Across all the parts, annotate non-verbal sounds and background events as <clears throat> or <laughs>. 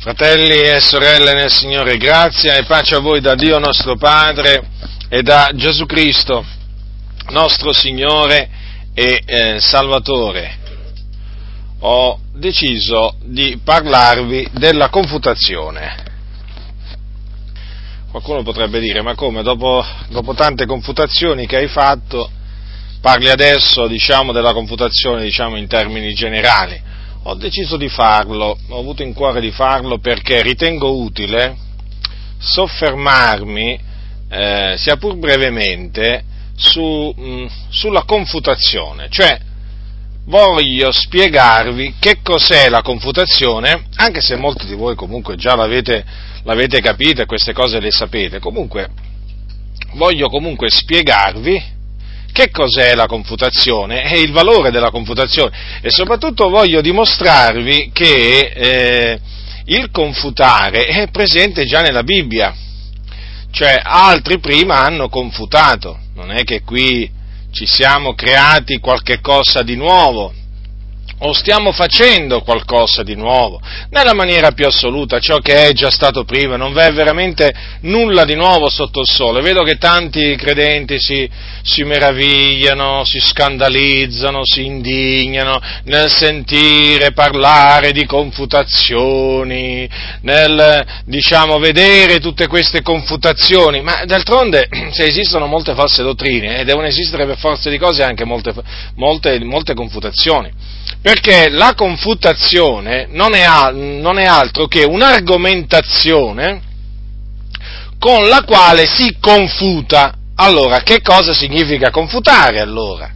Fratelli e sorelle nel Signore, grazia e pace a voi da Dio nostro Padre e da Gesù Cristo, nostro Signore e eh, Salvatore. Ho deciso di parlarvi della confutazione. Qualcuno potrebbe dire, ma come, dopo, dopo tante confutazioni che hai fatto, parli adesso, diciamo, della confutazione, diciamo, in termini generali? Ho deciso di farlo, ho avuto in cuore di farlo perché ritengo utile soffermarmi, eh, sia pur brevemente, su, mh, sulla confutazione, cioè voglio spiegarvi che cos'è la confutazione, anche se molti di voi comunque già l'avete, l'avete capito e queste cose le sapete, comunque voglio comunque spiegarvi che cos'è la confutazione? E il valore della confutazione. E soprattutto voglio dimostrarvi che eh, il confutare è presente già nella Bibbia, cioè altri prima hanno confutato, non è che qui ci siamo creati qualche cosa di nuovo, o stiamo facendo qualcosa di nuovo, nella maniera più assoluta, ciò che è già stato prima, non v'è veramente nulla di nuovo sotto il sole. Vedo che tanti credenti si, si meravigliano, si scandalizzano, si indignano nel sentire parlare di confutazioni, nel, diciamo, vedere tutte queste confutazioni, ma d'altronde <clears throat> se esistono molte false dottrine, eh, devono esistere per forza di cose anche molte, molte, molte confutazioni perché la confutazione non è, non è altro che un'argomentazione con la quale si confuta. Allora, che cosa significa confutare allora?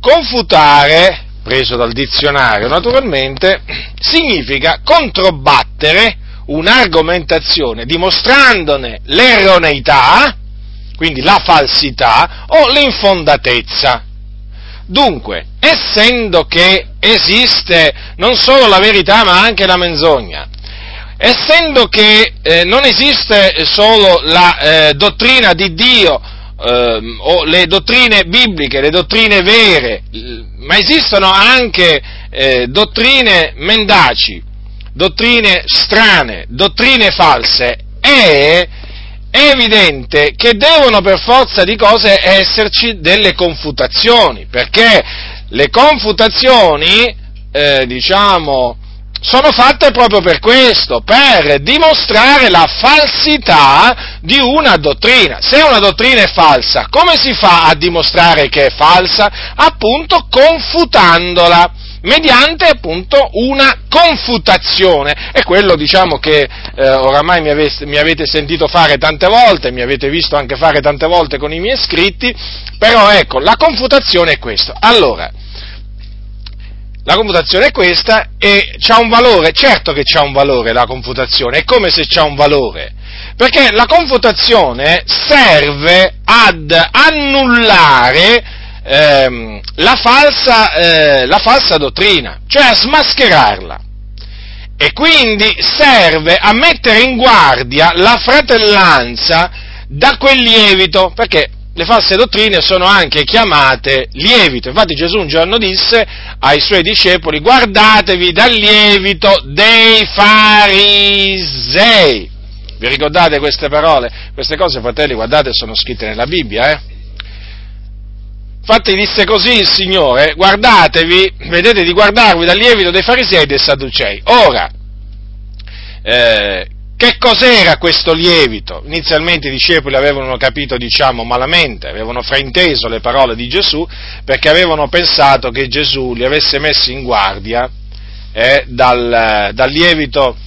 Confutare, preso dal dizionario naturalmente, significa controbattere un'argomentazione dimostrandone l'erroneità, quindi la falsità o l'infondatezza. Dunque, essendo che esiste non solo la verità ma anche la menzogna, essendo che eh, non esiste solo la eh, dottrina di Dio eh, o le dottrine bibliche, le dottrine vere, ma esistono anche eh, dottrine mendaci, dottrine strane, dottrine false, è è evidente che devono per forza di cose esserci delle confutazioni, perché le confutazioni, eh, diciamo, sono fatte proprio per questo, per dimostrare la falsità di una dottrina. Se una dottrina è falsa, come si fa a dimostrare che è falsa? Appunto confutandola mediante appunto una confutazione. È quello diciamo che eh, oramai mi avete, mi avete, sentito fare tante volte, mi avete visto anche fare tante volte con i miei scritti, però ecco, la confutazione è questa. Allora, la confutazione è questa e ha un valore, certo che ha un valore la confutazione, è come se c'ha un valore, perché la confutazione serve ad annullare ehm, la, falsa, eh, la falsa dottrina, cioè a smascherarla. E quindi serve a mettere in guardia la fratellanza da quel lievito, perché le false dottrine sono anche chiamate lievito. Infatti Gesù un giorno disse ai suoi discepoli guardatevi dal lievito dei farisei. Vi ricordate queste parole? Queste cose, fratelli, guardate, sono scritte nella Bibbia, eh? Infatti disse così il Signore, guardatevi, vedete di guardarvi dal lievito dei farisei e dei sadducei. Ora, eh, che cos'era questo lievito? Inizialmente i discepoli avevano capito, diciamo, malamente, avevano frainteso le parole di Gesù perché avevano pensato che Gesù li avesse messi in guardia eh, dal, dal, lievito,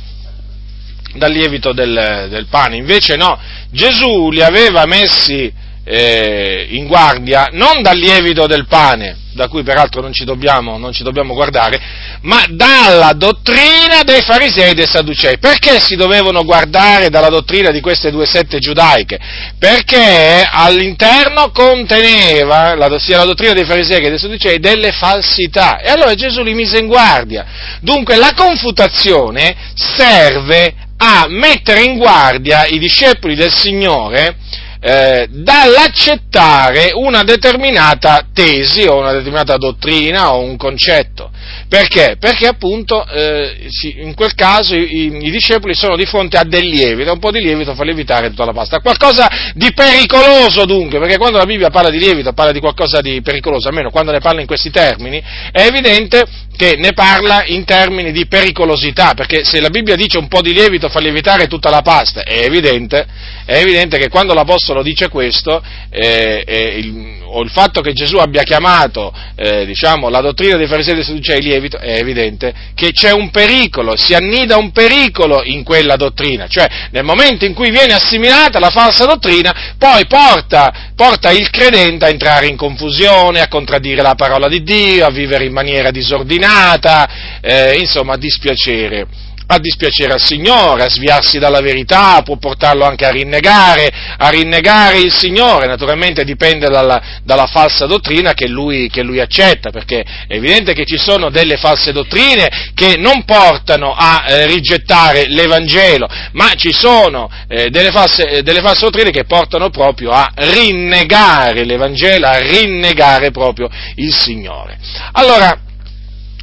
dal lievito del, del pane. Invece no, Gesù li aveva messi eh, in guardia non dal lievito del pane, da cui peraltro non ci, dobbiamo, non ci dobbiamo guardare, ma dalla dottrina dei farisei e dei sadducei. Perché si dovevano guardare dalla dottrina di queste due sette giudaiche? Perché all'interno conteneva, la, sia la dottrina dei farisei che dei sadducei, delle falsità. E allora Gesù li mise in guardia. Dunque la confutazione serve a mettere in guardia i discepoli del Signore eh, dall'accettare una determinata tesi o una determinata dottrina o un concetto. Perché? Perché appunto eh, in quel caso i, i, discepoli sono di fronte a del lievito, un po' di lievito fa lievitare tutta la pasta. Qualcosa di pericoloso dunque, perché quando la Bibbia parla di lievito parla di qualcosa di pericoloso, almeno quando ne parla in questi termini, è evidente che ne parla in termini di pericolosità, perché se la Bibbia dice un po' di lievito fa lievitare tutta la pasta, è evidente, è evidente che quando l'Apostolo dice questo, eh, eh, il, o il fatto che Gesù abbia chiamato eh, diciamo, la dottrina dei farisei e dei sadducei lievito, è evidente che c'è un pericolo, si annida un pericolo in quella dottrina, cioè nel momento in cui viene assimilata la falsa dottrina, poi porta, porta il credente a entrare in confusione, a contraddire la parola di Dio, a vivere in maniera disordinata, eh, insomma a dispiacere a dispiacere al Signore, a sviarsi dalla verità, può portarlo anche a rinnegare, a rinnegare il Signore, naturalmente dipende dalla, dalla falsa dottrina che lui, che lui, accetta, perché è evidente che ci sono delle false dottrine che non portano a eh, rigettare l'Evangelo, ma ci sono eh, delle, false, eh, delle false dottrine che portano proprio a rinnegare l'Evangelo, a rinnegare proprio il Signore. Allora,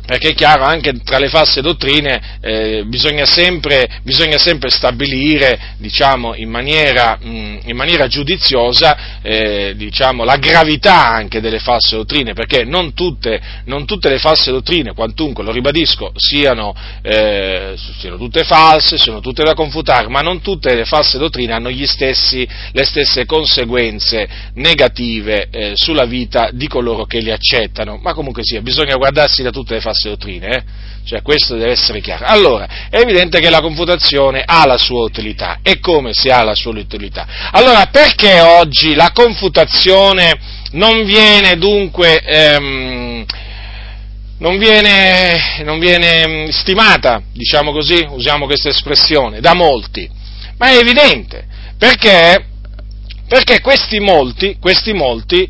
perché è chiaro, anche tra le false dottrine eh, bisogna, sempre, bisogna, sempre, stabilire diciamo, in, maniera, mh, in, maniera, giudiziosa eh, diciamo, la gravità anche delle false dottrine, perché non tutte, non tutte le false dottrine, quantunque, lo ribadisco, siano, eh, siano, tutte false, sono tutte da confutare, ma non tutte le false dottrine hanno stessi, le stesse conseguenze negative eh, sulla vita di coloro che le accettano, ma comunque sia, bisogna guardarsi da tutte le false false dottrine, eh? cioè questo deve essere chiaro. Allora, è evidente che la confutazione ha la sua utilità, e come se ha la sua utilità? Allora, perché oggi la confutazione non viene dunque... Ehm, non viene, non viene stimata, diciamo così, usiamo questa espressione, da molti, ma è evidente, perché, perché questi molti, questi molti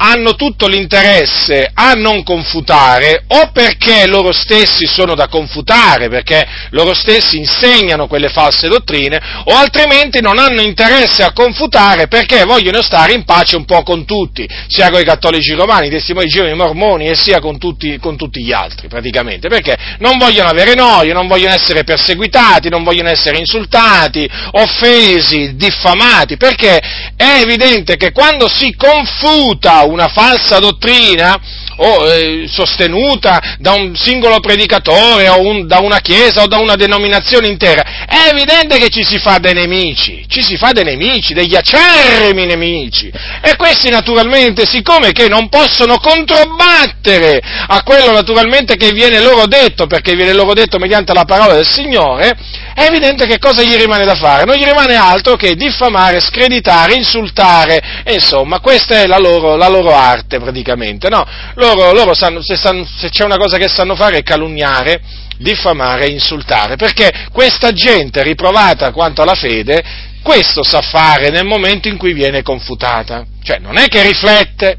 hanno tutto l'interesse a non confutare o perché loro stessi sono da confutare, perché loro stessi insegnano quelle false dottrine, o altrimenti non hanno interesse a confutare perché vogliono stare in pace un po' con tutti, sia con i cattolici romani, i testimoni di Geova, i mormoni e sia con tutti, con tutti gli altri praticamente, perché non vogliono avere noie, non vogliono essere perseguitati, non vogliono essere insultati, offesi, diffamati, perché è evidente che quando si confuta una falsa dottrina o eh, sostenuta da un singolo predicatore o un, da una chiesa o da una denominazione intera, è evidente che ci si fa dei nemici, ci si fa dei nemici, degli acerrimi nemici. E questi naturalmente, siccome che non possono controbattere a quello naturalmente che viene loro detto, perché viene loro detto mediante la parola del Signore, è evidente che cosa gli rimane da fare? Non gli rimane altro che diffamare, screditare, insultare, insomma, questa è la loro, la loro arte praticamente, no? Loro, loro sanno, se, sanno, se c'è una cosa che sanno fare è calunniare, diffamare e insultare, perché questa gente riprovata quanto alla fede, questo sa fare nel momento in cui viene confutata, cioè non è che riflette,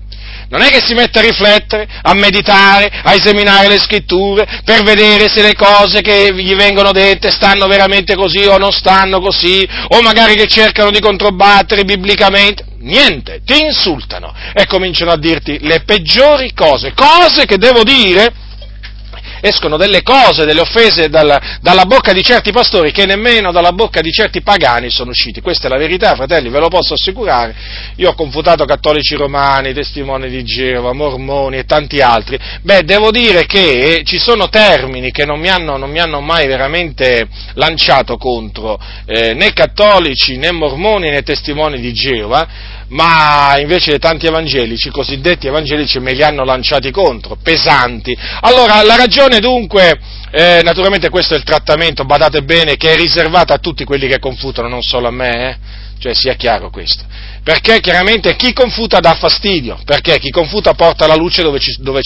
non è che si mette a riflettere, a meditare, a esaminare le scritture per vedere se le cose che gli vengono dette stanno veramente così o non stanno così, o magari che cercano di controbattere biblicamente. Niente, ti insultano. E cominciano a dirti le peggiori cose, cose che devo dire escono delle cose, delle offese dalla, dalla, bocca di certi pastori che nemmeno dalla bocca di certi pagani sono usciti. Questa è la verità, fratelli, ve lo posso assicurare. Io ho confutato cattolici romani, testimoni di Geova, mormoni e tanti altri. Beh, devo dire che ci sono termini che non mi hanno, non mi hanno mai veramente lanciato contro eh, né cattolici, né mormoni, né testimoni di Geova ma invece tanti evangelici, cosiddetti evangelici, me li hanno lanciati contro, pesanti. Allora, la ragione dunque, eh, naturalmente questo è il trattamento, badate bene, che è riservato a tutti quelli che confutano, non solo a me, eh? Cioè sia chiaro questo. Perché chiaramente chi confuta dà fastidio, perché chi confuta porta la luce dove ci, dove,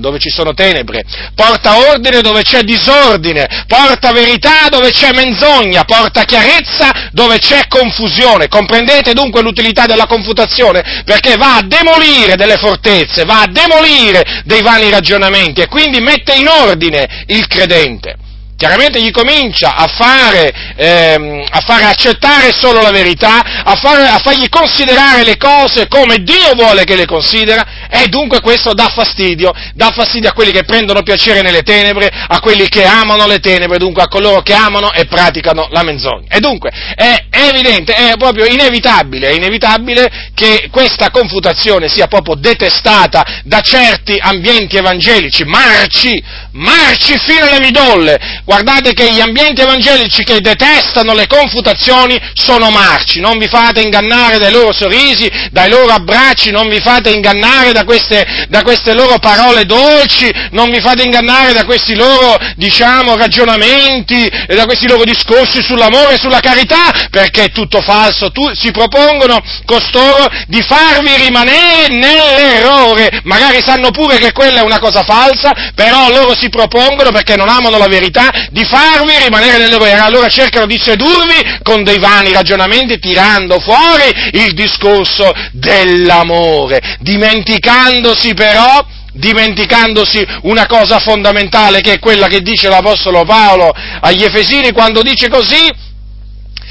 dove ci, sono tenebre, porta ordine dove c'è disordine, porta verità dove c'è menzogna, porta chiarezza dove c'è confusione. Comprendete dunque l'utilità della confutazione? Perché va a demolire delle fortezze, va a demolire dei vani ragionamenti e quindi mette in ordine il credente. Chiaramente gli comincia a fare, ehm, a fare accettare solo la verità, a, fare, a, fargli considerare le cose come Dio vuole che le considera, e dunque questo dà fastidio, dà fastidio a quelli che prendono piacere nelle tenebre, a quelli che amano le tenebre, dunque a coloro che amano e praticano la menzogna. E dunque è, è evidente, è proprio inevitabile, è inevitabile che questa confutazione sia proprio detestata da certi ambienti evangelici, marci, marci fino alle midolle. Guardate che gli ambienti evangelici che detestano le confutazioni sono marci, non vi fate ingannare dai loro sorrisi, dai loro abbracci, non vi fate ingannare da queste, da queste loro parole dolci, non vi fate ingannare da questi loro, diciamo, ragionamenti e da questi loro discorsi sull'amore e sulla carità, perché è tutto falso. Tu, si propongono costoro di farvi rimanere nell'errore, magari sanno pure che quella è una cosa falsa, però loro si propongono, perché non amano la verità, di farvi rimanere nell'errore. Allora cercano di sedurvi con dei vani ragionamenti, tirando fuori il discorso dell'amore, dimenticandosi però dimenticandosi una cosa fondamentale che è quella che dice l'Apostolo Paolo agli Efesini quando dice così,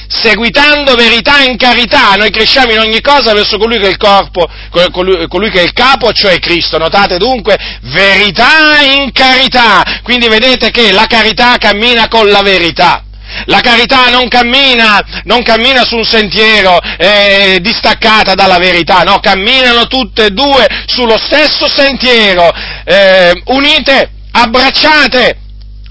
seguitando verità in carità, noi cresciamo in ogni cosa verso colui che è il corpo, colui, colui che è il capo, cioè Cristo. Notate dunque, verità in carità. Quindi vedete che la carità cammina con la verità. La carità non cammina, non cammina su un sentiero eh, distaccata dalla verità, no, camminano tutte e due sullo stesso sentiero, eh, unite, abbracciate.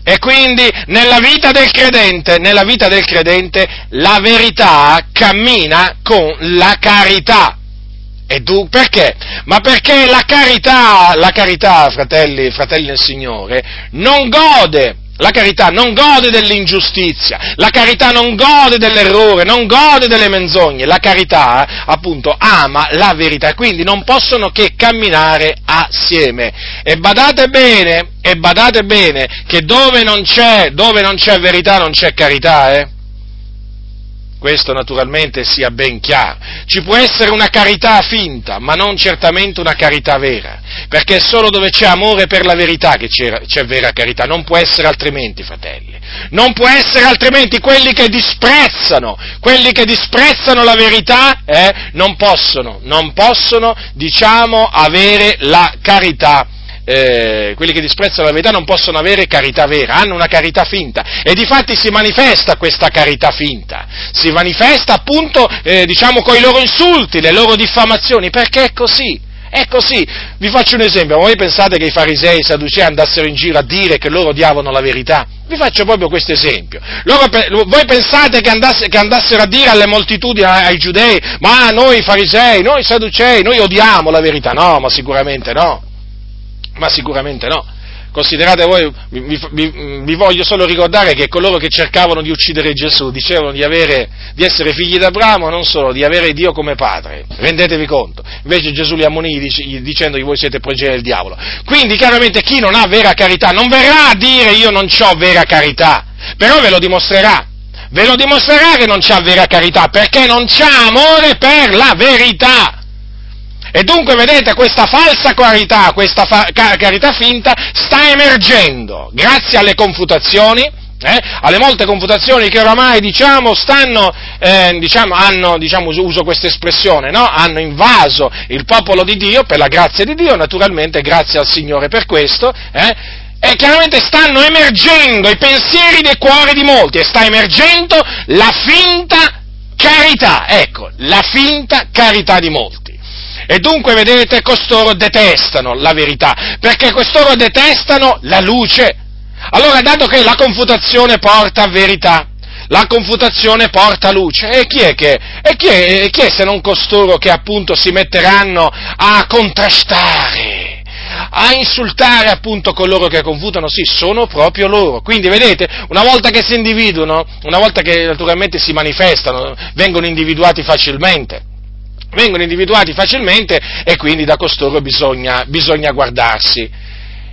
E quindi nella vita del credente, nella vita del credente, la verità cammina con la carità. E tu perché? Ma perché la carità, la carità, fratelli, fratelli del Signore, non gode la carità non gode dell'ingiustizia, la carità non gode dell'errore, non gode delle menzogne, la carità appunto ama la verità e quindi non possono che camminare assieme. E badate bene, e badate bene che dove non c'è, dove non c'è verità non c'è carità, eh? Questo naturalmente sia ben chiaro. Ci può essere una carità finta, ma non certamente una carità vera, perché è solo dove c'è amore per la verità che c'è, c'è vera carità, non può essere altrimenti, fratelli. Non può essere altrimenti quelli che disprezzano, quelli che disprezzano la verità, eh, non possono, non possono, diciamo, avere la carità eh, quelli che disprezzano la verità non possono avere carità vera, hanno una carità finta e di fatti si manifesta questa carità finta, si manifesta appunto eh, diciamo con i loro insulti, le loro diffamazioni, perché è così. È così, vi faccio un esempio, voi pensate che i farisei e i sadducei andassero in giro a dire che loro odiavano la verità? Vi faccio proprio questo esempio. Voi pensate che, andasse, che, andassero a dire alle moltitudini, ai, giudei, ma noi farisei, noi sadducei, noi odiamo la verità? No, ma sicuramente no. Ma sicuramente no. Considerate voi, vi, vi, vi, voglio solo ricordare che coloro che cercavano di uccidere Gesù dicevano di, avere, di essere figli d'Abramo, non solo, di avere Dio come padre. Rendetevi conto. Invece Gesù li ammonì dicendo che voi siete progenie del diavolo. Quindi chiaramente chi non ha vera carità non verrà a dire io non ho vera carità, però ve lo dimostrerà. Ve lo dimostrerà che non c'ha vera carità, perché non c'ha amore per la verità. E dunque, vedete, questa falsa carità, questa fa- carità finta sta emergendo grazie alle confutazioni, eh, alle molte confutazioni che oramai diciamo, stanno, eh, diciamo, hanno, diciamo, uso questa espressione, no? hanno invaso il popolo di Dio per la grazia di Dio, naturalmente grazie al Signore per questo, eh, e chiaramente stanno emergendo i pensieri dei cuori di molti e sta emergendo la finta carità, ecco, la finta carità di molti. E dunque, vedete, costoro detestano la verità, perché costoro detestano la luce. Allora, dato che la confutazione porta a verità, la confutazione porta luce. E chi è che, e chi è, chi è se non costoro che appunto si metteranno a contrastare? a insultare appunto coloro che confutano, sì, sono proprio loro. Quindi vedete, una volta che si individuano, una volta che naturalmente si manifestano, vengono individuati facilmente vengono individuati facilmente e quindi da costoro bisogna, bisogna guardarsi.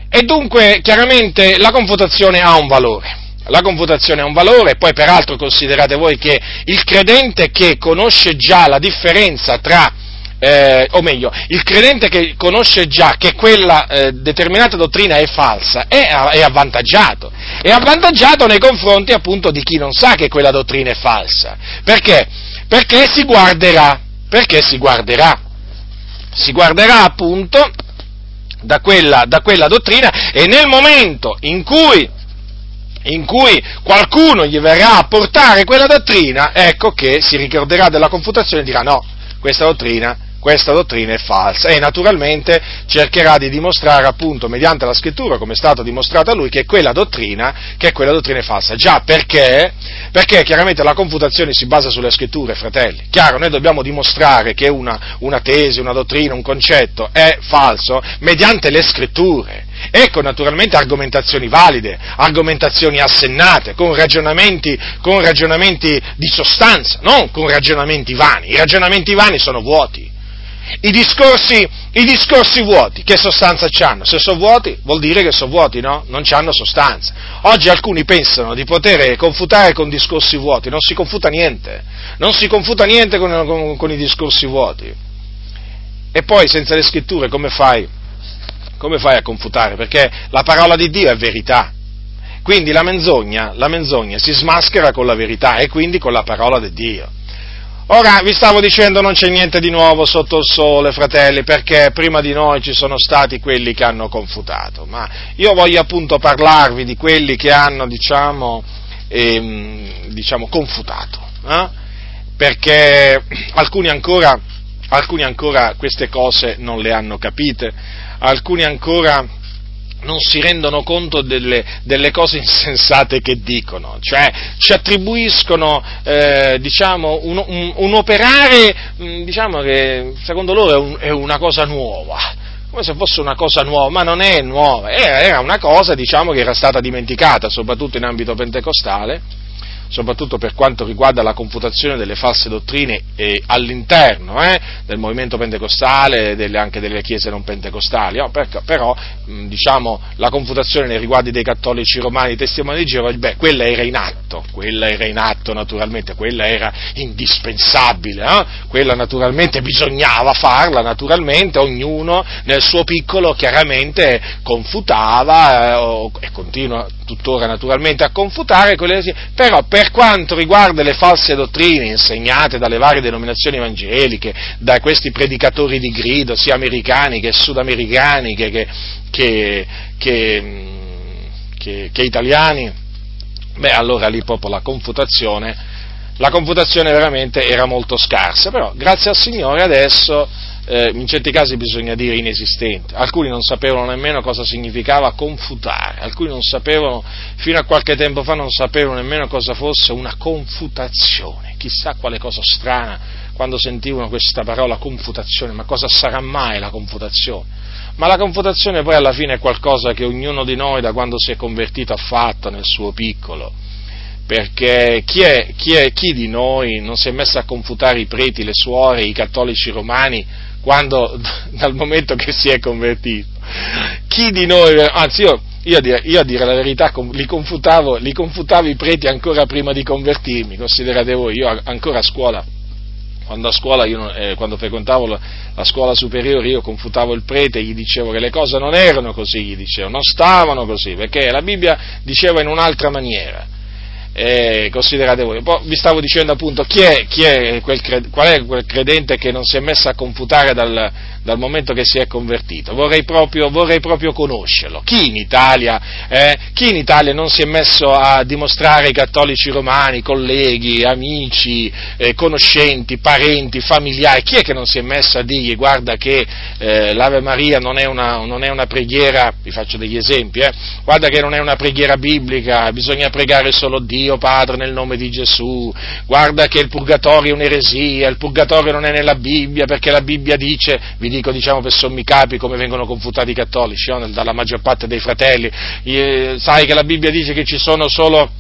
E dunque, chiaramente, la confutazione ha un valore. La confutazione ha un valore, poi peraltro considerate voi che il credente che conosce già la differenza tra eh, o meglio, il credente che conosce già che quella eh, determinata dottrina è falsa, è, è, avvantaggiato. È avvantaggiato nei confronti appunto di chi non sa che quella dottrina è falsa. Perché? Perché si guarderà, perché si guarderà. Si guarderà appunto da quella, da quella dottrina e nel momento in cui in cui qualcuno gli verrà a portare quella dottrina, ecco che si ricorderà della confutazione e dirà no, questa dottrina questa dottrina è falsa e naturalmente cercherà di dimostrare appunto mediante la scrittura, come è stato dimostrato a lui, che quella dottrina, che quella dottrina è falsa. Già perché? Perché chiaramente la confutazione si basa sulle scritture, fratelli. Chiaro, noi dobbiamo dimostrare che una, una tesi, una dottrina, un concetto è falso mediante le scritture e con naturalmente argomentazioni valide, argomentazioni assennate, con ragionamenti, con ragionamenti di sostanza, non con ragionamenti vani. I ragionamenti vani sono vuoti. I discorsi, I discorsi, vuoti, che sostanza hanno? Se sono vuoti, vuol dire che sono vuoti, no? Non hanno sostanza. Oggi alcuni pensano di poter confutare con discorsi vuoti, non si confuta niente, non si confuta niente con, con, con i discorsi vuoti. E poi senza le scritture come fai? Come fai a confutare? Perché la parola di Dio è verità. Quindi la menzogna, la menzogna si smaschera con la verità e quindi con la parola di Dio. Ora vi stavo dicendo non c'è niente di nuovo sotto il sole, fratelli, perché prima di noi ci sono stati quelli che hanno confutato, ma io voglio appunto parlarvi di quelli che hanno, diciamo, ehm, diciamo confutato, eh? perché alcuni ancora, alcuni ancora queste cose non le hanno capite, alcuni ancora non si rendono conto delle, delle, cose insensate che dicono, cioè ci attribuiscono eh, diciamo, un, un, un, operare mm, diciamo, che secondo loro è, un, è, una cosa nuova, come se fosse una cosa nuova, ma non è nuova, era, una cosa diciamo, che era stata dimenticata, soprattutto in ambito pentecostale, soprattutto per quanto riguarda la confutazione delle false dottrine eh, all'interno eh, del movimento pentecostale e anche delle chiese non pentecostali, no? Perché, però mh, diciamo, la confutazione nei riguardi dei cattolici romani, testimoni di Geova, beh, quella era in atto, quella era in atto naturalmente, quella era indispensabile, eh? quella naturalmente bisognava farla, naturalmente ognuno nel suo piccolo chiaramente confutava eh, e continua tuttora naturalmente a confutare, però per quanto riguarda le false dottrine insegnate dalle varie denominazioni evangeliche, da questi predicatori di grido, sia americani che sudamericani che, che, che, che italiani, beh allora lì proprio la confutazione, la confutazione veramente era molto scarsa, però grazie al Signore adesso eh, in certi casi bisogna dire inesistente, alcuni non sapevano nemmeno cosa significava confutare, alcuni non sapevano, fino a qualche tempo fa non sapevano nemmeno cosa fosse una confutazione, chissà quale cosa strana quando sentivano questa parola confutazione, ma cosa sarà mai la confutazione? Ma la confutazione poi alla fine è qualcosa che ognuno di noi da quando si è convertito ha fatto nel suo piccolo. Perché chi, è, chi, è, chi, di noi non si è messo a confutare i preti, le suore, i cattolici romani quando, <laughs> dal momento che si è convertito. Chi di noi, anzi io, io, a, dire, io a dire la verità, li confutavo, li confutavo i preti ancora prima di convertirmi, considerate voi, io ancora a scuola, quando a scuola, io, eh, quando frequentavo la, la, scuola superiore, io confutavo il prete e gli dicevo che le cose non erano così, gli dicevo, non stavano così, perché la Bibbia diceva in un'altra maniera eh, considerate voi. Poi vi stavo dicendo appunto chi è, chi è quel, qual è quel credente che non si è messo a confutare dal, dal momento che si è convertito. Vorrei proprio, vorrei proprio conoscerlo. Chi in, Italia, eh, chi in Italia non si è messo a dimostrare ai cattolici romani, colleghi, amici, eh, conoscenti, parenti, familiari, chi è che non si è messo a dirgli guarda che eh, l'Ave Maria non è, una, non è, una, preghiera, vi faccio degli esempi, eh, guarda che non è una preghiera biblica, bisogna pregare solo Dio Padre nel nome di Gesù, guarda che il purgatorio è un'eresia, il purgatorio non è nella Bibbia perché la Bibbia dice, vi dico diciamo per sommi capi come vengono confutati i cattolici no? dalla maggior parte dei fratelli, sai che la Bibbia dice che ci sono solo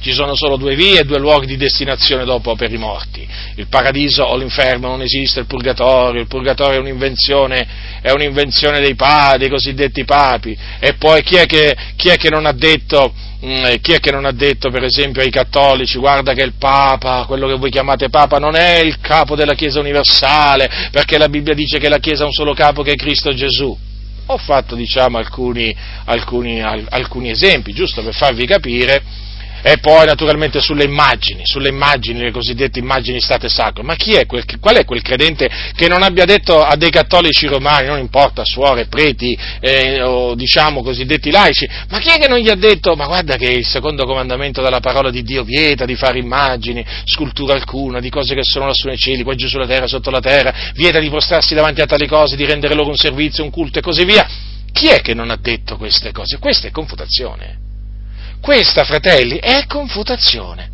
ci sono solo due vie e due luoghi di destinazione dopo per i morti. Il paradiso o l'inferno non esiste, il purgatorio, il purgatorio è un'invenzione, è un'invenzione dei, pa, dei cosiddetti papi. E poi chi è che, chi è che non ha detto, mm, chi è che non ha detto, per esempio, ai cattolici, guarda che il Papa, quello che voi chiamate Papa, non è il capo della Chiesa universale, perché la Bibbia dice che la Chiesa ha un solo capo che è Cristo Gesù. Ho fatto, diciamo, alcuni, alcuni, alcuni esempi, giusto per farvi capire e poi naturalmente sulle immagini, sulle immagini, le cosiddette immagini state sacre. Ma chi è quel, qual è quel credente che non abbia detto a dei cattolici romani, non importa, suore, preti eh, o diciamo cosiddetti laici, ma chi è che non gli ha detto, ma guarda che il secondo comandamento della parola di Dio vieta di fare immagini, scultura alcuna, di cose che sono lassù nei cieli, qua giù sulla terra, sotto la terra, vieta di prostrarsi davanti a tali cose, di rendere loro un servizio, un culto e così via. Chi è che non ha detto queste cose? Questa è confutazione. Questa, fratelli, è confutazione.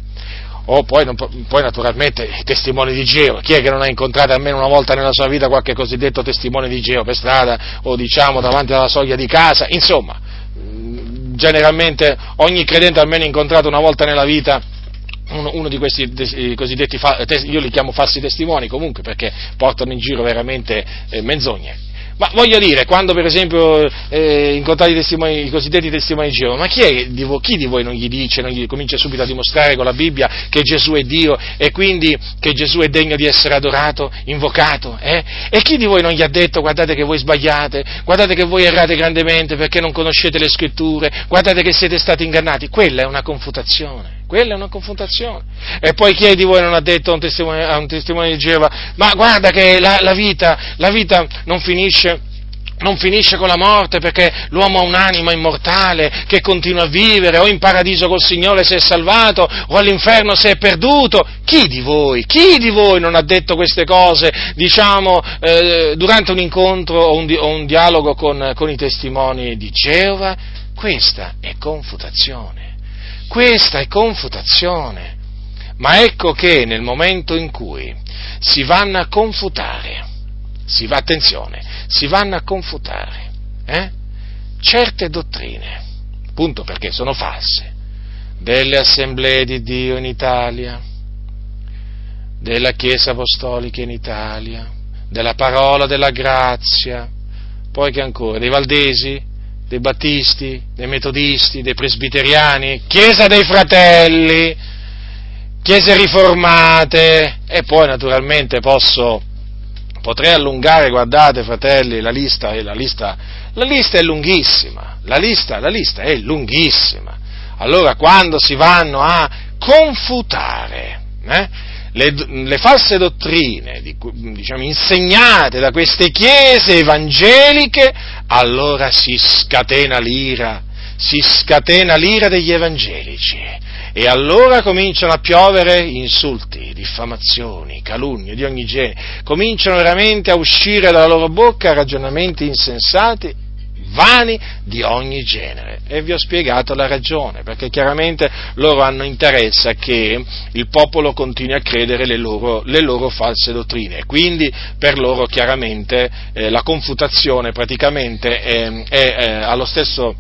O poi, non, poi, naturalmente i testimoni di Geo, chi è che non ha incontrato almeno una volta nella sua vita qualche cosiddetto testimone di Geo per strada o diciamo davanti alla soglia di casa? Insomma, generalmente ogni credente ha almeno incontrato una volta nella vita uno, uno di questi cosiddetti, io li chiamo falsi testimoni comunque perché portano in giro veramente eh, menzogne. Ma voglio dire, quando per esempio eh, incontrate i, i, cosiddetti testimoni di Geova, ma chi, di voi, chi, di voi, non gli dice, non gli comincia subito a dimostrare con la Bibbia che Gesù è Dio e quindi che Gesù è degno di essere adorato, invocato? Eh? E chi di voi non gli ha detto guardate che voi sbagliate, guardate che voi errate grandemente perché non conoscete le scritture, guardate che siete stati ingannati? Quella è una confutazione. Quella è una confrontazione. E poi chi di voi non ha detto a un testimone, a un testimone di Geova, ma guarda che la, la, vita, la vita non finisce non finisce con la morte perché l'uomo ha un'anima immortale che continua a vivere, o in paradiso col Signore se è salvato, o all'inferno se è perduto. Chi di voi, chi di voi non ha detto queste cose, diciamo, eh, durante un incontro o un, o un dialogo con, con i testimoni di Geova? Questa è confutazione. Questa è confutazione. Ma ecco che nel momento in cui si vanno a confutare, si va, attenzione, si vanno a confutare eh, certe dottrine, appunto perché sono false, delle assemblee di Dio in Italia, della Chiesa Apostolica in Italia, della parola della grazia, poi che ancora, dei Valdesi, dei battisti, dei metodisti, dei presbiteriani, chiesa dei fratelli, chiese riformate e poi naturalmente posso, potrei allungare, guardate fratelli, la lista, la lista, la lista è lunghissima, la lista, la lista è lunghissima. Allora quando si vanno a confutare, eh, le, le, false dottrine diciamo, insegnate da queste chiese evangeliche, allora si scatena l'ira, si scatena l'ira degli evangelici. E allora cominciano a piovere insulti, diffamazioni, calunnie di ogni genere, cominciano veramente a uscire dalla loro bocca ragionamenti insensati vani di ogni genere. E vi ho spiegato la ragione, perché chiaramente loro hanno interesse che il popolo continui a credere le loro, le loro false dottrine. Quindi per loro chiaramente eh, la confutazione praticamente è, è, è allo stesso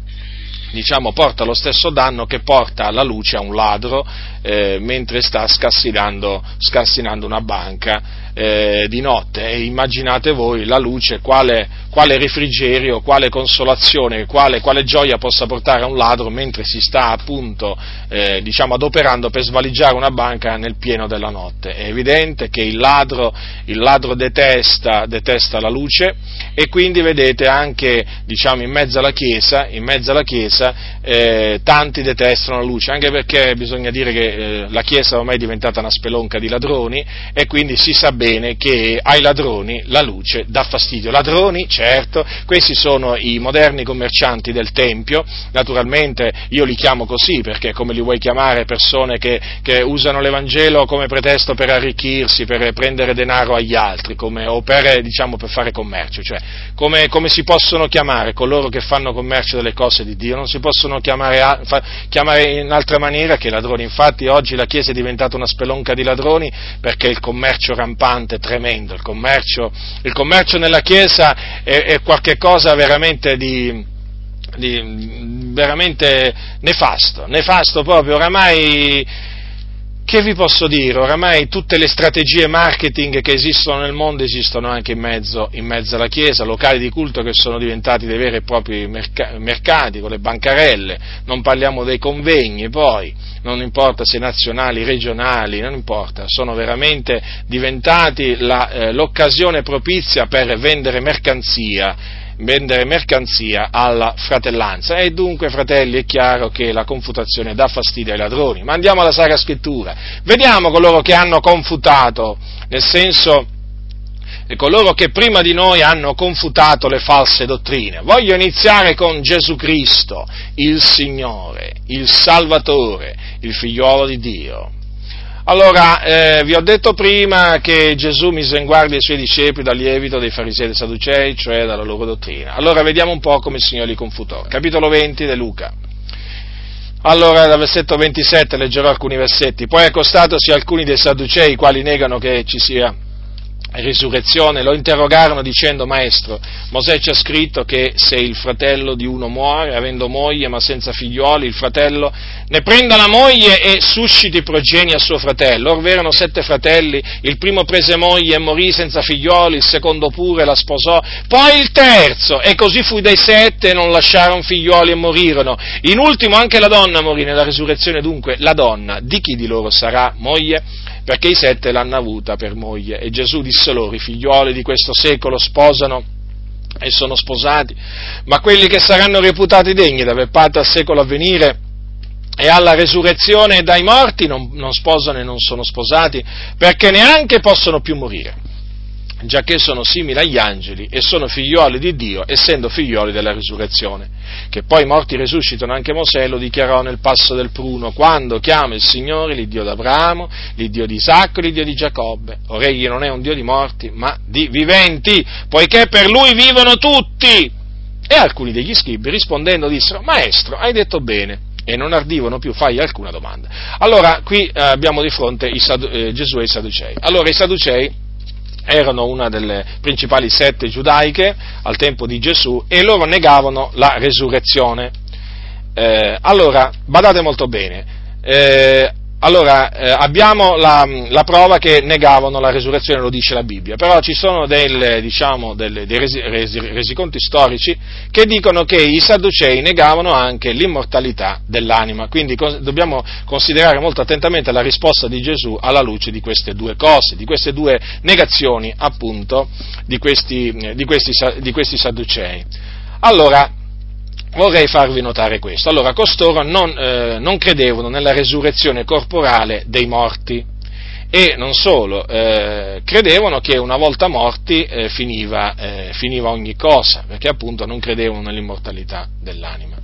diciamo, porta lo stesso danno che porta alla luce a un ladro eh, mentre sta scassinando, scassinando una banca eh, di notte e immaginate voi la luce, quale, quale refrigerio, quale consolazione, quale, quale, gioia possa portare a un ladro mentre si sta appunto eh, diciamo, adoperando per svaligiare una banca nel pieno della notte. È evidente che il ladro, il ladro detesta, detesta, la luce e quindi vedete anche diciamo, in mezzo alla Chiesa, mezzo alla chiesa eh, tanti detestano la luce, anche perché bisogna dire che eh, la Chiesa ormai è diventata una spelonca di ladroni e quindi si sa bene che ai ladroni la luce dà fastidio. Ladroni, certo, questi sono i moderni commercianti del Tempio, naturalmente io li chiamo così perché come li vuoi chiamare persone che, che usano l'Evangelo come pretesto per arricchirsi, per prendere denaro agli altri come, o per, diciamo, per, fare commercio, cioè come, come si possono chiamare coloro che fanno commercio delle cose di Dio? Non si possono chiamare, chiamare in altra maniera che ladroni, Infatti oggi la Chiesa è diventata una spelonca di ladroni perché il commercio rampante è tremendo, il commercio, il commercio nella Chiesa è, è qualcosa veramente di, di, veramente nefasto, nefasto proprio, oramai che vi posso dire? Oramai tutte le strategie marketing che esistono nel mondo esistono anche in mezzo, in mezzo alla Chiesa, locali di culto che sono diventati dei veri e propri mercati con le bancarelle, non parliamo dei convegni poi, non importa se nazionali, regionali, non importa, sono veramente diventati la, eh, l'occasione propizia per vendere mercanzia vendere mercanzia alla fratellanza. E dunque, fratelli, è chiaro che la confutazione dà fastidio ai ladroni. Ma andiamo alla Sacra Scrittura. Vediamo coloro che hanno confutato, nel senso coloro che prima di noi hanno confutato le false dottrine. Voglio iniziare con Gesù Cristo, il Signore, il Salvatore, il figliuolo di Dio. Allora, eh, vi ho detto prima che Gesù mise in guardia i suoi discepoli dal lievito dei farisei e dei sadducei, cioè dalla loro dottrina. Allora, vediamo un po' come il Signore li confutò. Capitolo 20 di Luca. Allora, dal versetto 27 leggerò alcuni versetti. Poi accostatosi alcuni dei sadducei, i quali negano che ci sia risurrezione, lo interrogarono dicendo, Maestro, Mosè ci ha scritto che se il fratello di uno muore, avendo moglie ma senza figlioli, il fratello ne prenda la moglie e susciti progeni a suo fratello. Or erano sette fratelli, il primo prese moglie e morì senza figlioli, il secondo pure la sposò, poi il terzo, e così fu dei sette e non lasciarono figlioli e morirono. In ultimo anche la donna morì nella risurrezione, dunque la donna di chi di loro sarà moglie? Perché i sette l'hanno avuta per moglie. E Gesù disse loro, i figlioli di questo secolo sposano e sono sposati, ma quelli che saranno reputati degni d'aver parte al secolo a venire e alla resurrezione dai morti non, non sposano e non sono sposati, perché neanche possono più morire giacché sono simili agli angeli e sono figlioli di Dio, essendo figlioli della risurrezione. Che poi i morti risuscitano anche Mosè lo dichiarò nel passo del pruno, quando chiama il Signore l'Iddio d'Abramo, l'Iddio di Isacco, l'Iddio di Giacobbe. Ora egli non è un Dio di morti, ma di viventi, poiché per lui vivono tutti. E alcuni degli scribi rispondendo dissero, Maestro, hai detto bene e non ardivano più fargli alcuna domanda. Allora, qui eh, abbiamo di fronte Sadu- eh, Gesù e i Sadducei. Allora, i Sadducei erano una delle principali sette giudaiche al tempo di Gesù e loro negavano la resurrezione. Eh, allora, badate molto bene, eh, allora, eh, abbiamo la, la, prova che negavano la resurrezione, lo dice la Bibbia, però ci sono del, diciamo, del, dei resi, resi, resiconti storici che dicono che i Sadducei negavano anche l'immortalità dell'anima, quindi cos- dobbiamo considerare molto attentamente la risposta di Gesù alla luce di queste due cose, di queste due negazioni appunto di questi, di questi, di questi Sadducei. Allora, vorrei farvi notare questo. Allora, costoro non, eh, non credevano nella resurrezione corporale dei morti e non solo, eh, credevano che una volta morti eh, finiva, eh, finiva, ogni cosa, perché appunto non credevano nell'immortalità dell'anima.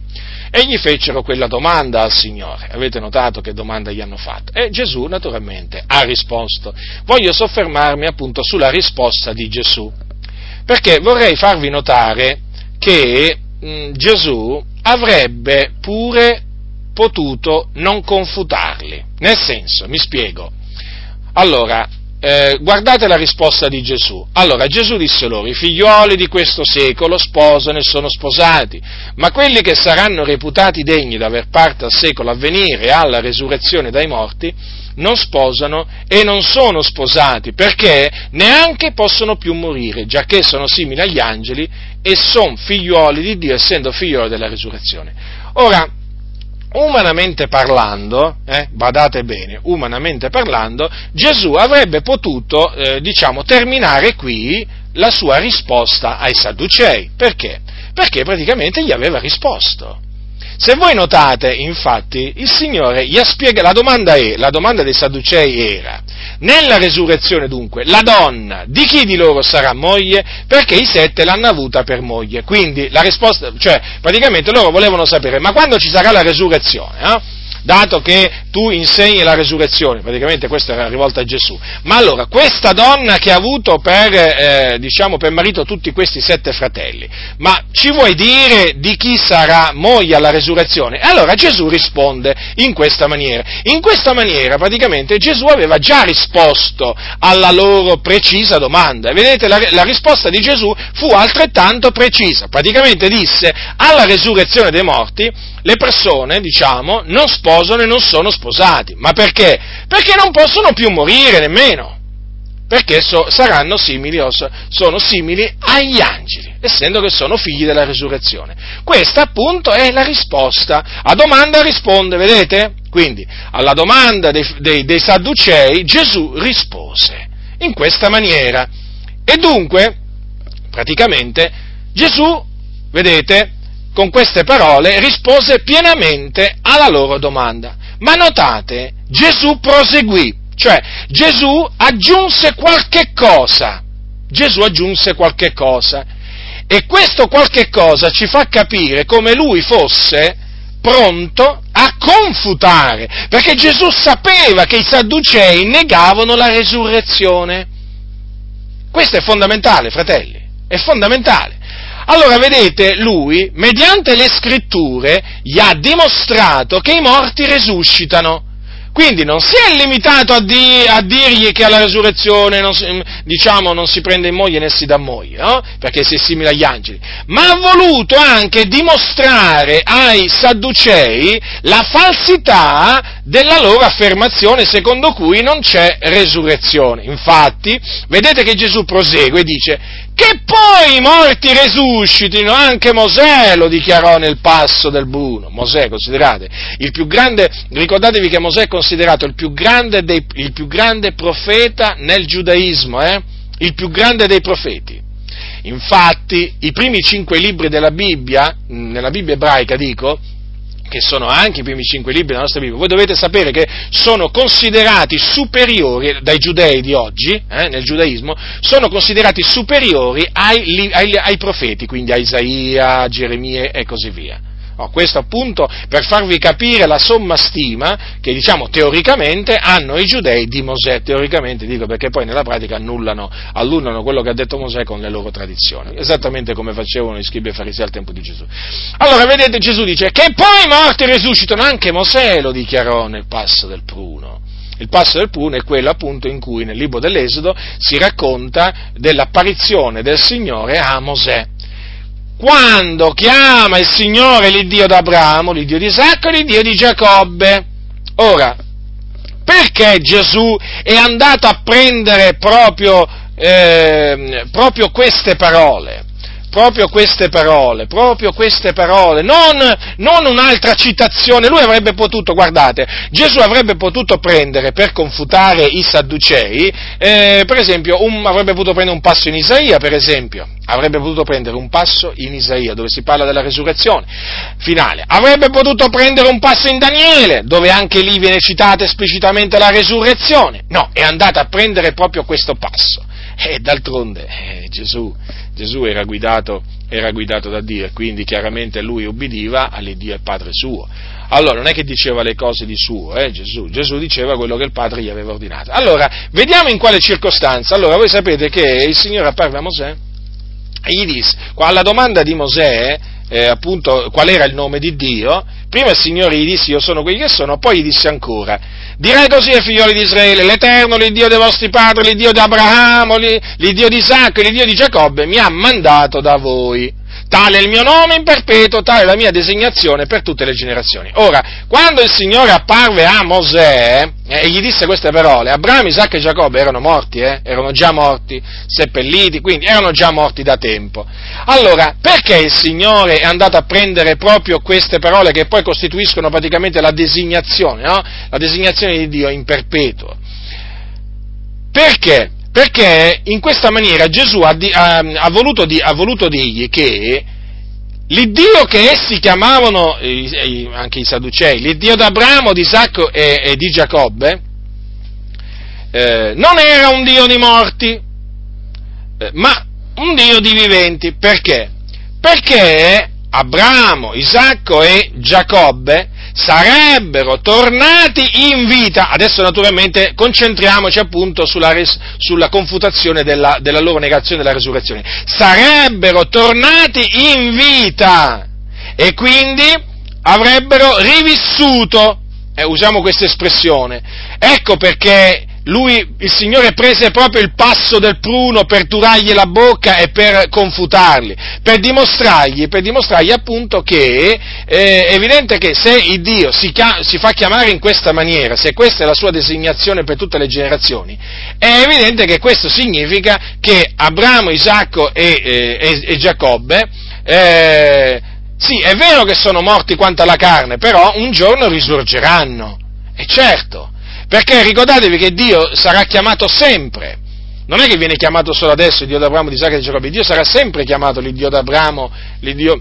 E gli fecero quella domanda al Signore. Avete notato che domanda gli hanno fatto? E Gesù naturalmente ha risposto. Voglio soffermarmi appunto sulla risposta di Gesù, perché vorrei farvi notare che Mm, Gesù avrebbe pure potuto non confutarli. Nel senso, mi spiego. Allora, eh, guardate la risposta di Gesù. Allora, Gesù disse loro, i figlioli di questo secolo sposano e sono sposati, ma quelli che saranno reputati degni d'aver parte al secolo a venire e alla resurrezione dai morti, non sposano e non sono sposati, perché neanche possono più morire, giacché sono simili agli angeli e sono figliuoli di Dio, essendo figlioli della risurrezione. Ora, umanamente parlando, eh, badate bene, umanamente parlando, Gesù avrebbe potuto, eh, diciamo, terminare qui la sua risposta ai Sadducei. Perché? Perché praticamente gli aveva risposto. Se voi notate, infatti, il Signore gli ha spiegato, la domanda è, la domanda dei Sadducei era, nella resurrezione dunque, la donna di chi di loro sarà moglie? Perché i sette l'hanno avuta per moglie. Quindi la risposta, cioè praticamente loro volevano sapere, ma quando ci sarà la resurrezione? Eh? Dato che tu insegni la resurrezione, praticamente questa era rivolta a Gesù, ma allora questa donna che ha avuto per, eh, diciamo, per marito tutti questi sette fratelli, ma ci vuoi dire di chi sarà moglie alla resurrezione? E allora Gesù risponde in questa maniera. In questa maniera praticamente Gesù aveva già risposto alla loro precisa domanda. E vedete, la, la risposta di Gesù fu altrettanto precisa. Praticamente disse alla resurrezione dei morti le persone, diciamo, non sposano e non sono sposati. Ma perché? Perché non possono più morire nemmeno. Perché so, saranno simili, sono simili agli angeli, essendo che sono figli della risurrezione. Questa appunto è la risposta. A domanda risponde, vedete? Quindi, alla domanda dei, dei, dei Sadducei Gesù rispose in questa maniera. E dunque, praticamente, Gesù, vedete, con queste parole rispose pienamente alla loro domanda. Ma notate, Gesù proseguì, cioè Gesù aggiunse qualche cosa. Gesù aggiunse qualche cosa. E questo qualche cosa ci fa capire come lui fosse pronto a confutare, perché Gesù sapeva che i sadducei negavano la resurrezione. Questo è fondamentale, fratelli, è fondamentale. Allora vedete, lui, mediante le scritture, gli ha dimostrato che i morti resuscitano. Quindi non si è limitato a, di, a dirgli che alla resurrezione non si, diciamo, non si prende in moglie né si dà moglie, no? perché si è simile agli angeli, ma ha voluto anche dimostrare ai sadducei la falsità della loro affermazione secondo cui non c'è resurrezione. Infatti, vedete che Gesù prosegue e dice che poi i morti resuscitino, anche Mosè lo dichiarò nel passo del Bruno. Mosè, considerate, il più grande, ricordatevi che Mosè è considerato il più grande, dei, il più grande profeta nel giudaismo, eh? il più grande dei profeti. Infatti, i primi cinque libri della Bibbia, nella Bibbia ebraica dico, che sono anche i primi cinque libri della nostra Bibbia, voi dovete sapere che sono considerati superiori dai giudei di oggi, eh, nel giudaismo, sono considerati superiori ai, ai, ai profeti, quindi a Isaia, a Geremia e così via. No, questo appunto per farvi capire la somma stima che diciamo teoricamente hanno i giudei di Mosè, teoricamente dico perché poi nella pratica annullano, annullano quello che ha detto Mosè con le loro tradizioni, esattamente come facevano i scribi e farisei al tempo di Gesù. Allora vedete Gesù dice che poi i morti risuscitano, anche Mosè lo dichiarò nel passo del pruno. Il passo del pruno è quello appunto in cui nel libro dell'Esodo si racconta dell'apparizione del Signore a Mosè quando chiama il Signore l'Iddio d'Abramo, l'Iddio di Isacco e l'Iddio di Giacobbe. Ora, perché Gesù è andato a prendere proprio, eh, proprio queste parole? Proprio queste parole, proprio queste parole, non, non, un'altra citazione. Lui avrebbe potuto, guardate, Gesù avrebbe potuto prendere per confutare i sadducei, eh, per esempio, un, avrebbe potuto prendere un passo in Isaia, per esempio, avrebbe potuto prendere un passo in Isaia, dove si parla della resurrezione finale, avrebbe potuto prendere un passo in Daniele, dove anche lì viene citata esplicitamente la resurrezione. No, è andato a prendere proprio questo passo. E d'altronde eh, Gesù, Gesù era, guidato, era guidato da Dio e quindi chiaramente lui ubbidiva all'Iddio e Padre suo. Allora non è che diceva le cose di suo, eh, Gesù, Gesù diceva quello che il Padre gli aveva ordinato. Allora, vediamo in quale circostanza. Allora, voi sapete che il Signore apparve a Mosè e gli disse, alla domanda di Mosè, eh, appunto, qual era il nome di Dio, prima il Signore gli disse io sono quelli che sono, poi gli disse ancora, Direi così ai figlioli di Israele, l'Eterno, l'Iddio dei vostri padri, l'Iddio di Abramo, l'Iddio di Isacco, l'Iddio di Giacobbe, mi ha mandato da voi. Tale è il mio nome in perpetuo, tale è la mia designazione per tutte le generazioni. Ora, quando il Signore apparve a Mosè eh, e gli disse queste parole, Abramo, Isacco e Giacobbe erano morti, eh? erano già morti, seppelliti, quindi erano già morti da tempo. Allora, perché il Signore è andato a prendere proprio queste parole che poi costituiscono praticamente la designazione, no? la designazione di Dio in perpetuo? Perché? Perché in questa maniera Gesù ha, ha, ha, voluto, ha voluto, dirgli che l'Iddio che essi chiamavano, anche i Sadducei, l'Iddio d'Abramo, di Isacco e, e di Giacobbe, eh, non era un Dio di morti, eh, ma un Dio di viventi. Perché? Perché Abramo, Isacco e Giacobbe sarebbero tornati in vita. Adesso naturalmente concentriamoci appunto sulla, res, sulla confutazione della, della loro negazione della resurrezione. Sarebbero tornati in vita e quindi avrebbero rivissuto, eh, usiamo questa espressione. Ecco perché lui, il Signore prese proprio il passo del pruno per turargli la bocca e per confutarli, per dimostrargli, per dimostrargli appunto che eh, è evidente che se il Dio si, si, fa chiamare in questa maniera, se questa è la sua designazione per tutte le generazioni, è evidente che questo significa che Abramo, Isacco e, eh, e, e Giacobbe, eh, sì, è vero che sono morti quanto alla carne, però un giorno risorgeranno. E certo, perché ricordatevi che Dio sarà chiamato sempre. Non è che viene chiamato solo adesso il Dio d'Abramo, di Isacco e di Giacobbe, Dio sarà sempre chiamato l'Iddio d'Abramo, l'Iddio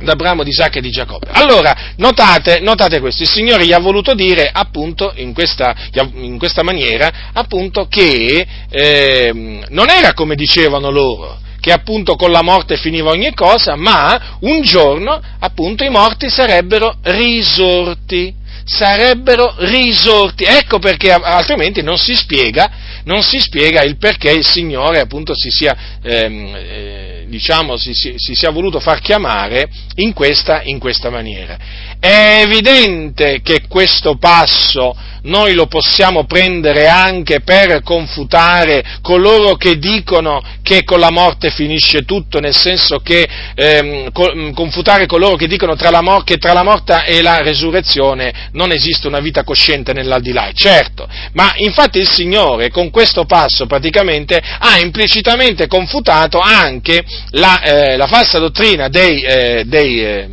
d'Abramo, di Isacco e di Giacobbe. Allora, notate, notate, questo, il Signore gli ha voluto dire appunto in questa, in questa maniera appunto che eh, non era come dicevano loro, che appunto con la morte finiva ogni cosa, ma un giorno appunto i morti sarebbero risorti sarebbero risorti. Ecco perché altrimenti non si spiega, non si spiega il perché il Signore appunto si sia, ehm, eh, diciamo, si, si, si, sia voluto far chiamare in questa, in questa maniera. È evidente che questo passo noi lo possiamo prendere anche per confutare coloro che dicono che con la morte finisce tutto, nel senso che ehm, mm, confutare coloro che dicono tra mor- che tra la morte e la resurrezione non esiste una vita cosciente nell'aldilà, certo, ma infatti il Signore con questo passo praticamente ha implicitamente confutato anche la, eh, la falsa dottrina dei, eh, dei eh,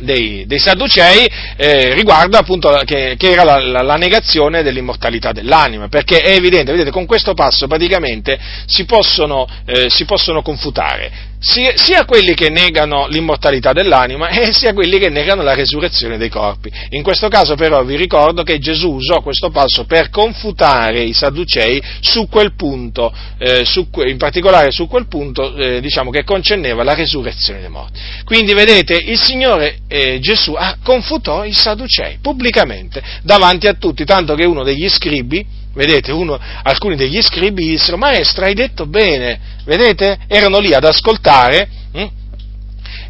dei, dei Sadducei eh, riguardo appunto che, che era la, la, la, negazione dell'immortalità dell'anima, perché è evidente, vedete, con questo passo praticamente si possono, eh, si possono confutare sia, quelli che negano l'immortalità dell'anima e sia quelli che negano la resurrezione dei corpi. In questo caso però vi ricordo che Gesù usò questo passo per confutare i Sadducei su quel punto, eh, su, in particolare su quel punto eh, diciamo, che concerneva la resurrezione dei morti. Quindi vedete, il Signore eh, Gesù ah, confutò i Sadducei pubblicamente davanti a tutti, tanto che uno degli scribi, Vedete, uno, alcuni degli scribi dissero, maestro, hai detto bene, vedete? Erano lì ad ascoltare, hm?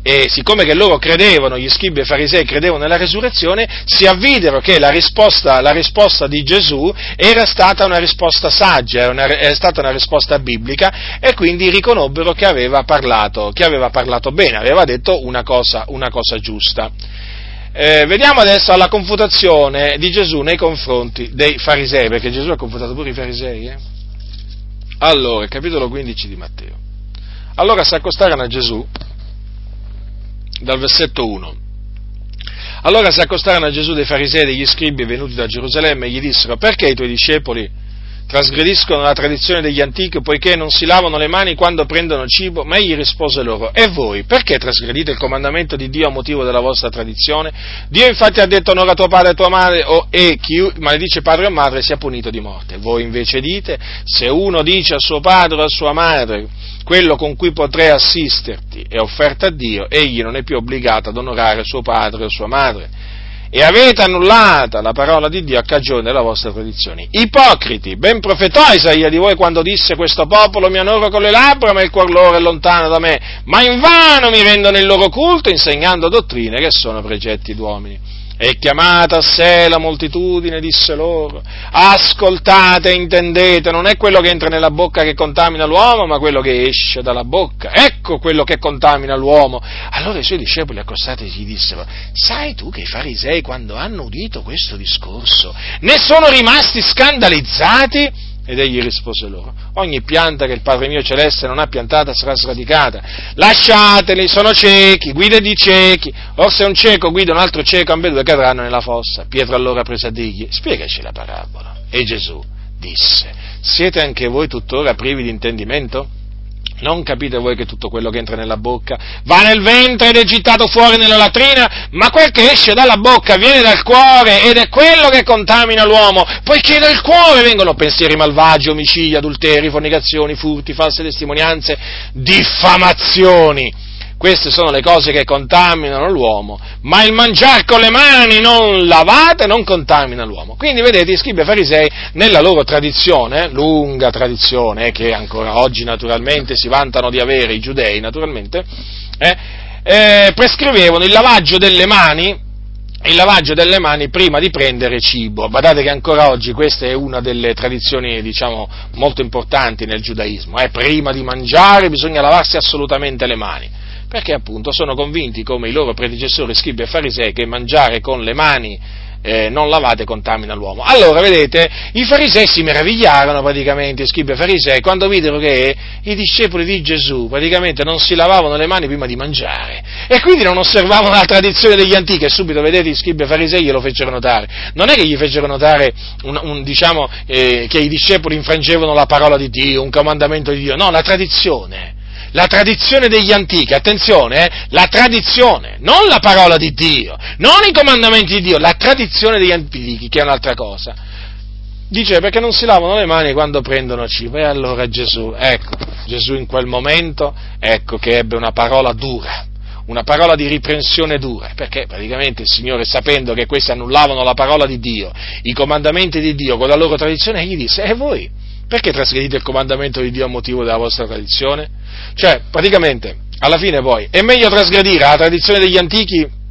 e siccome che loro credevano, gli scribi e farisei credevano nella resurrezione, si avvidero che la risposta, la risposta di Gesù era stata una risposta saggia, era, una, era, stata una risposta biblica, e quindi riconobbero che aveva parlato, che aveva parlato bene, aveva detto una cosa, una cosa giusta. Eh, vediamo adesso alla confutazione di Gesù nei confronti dei farisei, perché Gesù ha confutato pure i farisei. Eh? Allora, capitolo 15 di Matteo. Allora si accostarono a Gesù, dal versetto 1. Allora si accostarono a Gesù dei farisei e degli scribi venuti da Gerusalemme e gli dissero, perché i tuoi discepoli trasgrediscono la tradizione degli antichi poiché non si lavano le mani quando prendono cibo, ma egli rispose loro, e voi, perché trasgredite il comandamento di Dio a motivo della vostra tradizione? Dio infatti ha detto onora tuo padre e tua madre, o, e chi maledice padre o madre sia punito di morte. Voi invece dite, se uno dice a suo padre o a sua madre, quello con cui potrei assisterti è offerta a Dio, egli non è più obbligato ad onorare suo padre o sua madre e avete annullata la parola di Dio a cagione della vostra tradizione. Ipocriti, ben profetò Isaia di voi quando disse questo popolo mi onoro con le labbra ma il cuor loro è lontano da me, ma invano mi rendono il loro culto insegnando dottrine che sono precetti d'uomini. E chiamata a sé la moltitudine disse loro, ascoltate intendete, non è quello che entra nella bocca che contamina l'uomo, ma quello che esce dalla bocca, ecco quello che contamina l'uomo. Allora i suoi discepoli accostati gli dissero, sai tu che i farisei quando hanno udito questo discorso ne sono rimasti scandalizzati? Ed egli rispose loro, ogni pianta che il Padre mio celeste non ha piantata sarà sradicata. Lasciateli, sono ciechi, guide di ciechi. Or se un cieco guida un altro cieco, ambedue cadranno nella fossa. Pietro allora prese a dirgli, spiegaci la parabola. E Gesù disse, siete anche voi tuttora privi di intendimento? Non capite voi che tutto quello che entra nella bocca va nel ventre ed è gittato fuori nella latrina, ma quel che esce dalla bocca viene dal cuore ed è quello che contamina l'uomo, poiché dal cuore vengono pensieri malvagi, omicidi, adulteri, fornicazioni, furti, false testimonianze, diffamazioni queste sono le cose che contaminano l'uomo, ma il mangiare con le mani non lavate non contamina l'uomo. Quindi vedete, i scribi e farisei, nella loro tradizione, lunga tradizione, che ancora oggi naturalmente si vantano di avere i giudei, naturalmente, eh, eh, prescrivevano il lavaggio delle mani il lavaggio delle mani prima di prendere cibo. Badate che ancora oggi questa è una delle tradizioni, diciamo, molto importanti nel giudaismo. Eh? Prima di mangiare bisogna lavarsi assolutamente le mani, perché appunto sono convinti, come i loro predecessori scribi e farisei, che mangiare con le mani eh, non lavate contamina l'uomo. Allora, vedete, i farisei si meravigliarono praticamente, i scribi e farisei, quando videro che i discepoli di Gesù praticamente non si lavavano le mani prima di mangiare e quindi non osservavano la tradizione degli antichi e subito, vedete, i scribi e farisei glielo fecero notare. Non è che gli fecero notare, un, un, diciamo, eh, che i discepoli infrangevano la parola di Dio, un comandamento di Dio, no, la tradizione la tradizione degli antichi, attenzione, eh, la tradizione, non la parola di Dio, non i comandamenti di Dio, la tradizione degli antichi, che è un'altra cosa. Dice perché non si lavano le mani quando prendono cibo. E allora Gesù, ecco, Gesù in quel momento, ecco che ebbe una parola dura, una parola di riprensione dura, perché praticamente il Signore, sapendo che questi annullavano la parola di Dio, i comandamenti di Dio con la loro tradizione, gli disse, e voi perché trasgredite il comandamento di Dio a motivo della vostra tradizione? Cioè, praticamente, alla fine poi, è meglio trasgredire la tradizione degli antichi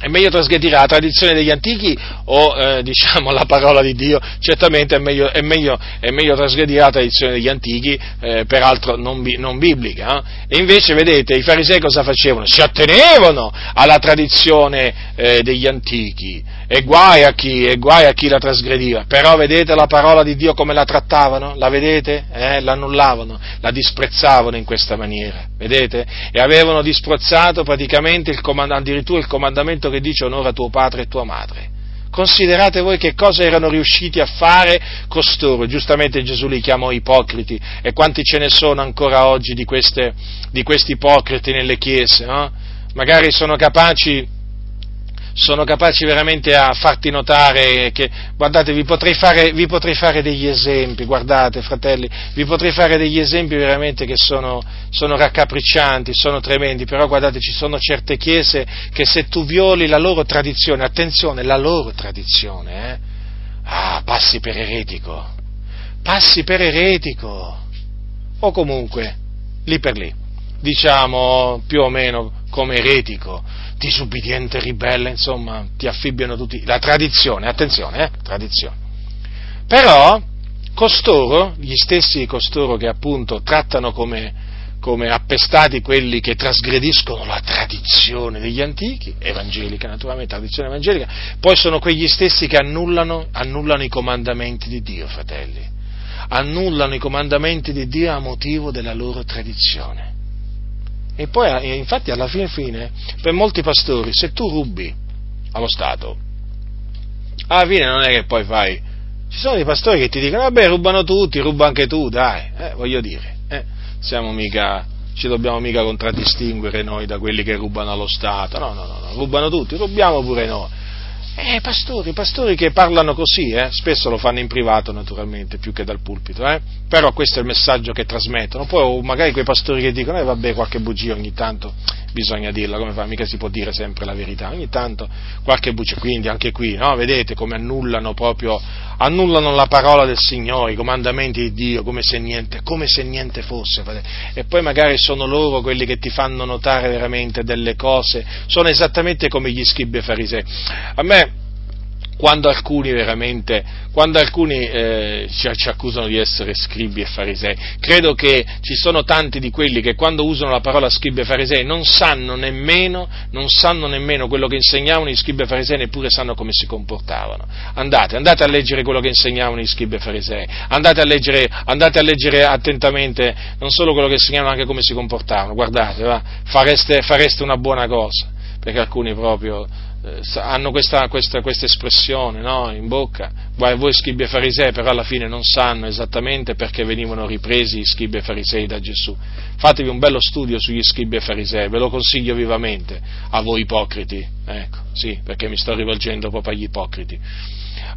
è meglio trasgredire la tradizione degli antichi o eh, <laughs> diciamo la parola di Dio? Certamente è meglio, è meglio, è meglio trasgredire la tradizione degli antichi, eh, peraltro non, non biblica. Eh? E invece, vedete, i farisei cosa facevano? Si attenevano alla tradizione eh, degli antichi e guai, a chi, e guai a chi la trasgrediva. Però vedete la parola di Dio come la trattavano? La vedete? Eh? L'annullavano, la disprezzavano in questa maniera, vedete? E avevano disprezzato praticamente il comand- addirittura il comandamento che dice onora tuo padre e tua madre. Considerate voi che cosa erano riusciti a fare costoro. Giustamente Gesù li chiamò ipocriti e quanti ce ne sono ancora oggi di, queste, di questi ipocriti nelle chiese. No? Magari sono capaci sono capaci veramente a farti notare che, guardate, vi potrei, fare, vi potrei fare degli esempi, guardate fratelli, vi potrei fare degli esempi veramente che sono, sono raccapriccianti, sono tremendi, però guardate, ci sono certe chiese che se tu violi la loro tradizione, attenzione, la loro tradizione, eh, ah, passi per eretico, passi per eretico, o comunque, lì per lì, diciamo più o meno come eretico, disubbidiente, ribelle, insomma, ti affibbiano tutti. La tradizione, attenzione, eh, tradizione. Però, costoro, gli stessi costoro che appunto trattano come, come appestati quelli che trasgrediscono la tradizione degli antichi, evangelica naturalmente, tradizione evangelica, poi sono quegli stessi che annullano, annullano i comandamenti di Dio, fratelli. Annullano i comandamenti di Dio a motivo della loro tradizione. E poi, infatti, alla fine, fine, per molti pastori, se tu rubi allo Stato, alla fine non è che poi fai. Ci sono dei pastori che ti dicono, vabbè, rubano tutti, ruba anche tu, dai, eh, voglio dire, eh, siamo mica, ci dobbiamo mica contraddistinguere noi da quelli che rubano allo Stato, no, no, no, no rubano tutti, rubiamo pure noi. Eh, pastori, pastori che parlano così, eh, spesso lo fanno in privato naturalmente, più che dal pulpito, eh, però questo è il messaggio che trasmettono. Poi magari quei pastori che dicono, eh vabbè, qualche bugia ogni tanto bisogna dirla, come fa? Mica si può dire sempre la verità, ogni tanto qualche bugia, quindi anche qui, no? Vedete come annullano proprio, annullano la parola del Signore, i comandamenti di Dio, come se niente, come se niente fosse, e poi magari sono loro quelli che ti fanno notare veramente delle cose, sono esattamente come gli scribi farisei. A me, quando alcuni veramente, quando alcuni eh, ci, ci, accusano di essere scribi e farisei, credo che ci sono tanti di quelli che quando usano la parola scribi e farisei non sanno nemmeno, non sanno nemmeno quello che insegnavano i scribi e farisei, neppure sanno come si comportavano. Andate, andate a leggere quello che insegnavano i scribi e farisei, andate a leggere, andate a leggere attentamente non solo quello che insegnavano, ma anche come si comportavano. Guardate, va, fareste, fareste una buona cosa, perché alcuni proprio hanno questa, questa, questa espressione no? in bocca, voi, voi scribi e farisei però alla fine non sanno esattamente perché venivano ripresi gli scribi e farisei da Gesù. Fatevi un bello studio sugli scribi e farisei, ve lo consiglio vivamente a voi ipocriti, ecco, sì, perché mi sto rivolgendo proprio agli ipocriti.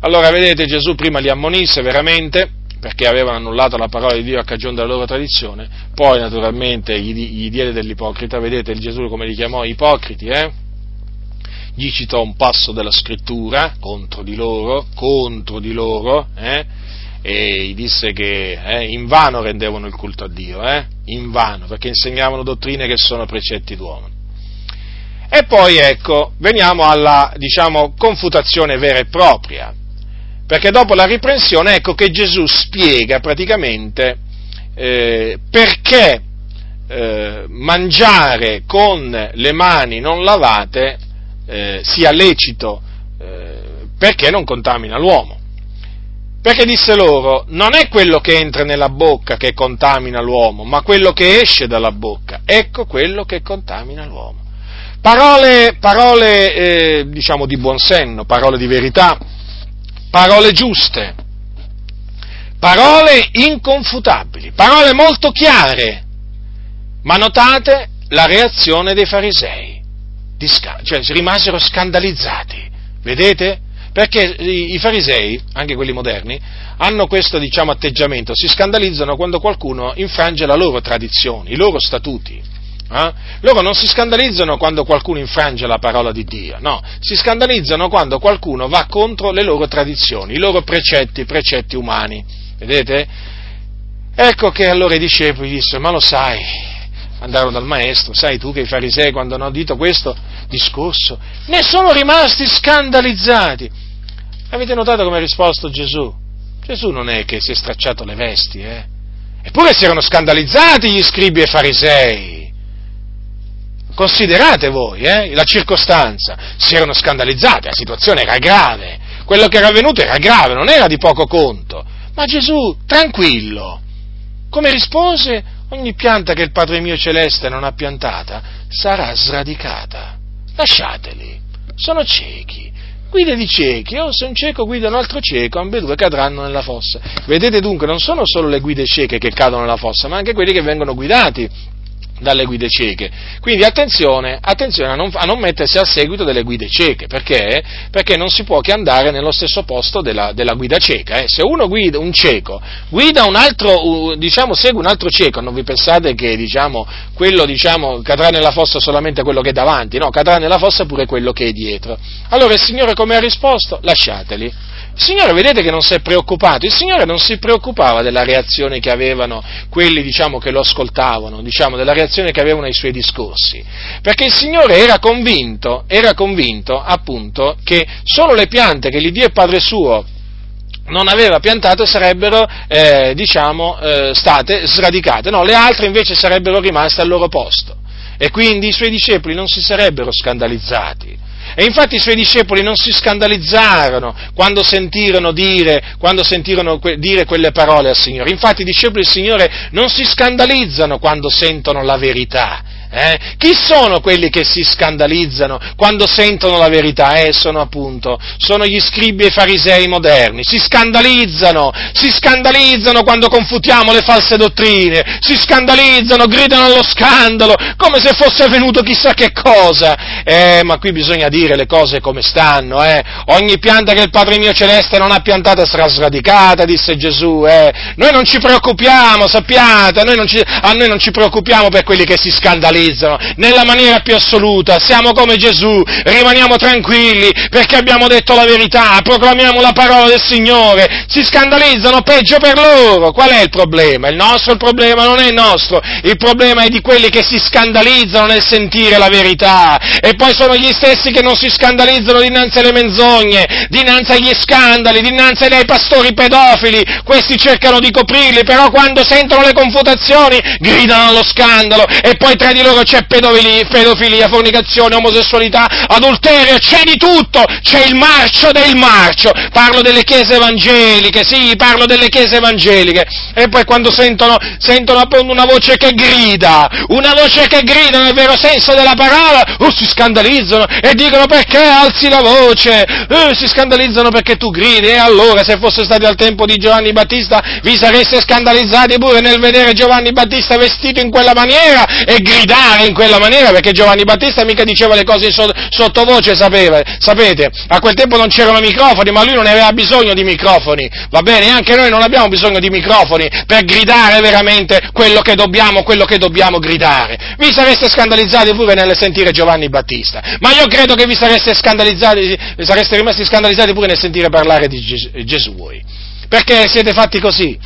Allora vedete Gesù prima li ammonisse veramente, perché avevano annullato la parola di Dio a cagione della loro tradizione, poi naturalmente gli, gli diede dell'ipocrita, vedete Gesù come li chiamò ipocriti, eh? Gli citò un passo della scrittura contro di loro, contro di loro, eh? e gli disse che eh, in vano rendevano il culto a Dio, eh? in vano, perché insegnavano dottrine che sono precetti d'uomo. E poi ecco, veniamo alla, diciamo, confutazione vera e propria, perché dopo la riprensione ecco che Gesù spiega praticamente eh, perché eh, mangiare con le mani non lavate eh, sia lecito eh, perché non contamina l'uomo. Perché disse loro, non è quello che entra nella bocca che contamina l'uomo, ma quello che esce dalla bocca, ecco quello che contamina l'uomo. Parole, parole eh, diciamo di buon senno, parole di verità, parole giuste, parole inconfutabili, parole molto chiare, ma notate la reazione dei farisei cioè rimasero scandalizzati. Vedete? Perché i, farisei, anche quelli moderni, hanno questo diciamo, atteggiamento, si scandalizzano quando qualcuno infrange la loro tradizione, i loro statuti. Eh? Loro non si scandalizzano quando qualcuno infrange la parola di Dio, no, si scandalizzano quando qualcuno va contro le loro tradizioni, i loro precetti, i precetti umani. Vedete? Ecco che allora i discepoli dissero, ma lo sai, andarono dal maestro, sai tu che i farisei quando hanno udito questo discorso ne sono rimasti scandalizzati. Avete notato come ha risposto Gesù? Gesù non è che si è stracciato le vesti, eh? Eppure si erano scandalizzati gli scribi e farisei. Considerate voi eh, la circostanza, si erano scandalizzati, la situazione era grave, quello che era avvenuto era grave, non era di poco conto. Ma Gesù, tranquillo, come rispose? Ogni pianta che il Padre mio celeste non ha piantata sarà sradicata. Lasciateli, sono ciechi. Guida di ciechi, o oh, se un cieco guida un altro cieco, ambedue cadranno nella fossa. Vedete dunque, non sono solo le guide cieche che cadono nella fossa, ma anche quelli che vengono guidati dalle guide cieche. Quindi attenzione, attenzione a, non, a, non, mettersi al seguito delle guide cieche, perché? Perché non si può che andare nello stesso posto della, della guida cieca. Eh. Se uno guida, un cieco, guida un altro, diciamo, segue un altro cieco, non vi pensate che diciamo, quello diciamo, cadrà nella fossa solamente quello che è davanti, no, cadrà nella fossa pure quello che è dietro. Allora il Signore come ha risposto? Lasciateli. Il Signore vedete che non si è preoccupato, il Signore non si preoccupava della reazione che avevano quelli diciamo, che lo ascoltavano, diciamo, della reazione che avevano ai suoi discorsi, perché il Signore era convinto, era convinto appunto che solo le piante che l'Iddio e Padre suo non aveva piantato sarebbero eh, diciamo, eh, state sradicate, no, le altre invece sarebbero rimaste al loro posto. E quindi i suoi discepoli non si sarebbero scandalizzati e infatti i suoi discepoli non si scandalizzarono quando sentirono dire, quando sentirono dire quelle parole al Signore. Infatti i discepoli del Signore non si scandalizzano quando sentono la verità eh? Chi sono quelli che si scandalizzano quando sentono la verità? Eh, sono appunto, sono gli scribi e i farisei moderni, si scandalizzano, si scandalizzano quando confutiamo le false dottrine, si scandalizzano, gridano allo scandalo, come se fosse avvenuto chissà che cosa. Eh, ma qui bisogna dire le cose come stanno, eh? Ogni pianta che il Padre mio celeste non ha piantata sarà sradicata, disse Gesù, eh? Noi non ci preoccupiamo, sappiate, noi ci, a noi non ci preoccupiamo per quelli che si scandalizzano scandalizzano nella maniera più assoluta, siamo come Gesù, rimaniamo tranquilli perché abbiamo detto la verità, proclamiamo la parola del Signore, si scandalizzano peggio per loro, qual è il problema? Il nostro il problema non è il nostro, il problema è di quelli che si scandalizzano nel sentire la verità. E poi sono gli stessi che non si scandalizzano dinanzi alle menzogne, dinanzi agli scandali, dinanzi ai pastori pedofili, questi cercano di coprirli, però quando sentono le confutazioni gridano allo scandalo e poi tra di loro loro c'è pedofilia, fornicazione, omosessualità, adulterio, c'è di tutto, c'è il marcio del marcio. Parlo delle chiese evangeliche, sì, parlo delle chiese evangeliche. E poi quando sentono, sentono appunto una voce che grida, una voce che grida nel vero senso della parola, oh, si scandalizzano e dicono perché alzi la voce, eh, si scandalizzano perché tu gridi e allora se fosse stati al tempo di Giovanni Battista vi sareste scandalizzati pure nel vedere Giovanni Battista vestito in quella maniera e gridare gridare in quella maniera perché Giovanni Battista mica diceva le cose sottovoce, sapeva, sapete, a quel tempo non c'erano microfoni, ma lui non aveva bisogno di microfoni, va bene? Anche noi non abbiamo bisogno di microfoni per gridare veramente quello che dobbiamo, quello che dobbiamo gridare. Vi sareste scandalizzati pure nel sentire Giovanni Battista, ma io credo che vi sareste scandalizzati, sareste rimasti scandalizzati pure nel sentire parlare di Gesù voi. Perché siete fatti così?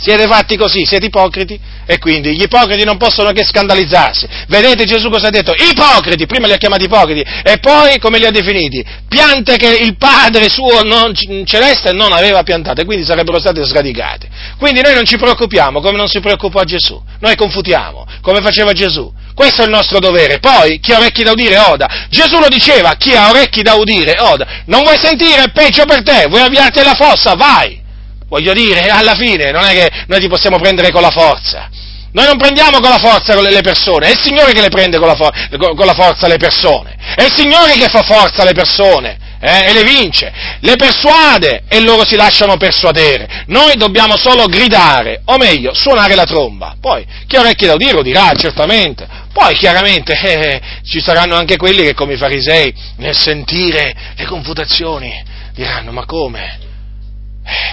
Siete fatti così, siete ipocriti e quindi gli ipocriti non possono che scandalizzarsi. Vedete Gesù cosa ha detto? Ipocriti, prima li ha chiamati ipocriti e poi come li ha definiti? Piante che il Padre suo non, celeste non aveva piantate, quindi sarebbero state sradicate. Quindi noi non ci preoccupiamo come non si preoccupò Gesù, noi confutiamo come faceva Gesù. Questo è il nostro dovere. Poi, chi ha orecchi da udire, oda. Gesù lo diceva, chi ha orecchi da udire, oda. Non vuoi sentire, peggio per te, vuoi avviarti alla fossa, vai. Voglio dire, alla fine non è che noi ti possiamo prendere con la forza. Noi non prendiamo con la forza le persone, è il Signore che le prende con la, for- con la forza le persone, è il Signore che fa forza alle persone eh, e le vince, le persuade e loro si lasciano persuadere. Noi dobbiamo solo gridare, o meglio, suonare la tromba. Poi chi ha orecchie da udire lo dirà, certamente. Poi chiaramente eh, eh, ci saranno anche quelli che come i farisei nel sentire le confutazioni diranno ma come?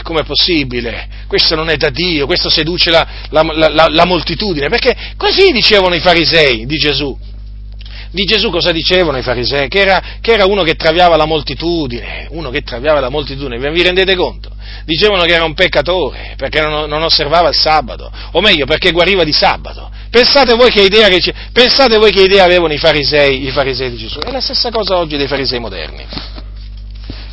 Com'è possibile? Questo non è da Dio, questo seduce la, la, la, la, moltitudine, perché così dicevano i farisei di Gesù. Di Gesù cosa dicevano i farisei? Che era, che era uno che traviava la moltitudine, uno che traviava la moltitudine, vi rendete conto? Dicevano che era un peccatore, perché non, non osservava il sabato, o meglio, perché guariva di sabato. Pensate voi che idea, che, pensate voi che idea avevano i farisei, i farisei di Gesù? È la stessa cosa oggi dei farisei moderni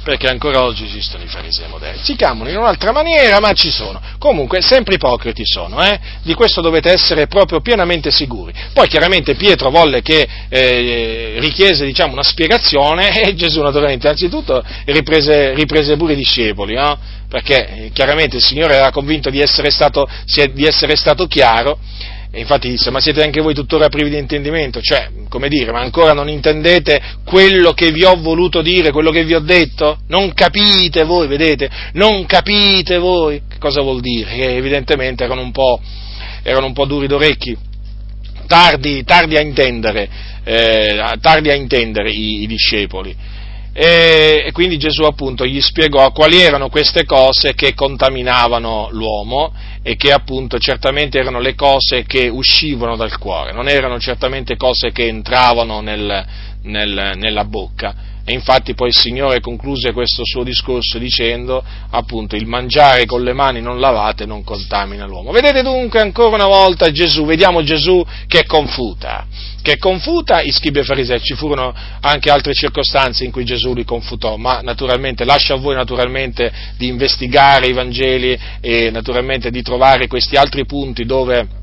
perché ancora oggi esistono i farisei moderni. Si chiamano in un'altra maniera, ma ci sono. Comunque, sempre ipocriti sono, eh? di questo dovete essere proprio pienamente sicuri. Poi chiaramente Pietro volle che eh, richiese diciamo, una spiegazione <laughs> e Gesù naturalmente anzitutto riprese, riprese pure i discepoli, no? perché eh, chiaramente il Signore era convinto di essere stato, di essere stato chiaro e infatti disse, ma siete anche voi tuttora privi di intendimento? Cioè, come dire, ma ancora non intendete quello che vi ho voluto dire, quello che vi ho detto? Non capite voi, vedete? Non capite voi? Che cosa vuol dire? Che evidentemente erano un po', erano un po duri d'orecchi, tardi, tardi, a intendere, eh, tardi a intendere i, i discepoli. E, e, quindi Gesù appunto gli spiegò quali erano queste cose che contaminavano l'uomo e che appunto certamente erano le cose che uscivano dal cuore, non erano certamente cose che entravano nel, nel, nella bocca. E infatti poi il Signore concluse questo suo discorso dicendo appunto il mangiare con le mani non lavate non contamina l'uomo. Vedete dunque ancora una volta Gesù, vediamo Gesù che confuta, che confuta i scribi e farisei, ci furono anche altre circostanze in cui Gesù li confutò, ma naturalmente lascia a voi naturalmente di investigare i Vangeli e naturalmente di trovare questi altri punti dove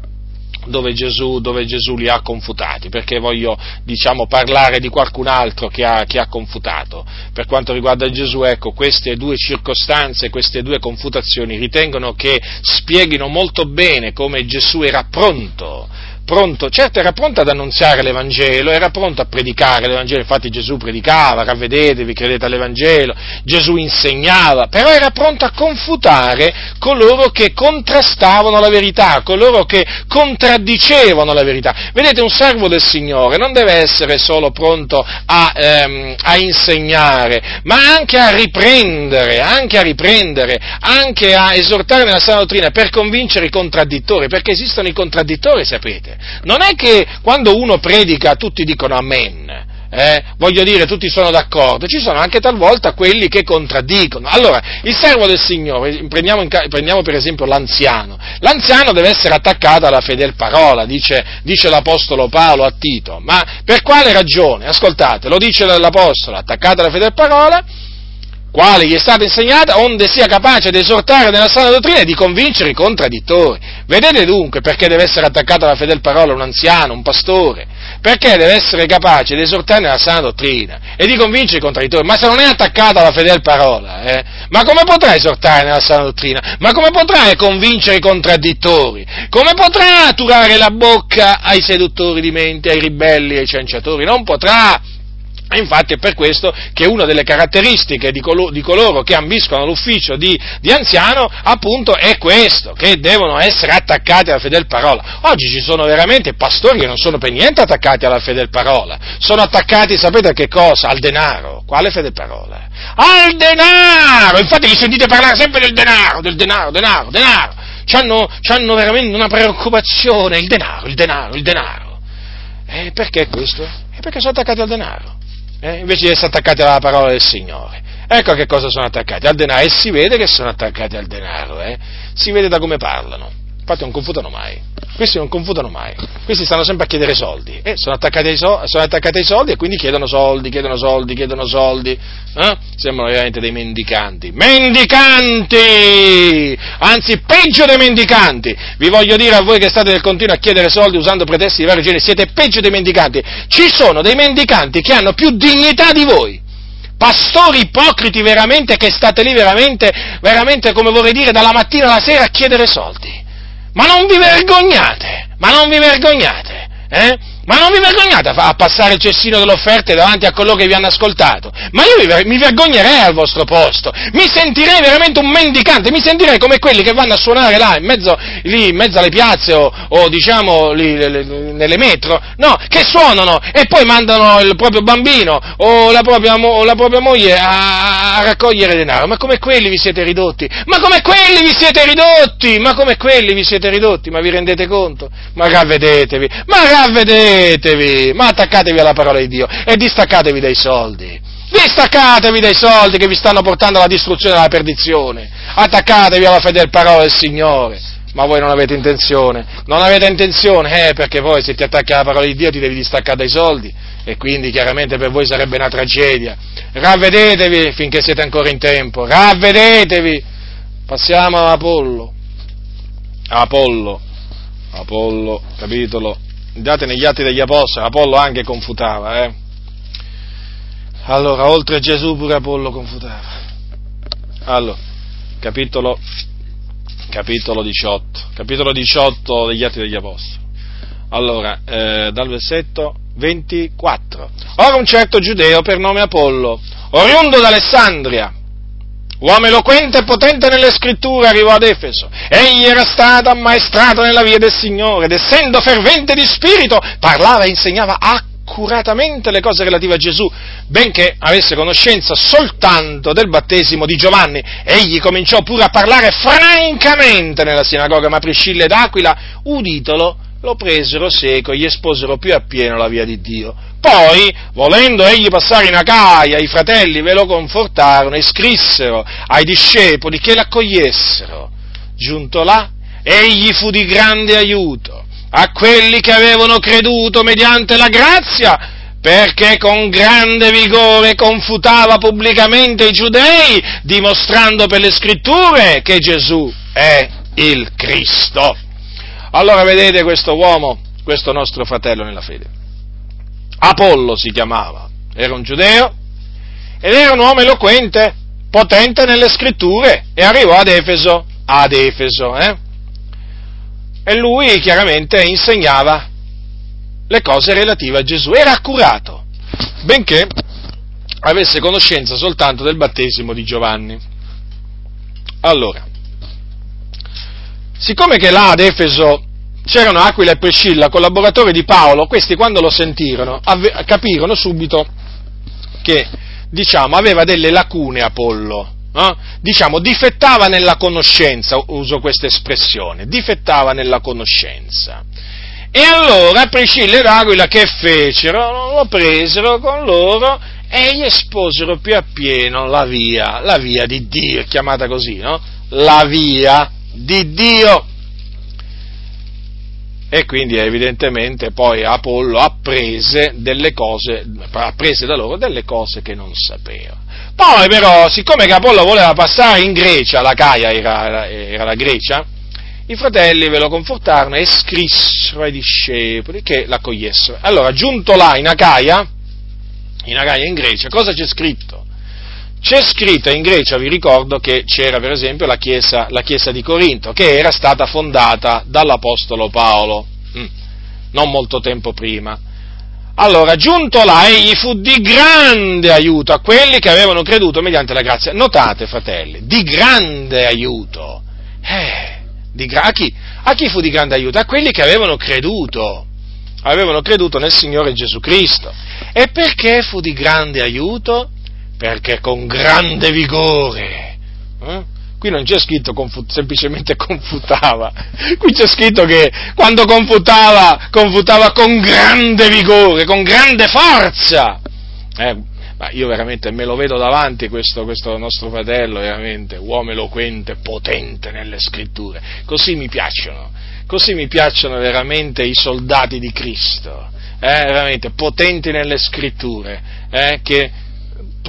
dove Gesù, dove Gesù, li ha confutati, perché voglio diciamo, parlare di qualcun altro che ha, che ha, confutato. Per quanto riguarda Gesù, ecco, queste due circostanze, queste due confutazioni ritengono che spieghino molto bene come Gesù era pronto pronto, certo era pronto ad annunziare l'Evangelo, era pronto a predicare l'Evangelo, infatti Gesù predicava, ravvedetevi, credete all'Evangelo, Gesù insegnava, però era pronto a confutare coloro che contrastavano la verità, coloro che contraddicevano la verità. Vedete, un servo del Signore non deve essere solo pronto a, ehm, a insegnare, ma anche a riprendere, anche a riprendere, anche a esortare nella sana dottrina per convincere i contraddittori, perché esistono i contraddittori, sapete. Non è che quando uno predica tutti dicono amen. Eh, voglio dire, tutti sono d'accordo, ci sono anche talvolta quelli che contraddicono. Allora, il servo del Signore, prendiamo, in, prendiamo per esempio l'anziano, l'anziano deve essere attaccato alla fedel parola, dice, dice, l'Apostolo Paolo a Tito, ma per quale ragione? Ascoltate, lo dice l'Apostolo, attaccato alla fedel parola, quale gli è stata insegnata, onde sia capace di esortare nella sana dottrina e di convincere i contraddittori. Vedete dunque perché deve essere attaccato alla fedel parola un anziano, un pastore? Perché deve essere capace di esortare nella sana dottrina e di convincere i contraddittori. Ma se non è attaccato alla fedel parola, eh, ma come potrà esortare nella sana dottrina? Ma come potrà convincere i contraddittori? Come potrà turare la bocca ai seduttori di mente, ai ribelli, ai cianciatori? Non potrà E infatti è per questo che una delle caratteristiche di, colo- di coloro che ambiscono l'ufficio di, di, anziano appunto è questo, che devono essere attaccati alla fedel parola. Oggi ci sono veramente pastori che non sono per niente attaccati alla fedel parola, sono attaccati, sapete a che cosa? Al denaro. Quale fedel parola? Al denaro! Infatti vi sentite parlare sempre del denaro, del denaro, denaro, denaro. C'hanno, c'hanno veramente una preoccupazione, il denaro, il denaro, il denaro. E perché questo? È perché sono attaccati al denaro eh, invece di essere attaccati alla parola del Signore. Ecco a che cosa sono attaccati, al denaro, e si vede che sono attaccati al denaro, eh? si vede da come parlano, infatti non confutano mai, questi non confutano mai, questi stanno sempre a chiedere soldi, eh? sono, attaccati so- sono, attaccati ai soldi e quindi chiedono soldi, chiedono soldi, chiedono soldi, eh? sembrano veramente dei mendicanti, mendicanti, anzi peggio dei mendicanti, vi voglio dire a voi che state nel continuo a chiedere soldi usando pretesti di vario genere, siete peggio dei mendicanti, ci sono dei mendicanti che hanno più dignità di voi, pastori ipocriti veramente che state lì veramente, veramente come vorrei dire, dalla mattina alla sera a chiedere soldi. Ma non vi vergognate, ma non vi vergognate, eh? Ma non vi vergognate a passare il cestino delle offerte davanti a coloro che vi hanno ascoltato? Ma io mi vergognerei al vostro posto, mi sentirei veramente un mendicante, mi sentirei come quelli che vanno a suonare là in mezzo, lì, in mezzo alle piazze o, o diciamo lì, nelle metro, no, che suonano e poi mandano il proprio bambino o la propria, o la propria moglie a, a, raccogliere denaro. Ma come quelli vi siete ridotti? Ma come quelli vi siete ridotti? Ma come quelli vi siete ridotti? Ma vi rendete conto? Ma ravvedetevi, ma ravvedetevi! Ravvedetevi, ma attaccatevi alla parola di Dio e distaccatevi dai soldi. Distaccatevi dai soldi che vi stanno portando alla distruzione e alla perdizione. Attaccatevi alla fedele parola del Signore. Ma voi non avete intenzione. Non avete intenzione, eh, perché poi se ti attacchi alla parola di Dio ti devi distaccare dai soldi e quindi chiaramente per voi sarebbe una tragedia. Ravvedetevi finché siete ancora in tempo. Ravvedetevi. Passiamo a Apollo. Apollo. Apollo, capitolo date negli atti degli apostoli, Apollo anche confutava, eh? Allora, oltre Gesù pure Apollo confutava. Allora, capitolo, capitolo 18, capitolo 18 degli atti degli apostoli. Allora, eh, dal versetto 24. Ora un certo giudeo per nome Apollo, oriundo d'Alessandria, uomo eloquente e potente nelle scritture, arrivò ad Efeso. Egli era stato ammaestrato nella via del Signore ed essendo fervente di spirito, parlava e insegnava accuratamente le cose relative a Gesù, benché avesse conoscenza soltanto del battesimo di Giovanni. Egli cominciò pure a parlare francamente nella sinagoga, ma Priscilla ed Aquila, uditolo, lo presero seco e gli esposero più appieno la via di Dio. Poi, volendo egli passare in Acaia, i fratelli ve lo confortarono e scrissero ai discepoli che l'accogliessero. Giunto là, egli fu di grande aiuto a quelli che avevano creduto mediante la grazia, perché con grande vigore confutava pubblicamente i giudei, dimostrando per le scritture che Gesù è il Cristo. Allora vedete questo uomo, questo nostro fratello nella fede. Apollo si chiamava, era un giudeo ed era un uomo eloquente, potente nelle scritture e arrivò ad Efeso, ad Efeso, eh? E lui chiaramente insegnava le cose relative a Gesù, era accurato, benché avesse conoscenza soltanto del battesimo di Giovanni. Allora, Siccome che là ad Efeso c'erano Aquila e Priscilla, collaboratori di Paolo, questi quando lo sentirono avve- capirono subito che, diciamo, aveva delle lacune Apollo, eh? diciamo, difettava nella conoscenza, uso questa espressione, difettava nella conoscenza. E allora Priscilla ed Aquila che fecero? Lo presero con loro e gli esposero più appieno la via, la via di Dio, chiamata così, no? La via di Dio. E quindi evidentemente poi Apollo apprese delle cose, apprese da loro delle cose che non sapeva. Poi però, siccome che Apollo voleva passare in Grecia, la Caia era, era la Grecia, i fratelli ve lo confortarono e scrissero ai discepoli che l'accogliessero. Allora, giunto là in Acaia, in Acaia in Grecia, cosa c'è scritto? C'è scritto in Grecia, vi ricordo che c'era per esempio la chiesa, la chiesa di Corinto, che era stata fondata dall'Apostolo Paolo, mm, non molto tempo prima. allora, giunto là, egli fu di grande aiuto a quelli che avevano creduto mediante la grazia. Notate, fratelli, di grande aiuto. Eh, di gra- a, chi? a chi fu di grande aiuto? A quelli che avevano creduto. Avevano creduto nel Signore Gesù Cristo. E perché fu di grande aiuto? Perché con grande vigore. Eh? Qui non c'è scritto confut- semplicemente confutava, qui c'è scritto che quando confutava, confutava con grande vigore, con grande forza. Eh, ma io veramente me lo vedo davanti questo, questo, nostro fratello, veramente, uomo eloquente, potente nelle scritture. Così mi piacciono, così mi piacciono veramente i soldati di Cristo, eh, veramente potenti nelle scritture, eh, che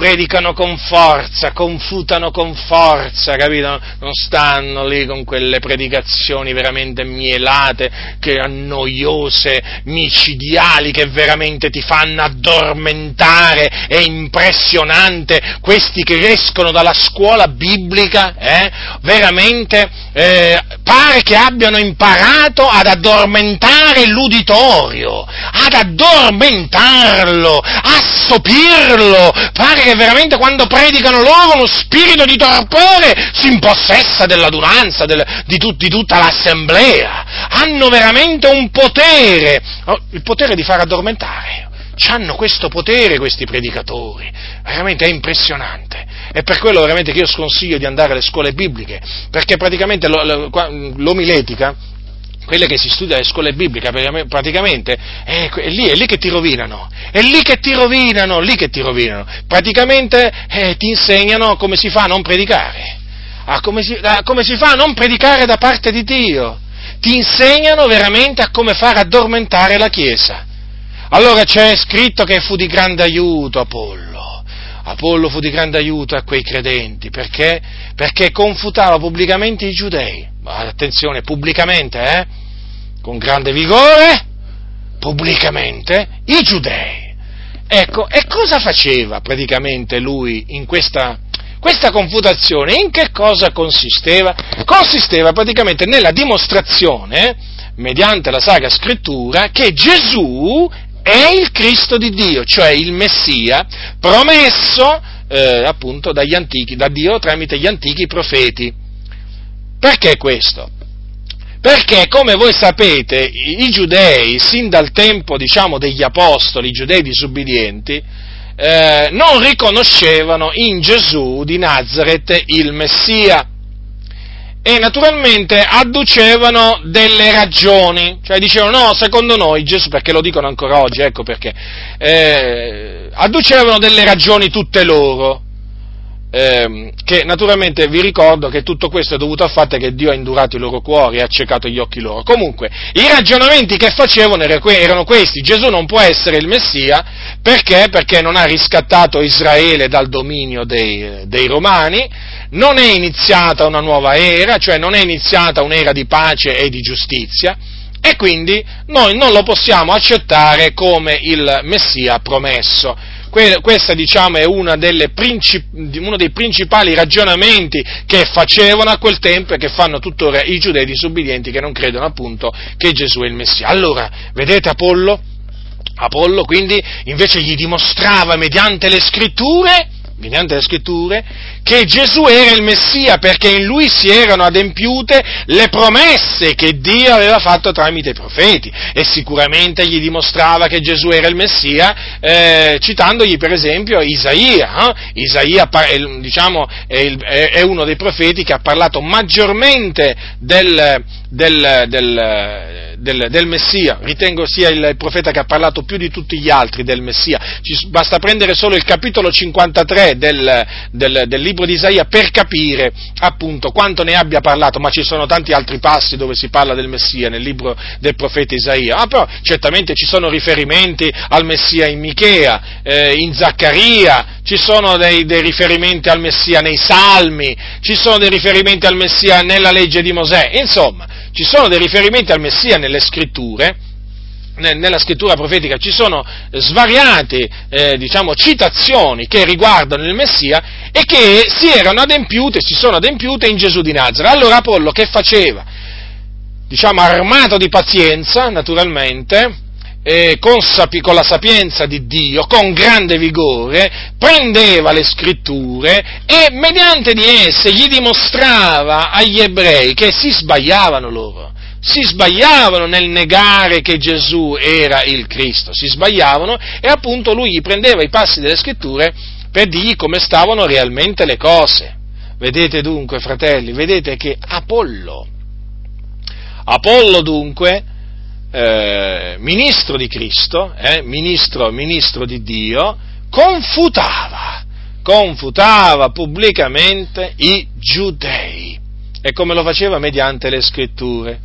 predicano con forza, confutano con forza, capito? Non stanno lì con quelle predicazioni veramente mielate, che annoiose, micidiali, che veramente ti fanno addormentare. È impressionante questi che escono dalla scuola biblica, eh? Veramente eh, pare che abbiano imparato ad addormentare l'uditorio, ad addormentarlo, a sopirlo, pare che veramente quando predicano loro uno spirito di torpore si impossessa dell'adunanza, del, di, tut, di, tutta l'assemblea. Hanno veramente un potere, oh, il potere di far addormentare. Hanno questo potere questi predicatori, veramente è impressionante. È per quello veramente che io sconsiglio di andare alle scuole bibliche, perché praticamente l'omiletica, quelle che si studia alle scuole bibliche, praticamente è, è, lì, è, lì, che ti rovinano, è lì che ti rovinano, lì che ti rovinano. Praticamente eh, ti insegnano come si fa a non predicare, a come, si, a come si fa a non predicare da parte di Dio. Ti insegnano veramente a come fare addormentare la Chiesa. Allora c'è scritto che fu di grande aiuto Apollo. Apollo fu di grande aiuto a quei credenti, perché? Perché confutava pubblicamente i giudei attenzione, pubblicamente, eh? con grande vigore, pubblicamente, i giudei. Ecco, e cosa faceva praticamente lui in questa, questa confutazione? In che cosa consisteva? Consisteva praticamente nella dimostrazione, mediante la Sacra Scrittura, che Gesù è il Cristo di Dio, cioè il Messia promesso eh, appunto dagli antichi, da Dio tramite gli antichi profeti. Perché questo? Perché, come voi sapete, i, giudei, sin dal tempo, diciamo, degli apostoli, i giudei disubbidienti, eh, non riconoscevano in Gesù di Nazareth il Messia e naturalmente adducevano delle ragioni, cioè dicevano no, secondo noi Gesù, perché lo dicono ancora oggi, ecco perché, eh, adducevano delle ragioni tutte loro, eh, che naturalmente vi ricordo che tutto questo è dovuto al fatto che Dio ha indurato i loro cuori e ha accecato gli occhi loro. Comunque, i ragionamenti che facevano erano questi, Gesù non può essere il Messia, perché? Perché non ha riscattato Israele dal dominio dei, dei Romani, non è iniziata una nuova era, cioè non è iniziata un'era di pace e di giustizia, e quindi noi non lo possiamo accettare come il Messia promesso questo diciamo, è uno dei principali ragionamenti che facevano a quel tempo e che fanno tuttora i giudei disubbidienti che non credono appunto che Gesù è il Messia. Allora, vedete Apollo? Apollo quindi invece gli dimostrava mediante le scritture mediante le scritture, che Gesù era il Messia perché in lui si erano adempiute le promesse che Dio aveva fatto tramite i profeti e sicuramente gli dimostrava che Gesù era il Messia eh, citandogli per esempio Isaia. Eh? Isaia diciamo, è, uno dei profeti che ha parlato maggiormente del, del, del, del, del, Messia, ritengo sia il profeta che ha parlato più di tutti gli altri del Messia, Ci, basta prendere solo il capitolo 53 del, del, libro di Isaia per capire appunto quanto ne abbia parlato, ma ci sono tanti altri passi dove si parla del Messia nel libro del profeta Isaia, ah, però certamente ci sono riferimenti al Messia in Michea, eh, in Zaccaria, ci sono dei, dei, riferimenti al Messia nei Salmi, ci sono dei riferimenti al Messia nella legge di Mosè, insomma, ci sono dei riferimenti al Messia nelle scritture, nella scrittura profetica ci sono svariate eh, diciamo, citazioni che riguardano il Messia e che si erano adempiute, si sono adempiute in Gesù di Nazareth. Allora Apollo che faceva? Diciamo armato di pazienza, naturalmente, eh, con, sapi- con, la sapienza di Dio, con grande vigore, prendeva le scritture e mediante di esse gli dimostrava agli ebrei che si sbagliavano loro. Si sbagliavano nel negare che Gesù era il Cristo, si sbagliavano e appunto lui gli prendeva i passi delle scritture per dirgli come stavano realmente le cose. Vedete dunque, fratelli, vedete che Apollo, Apollo dunque, eh, ministro di Cristo, eh, ministro, ministro di Dio, confutava, confutava pubblicamente i giudei. E come lo faceva? Mediante le scritture.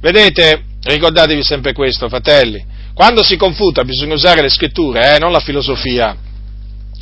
Vedete, ricordatevi sempre questo, fratelli, quando si confuta bisogna usare le scritture, eh, non la filosofia,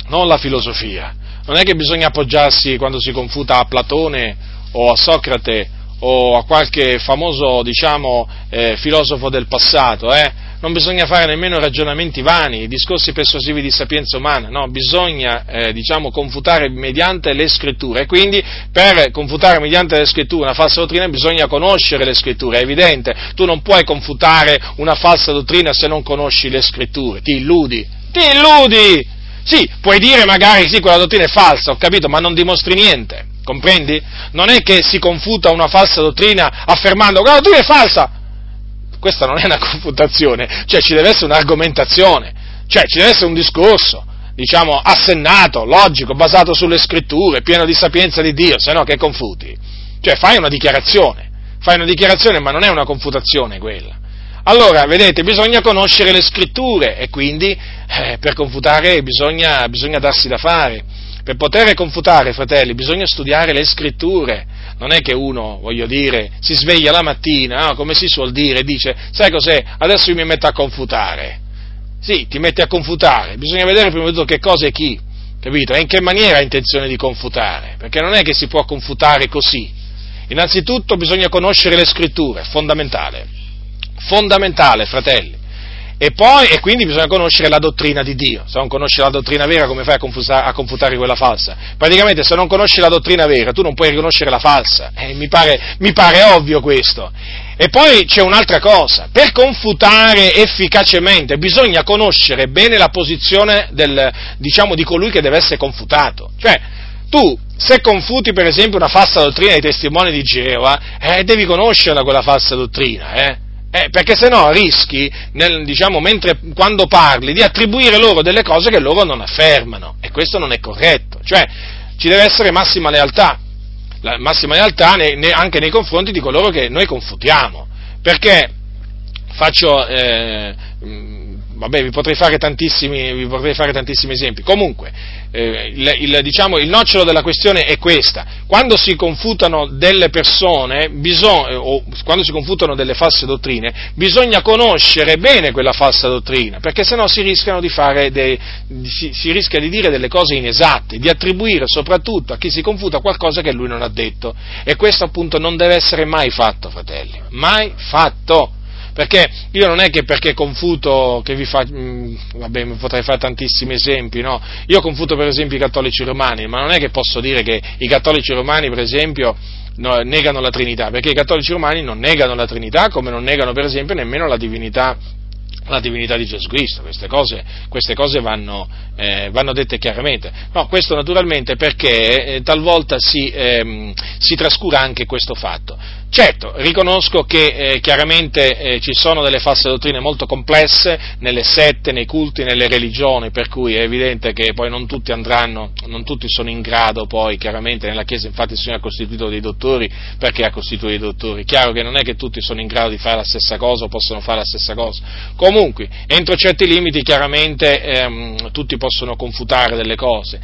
non la filosofia. Non è che bisogna appoggiarsi quando si confuta a Platone o a Socrate o a qualche famoso, diciamo, eh, filosofo del passato, eh? non bisogna fare nemmeno ragionamenti vani, discorsi persuasivi di sapienza umana, no, bisogna, eh, diciamo, confutare mediante le scritture, quindi per confutare mediante le scritture una falsa dottrina bisogna conoscere le scritture, è evidente, tu non puoi confutare una falsa dottrina se non conosci le scritture, ti illudi, ti illudi! Sì, puoi dire magari sì, quella dottrina è falsa, ho capito, ma non dimostri niente. Comprendi? Non è che si confuta una falsa dottrina affermando che la dottrina è falsa. Questa non è una <laughs> confutazione, cioè ci deve essere un'argomentazione, cioè ci deve essere un discorso, diciamo, assennato, logico, basato sulle scritture, pieno di sapienza di Dio, se no che confuti? Cioè fai una dichiarazione, fai una dichiarazione ma non è una confutazione quella. Allora, vedete, bisogna conoscere le scritture e quindi eh, per confutare bisogna, bisogna darsi da fare. Per poter confutare, fratelli, bisogna studiare le scritture. Non è che uno, voglio dire, si sveglia la mattina, no? come si suol dire, dice, sai cos'è, adesso io mi metto a confutare. Sì, ti metti a confutare, bisogna vedere prima di tutto che cosa e chi, capito? E in che maniera ha intenzione di confutare, perché non è che si può confutare così. Innanzitutto bisogna conoscere le scritture, fondamentale, fondamentale, fratelli. E poi, e quindi bisogna conoscere la dottrina di Dio. Se non conosci la dottrina vera, come fai a, confusa, a confutare quella falsa? Praticamente, se non conosci la dottrina vera, tu non puoi riconoscere la falsa. Eh, mi, pare, mi pare ovvio questo. E poi c'è un'altra cosa, per confutare efficacemente bisogna conoscere bene la posizione del, diciamo, di colui che deve essere confutato. Cioè, tu, se confuti per esempio una falsa dottrina dei testimoni di Geova, eh, devi conoscerla quella falsa dottrina, eh? Eh, perché se no rischi, nel, diciamo, mentre, quando parli, di attribuire loro delle cose che loro non affermano, e questo non è corretto. Cioè, ci deve essere massima lealtà, la massima lealtà ne, ne, anche nei confronti di coloro che noi confutiamo, perché faccio, eh, vabbè, vi potrei fare tantissimi, potrei fare tantissimi esempi. Comunque, eh, il, il, diciamo, il, nocciolo della questione è questa. Quando si confutano delle persone, bisog- o quando si confutano delle false dottrine, bisogna conoscere bene quella falsa dottrina, perché sennò si rischiano di fare dei, si, si rischia di dire delle cose inesatte, di attribuire soprattutto a chi si confuta qualcosa che lui non ha detto. E questo appunto non deve essere mai fatto, fratelli. Mai fatto perché io non è che perché confuto, che vi fa, mh, mm, vabbè, potrei fare tantissimi esempi, no? Io confuto per esempio i cattolici romani, ma non è che posso dire che i cattolici romani, per esempio, no, negano la Trinità, perché i cattolici romani non negano la Trinità, come non negano per esempio nemmeno la divinità la divinità di Gesù Cristo, queste cose, queste cose vanno, eh, vanno, dette chiaramente. No, questo naturalmente perché eh, talvolta si, ehm, si, trascura anche questo fatto. Certo, riconosco che eh, chiaramente eh, ci sono delle false dottrine molto complesse nelle sette, nei culti, nelle religioni, per cui è evidente che poi non tutti andranno, non tutti sono in grado poi, chiaramente nella Chiesa infatti si è costituito dei dottori, perché ha costituito dei dottori? Chiaro che non è che tutti sono in grado di fare la stessa cosa o possono fare la stessa cosa. Comunque, entro certi limiti chiaramente ehm, tutti possono confutare delle cose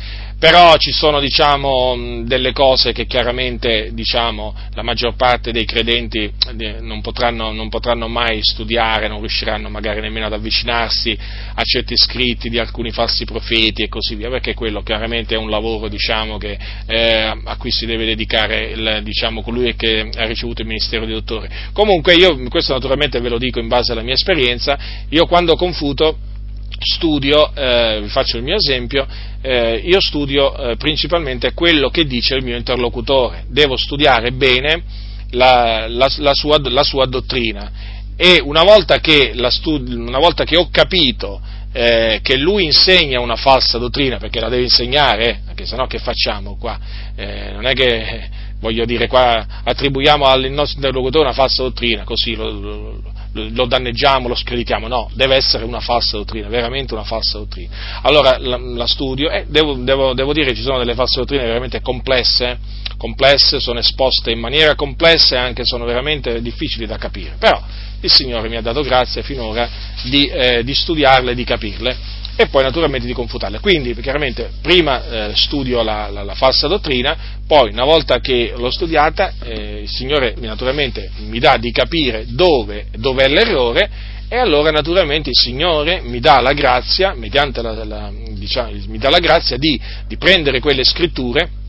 però ci sono diciamo, delle cose che chiaramente diciamo, la maggior parte dei credenti eh, non potranno, non potranno, mai studiare, non riusciranno magari nemmeno ad avvicinarsi a certi scritti di alcuni falsi profeti e così via, perché quello chiaramente è un lavoro diciamo, che, eh, a cui si deve dedicare il, diciamo, colui che ha ricevuto il ministero di dottore. Comunque io, questo naturalmente ve lo dico in base alla mia esperienza, io quando confuto studio, eh, vi faccio il mio esempio, eh, io studio eh, principalmente quello che dice il mio interlocutore, devo studiare bene la, la, la, sua, la sua, dottrina e una volta che, studi- una volta che ho capito eh, che lui insegna una falsa dottrina, perché la deve insegnare, eh, perché sennò che facciamo qua? Eh, non è che, voglio dire, qua attribuiamo al nostro interlocutore una falsa dottrina, così lo, lo, lo danneggiamo, lo screditiamo, no, deve essere una falsa dottrina, veramente una falsa dottrina. Allora la, la studio e devo, devo, devo, dire che ci sono delle false dottrine veramente complesse, complesse, sono esposte in maniera complessa e anche sono veramente difficili da capire, però il Signore mi ha dato grazia finora di, eh, di studiarle e di capirle e poi naturalmente di confutarle. Quindi chiaramente prima eh, studio la, la, la, falsa dottrina, poi una volta che l'ho studiata eh, il Signore naturalmente mi dà di capire dove, dove, è l'errore e allora naturalmente il Signore mi dà la grazia, mediante la, diciamo, mi dà la grazia di, di prendere quelle scritture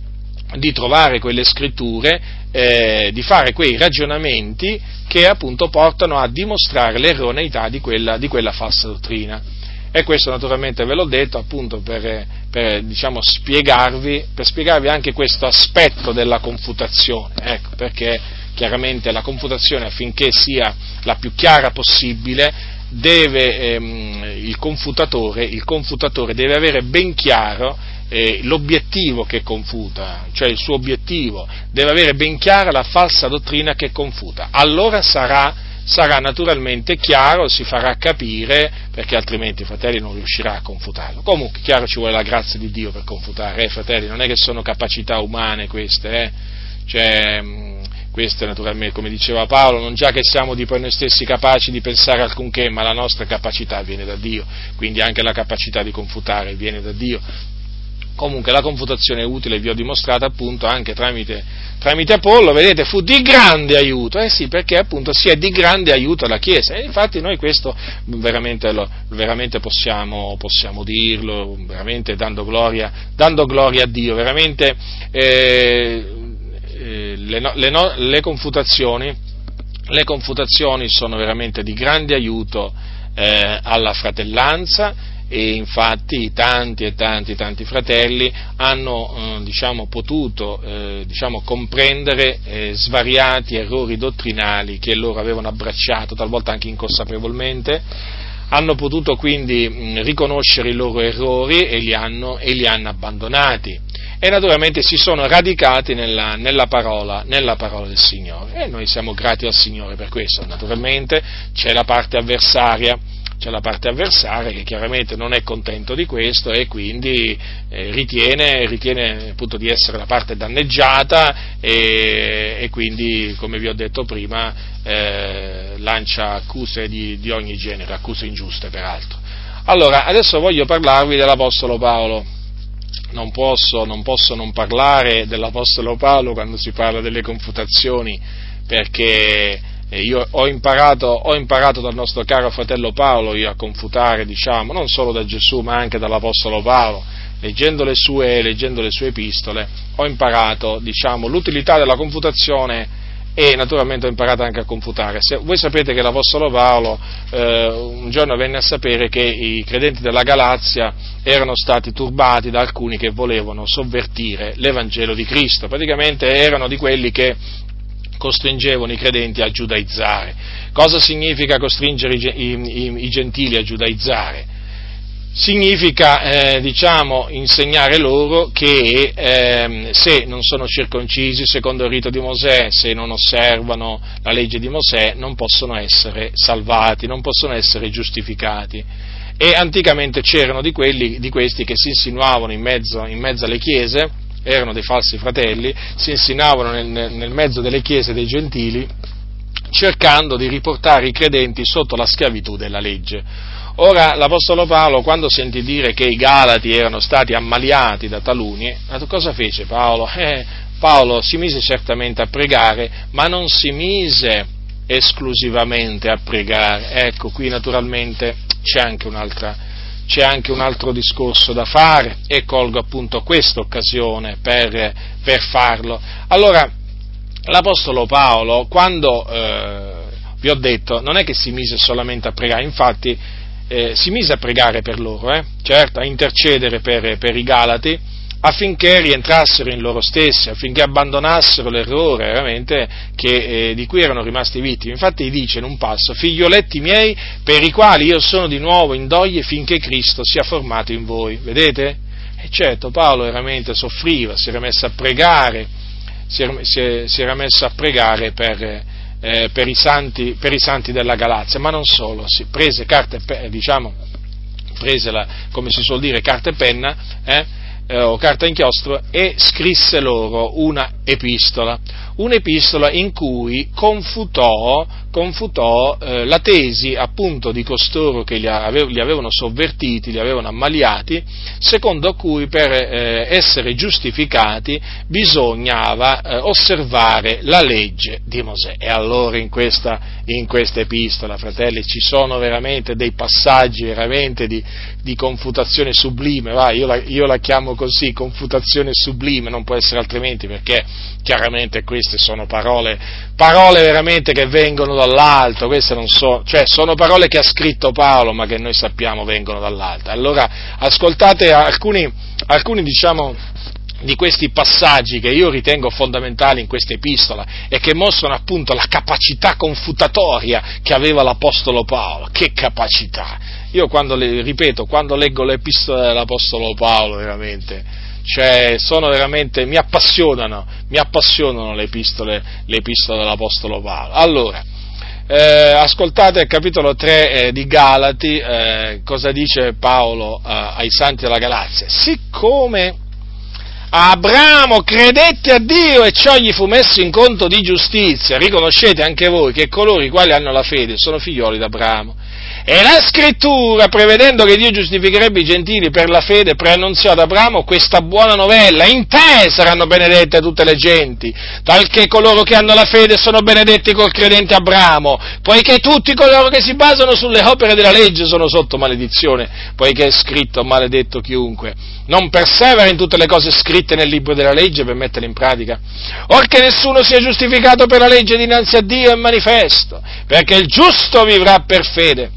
di trovare quelle scritture, eh, di fare quei ragionamenti che appunto portano a dimostrare l'erroneità di quella, di quella falsa dottrina. E questo naturalmente ve l'ho detto appunto per, per, diciamo, spiegarvi, per spiegarvi anche questo aspetto della confutazione, ecco, perché chiaramente la confutazione affinché sia la più chiara possibile deve, ehm, il, confutatore, il confutatore deve avere ben chiaro eh, l'obiettivo che confuta, cioè il suo obiettivo, deve avere ben chiara la falsa dottrina che confuta. Allora sarà, sarà naturalmente chiaro, si farà capire, perché altrimenti fratelli non riuscirà a confutarlo. Comunque, chiaro, ci vuole la grazia di Dio per confutare, eh, fratelli, non è che sono capacità umane queste, eh? Cioè, mm, queste naturalmente, come diceva Paolo, non già che siamo di noi stessi capaci di pensare alcunché, ma la nostra capacità viene da Dio, quindi anche la capacità di confutare viene da Dio. Comunque la confutazione utile vi ho dimostrato appunto anche tramite, tramite, Apollo, vedete, fu di grande aiuto, eh sì, perché appunto si è di grande aiuto alla Chiesa. E infatti noi questo veramente, lo, veramente possiamo, possiamo, dirlo, veramente dando gloria, dando gloria a Dio, veramente eh, eh le, le, le, confutazioni, le, confutazioni, sono veramente di grande aiuto eh, alla fratellanza e infatti tanti e tanti tanti fratelli hanno eh, diciamo, potuto eh, diciamo, comprendere eh, svariati errori dottrinali che loro avevano abbracciato, talvolta anche inconsapevolmente, hanno potuto quindi mh, riconoscere i loro errori e li hanno, e li hanno abbandonati. E naturalmente si sono radicati nella, nella, parola, nella, parola, del Signore. E noi siamo grati al Signore per questo. Naturalmente. C'è la parte avversaria c'è la parte avversaria che chiaramente non è contento di questo e quindi eh, ritiene, ritiene di essere la parte danneggiata e, e quindi, come vi ho detto prima, eh, lancia accuse di, di ogni genere, accuse ingiuste peraltro. Allora, adesso voglio parlarvi dell'Apostolo Paolo. Non posso, non posso, non parlare dell'Apostolo Paolo quando si parla delle confutazioni, perché e io ho imparato, ho imparato, dal nostro caro fratello Paolo a confutare, diciamo, non solo da Gesù ma anche dall'Apostolo Paolo, leggendo le sue, leggendo le sue epistole, ho imparato diciamo, l'utilità della confutazione e naturalmente ho imparato anche a confutare. Se, voi sapete che l'Apostolo Paolo eh, un giorno venne a sapere che i credenti della Galazia erano stati turbati da alcuni che volevano sovvertire l'Evangelo di Cristo, praticamente erano di quelli che costringevano i credenti a giudaizzare. Cosa significa costringere i, i, i gentili a giudaizzare? Significa, eh, diciamo, insegnare loro che eh, se non sono circoncisi secondo il rito di Mosè, se non osservano la legge di Mosè, non possono essere salvati, non possono essere giustificati. E anticamente c'erano di, quelli, di questi che si insinuavano in mezzo, in mezzo alle chiese, erano dei falsi fratelli, si insinuavano nel, nel mezzo delle chiese dei gentili, cercando di riportare i credenti sotto la schiavitù della legge. Ora l'Apostolo Paolo, quando sentì dire che i Galati erano stati ammaliati da taluni, cosa fece Paolo? <laughs> Eh, Paolo si mise certamente a pregare, ma non si mise esclusivamente a pregare. Ecco, qui naturalmente c'è anche un'altra c'è anche un altro discorso da fare e colgo appunto questa occasione per, per farlo. Allora, l'Apostolo Paolo, quando eh, vi ho detto, non è che si mise solamente a pregare, infatti eh, si mise a pregare per loro, eh, certo, a intercedere per, per i Galati, affinché rientrassero in loro stessi, affinché abbandonassero l'errore veramente che, eh, di cui erano rimasti vittime. Infatti dice in un passo, figlioletti miei, per i quali io sono di nuovo in doglie finché Cristo sia formato in voi. Vedete? E certo, Paolo veramente soffriva, si era messo a pregare, si era, si era messo a pregare per, eh, per, i santi, per, i santi, della Galazia, ma non solo, si prese carte, diciamo, prese la, come si suol dire, carta e penna, eh, eh, o carta inchiostro, e scrisse loro una epistola, un'epistola in cui confutò, confutò eh, la tesi appunto di costoro che li, ave, li, avevano sovvertiti, li avevano ammaliati, secondo cui per eh, essere giustificati bisognava eh, osservare la legge di Mosè. E allora in questa, in questa, epistola, fratelli, ci sono veramente dei passaggi veramente di, di confutazione sublime, va, io, la, io la chiamo così, confutazione sublime, non può essere altrimenti perché chiaramente queste sono parole, parole veramente che vengono dall'alto, queste non so, cioè sono parole che ha scritto Paolo, ma che noi sappiamo vengono dall'alto. Allora ascoltate alcuni, alcuni diciamo, di questi passaggi che io ritengo fondamentali in questa epistola e che mostrano appunto la capacità confutatoria che aveva l'Apostolo Paolo. Che capacità! Io quando, le, ripeto, quando leggo l'epistola dell'Apostolo Paolo, veramente, cioè sono veramente, mi appassionano, mi appassionano le epistole, le epistole dell'Apostolo Paolo. Allora, eh, ascoltate il capitolo 3 eh, di Galati, eh, cosa dice Paolo eh, ai santi della Galazia. Siccome Abramo credette a Dio e ciò gli fu messo in conto di giustizia, riconoscete anche voi che coloro i quali hanno la fede sono figlioli d'Abramo. E la scrittura, prevedendo che Dio giustificherebbe i gentili per la fede, preannunziò ad Abramo questa buona novella. In te saranno benedette tutte le genti, talché coloro che hanno la fede sono benedetti col credente Abramo, poiché tutti coloro che si basano sulle opere della legge sono sotto maledizione, poiché è scritto maledetto chiunque. Non persevera in tutte le cose scritte nel libro della legge per metterle in pratica. Or che nessuno sia giustificato per la legge dinanzi a Dio è manifesto, perché il giusto vivrà per fede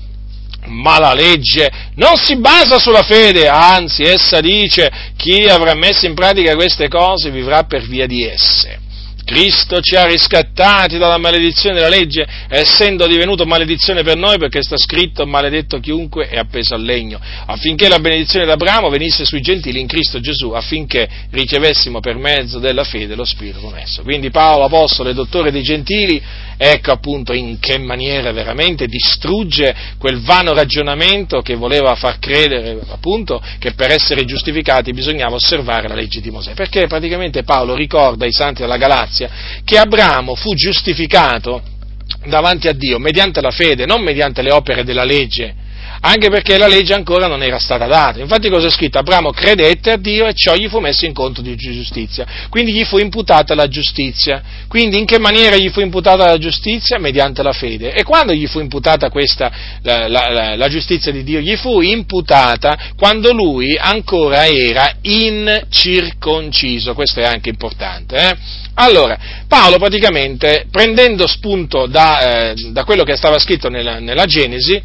ma la legge non si basa sulla fede, anzi essa dice chi avrà messo in pratica queste cose vivrà per via di esse. Cristo ci ha riscattati dalla maledizione della legge, essendo divenuto maledizione per noi, perché sta scritto maledetto chiunque è appeso al legno, affinché la benedizione d'Abramo venisse sui gentili in Cristo Gesù, affinché ricevessimo per mezzo della fede lo Spirito promesso. Quindi Paolo, apostolo e dottore dei gentili, ecco appunto in che maniera veramente distrugge quel vano ragionamento che voleva far credere appunto che per essere giustificati bisognava osservare la legge di Mosè, perché praticamente Paolo ricorda ai santi della Galazia grazia che Abramo fu giustificato davanti a Dio mediante la fede, non mediante le opere della legge, anche perché la legge ancora non era stata data. Infatti cosa è scritto? Abramo credette a Dio e ciò gli fu messo in conto di giustizia, quindi gli fu imputata la giustizia. Quindi in che maniera gli fu imputata la giustizia? Mediante la fede. E quando gli fu imputata questa, la, la, la, la giustizia di Dio? Gli fu imputata quando lui ancora era incirconciso, questo è anche importante. Eh? Allora, Paolo praticamente, prendendo spunto da, eh, da quello che stava scritto nella, nella, Genesi,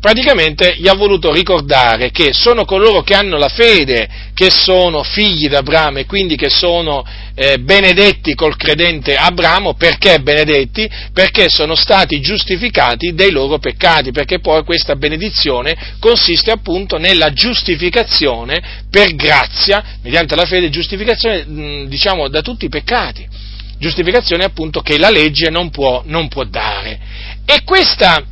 praticamente gli ha voluto ricordare che sono coloro che hanno la fede, che sono figli d'Abramo e quindi che sono eh, benedetti col credente Abramo, perché benedetti? Perché sono stati giustificati dei loro peccati, perché poi questa benedizione consiste appunto nella giustificazione per grazia, mediante la fede, giustificazione diciamo da tutti i peccati giustificazione appunto che la legge non può, non può dare. E questa,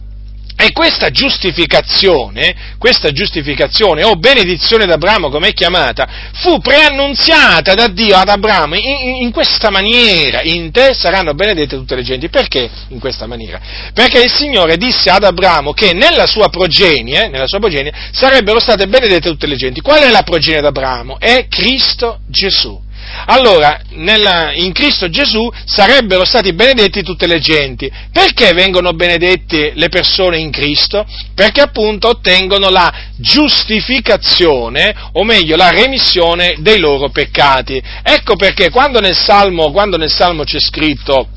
e questa giustificazione, questa giustificazione o benedizione d'Abramo come è chiamata, fu preannunziata da Dio ad Abramo in, in, questa maniera, in te saranno benedette tutte le genti. Perché in questa maniera? Perché il Signore disse ad Abramo che nella sua progenie, nella sua progenie sarebbero state benedette tutte le genti. Qual è la progenie d'Abramo? È Cristo Gesù. Allora, nella, in Cristo Gesù sarebbero stati benedetti tutte le genti. Perché vengono benedette le persone in Cristo? Perché appunto ottengono la giustificazione, o meglio la remissione dei loro peccati. Ecco perché quando nel Salmo, quando nel Salmo c'è scritto,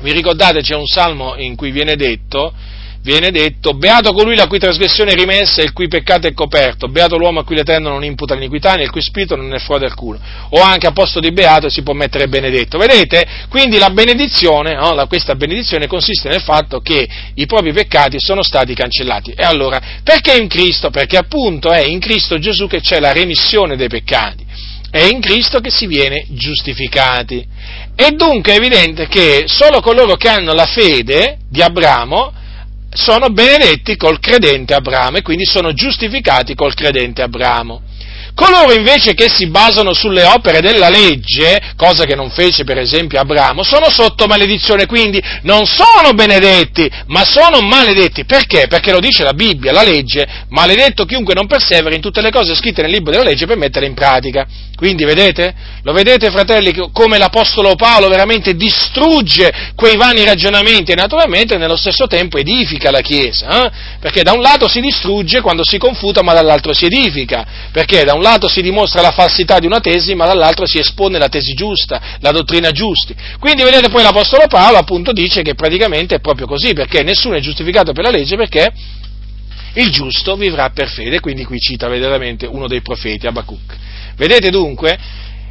vi ricordate c'è un Salmo in cui viene detto, viene detto, beato colui la cui trasgressione è rimessa e il cui peccato è coperto, beato l'uomo a cui l'Eterno non imputa l'iniquità, nel cui spirito non è frode alcuno, o anche a posto di beato si può mettere benedetto. Vedete? Quindi la benedizione, no? la, questa benedizione consiste nel fatto che i propri peccati sono stati cancellati. E allora, perché in Cristo? Perché appunto è in Cristo Gesù che c'è la remissione dei peccati. È in Cristo che si viene giustificati. E dunque è evidente che solo coloro che hanno la fede di Abramo sono benedetti col credente Abramo e quindi sono giustificati col credente Abramo. Coloro invece che si basano sulle opere della legge, cosa che non fece per esempio Abramo, sono sotto maledizione, quindi non sono benedetti, ma sono maledetti. Perché? Perché lo dice la Bibbia, la legge, maledetto chiunque non persevera in tutte le cose scritte nel libro della legge per metterle in pratica. Quindi vedete? Lo vedete fratelli come l'Apostolo Paolo veramente distrugge quei vani ragionamenti e naturalmente nello stesso tempo edifica la Chiesa, eh? perché da un lato si distrugge quando si confuta ma dall'altro si edifica, perché da un lato si dimostra la falsità di una tesi ma dall'altro si espone la tesi giusta, la dottrina giusta. Quindi vedete poi l'Apostolo Paolo appunto dice che praticamente è proprio così, perché nessuno è giustificato per la legge perché il giusto vivrà per fede, quindi qui cita veramente uno dei profeti, Abacuc. Vedete dunque?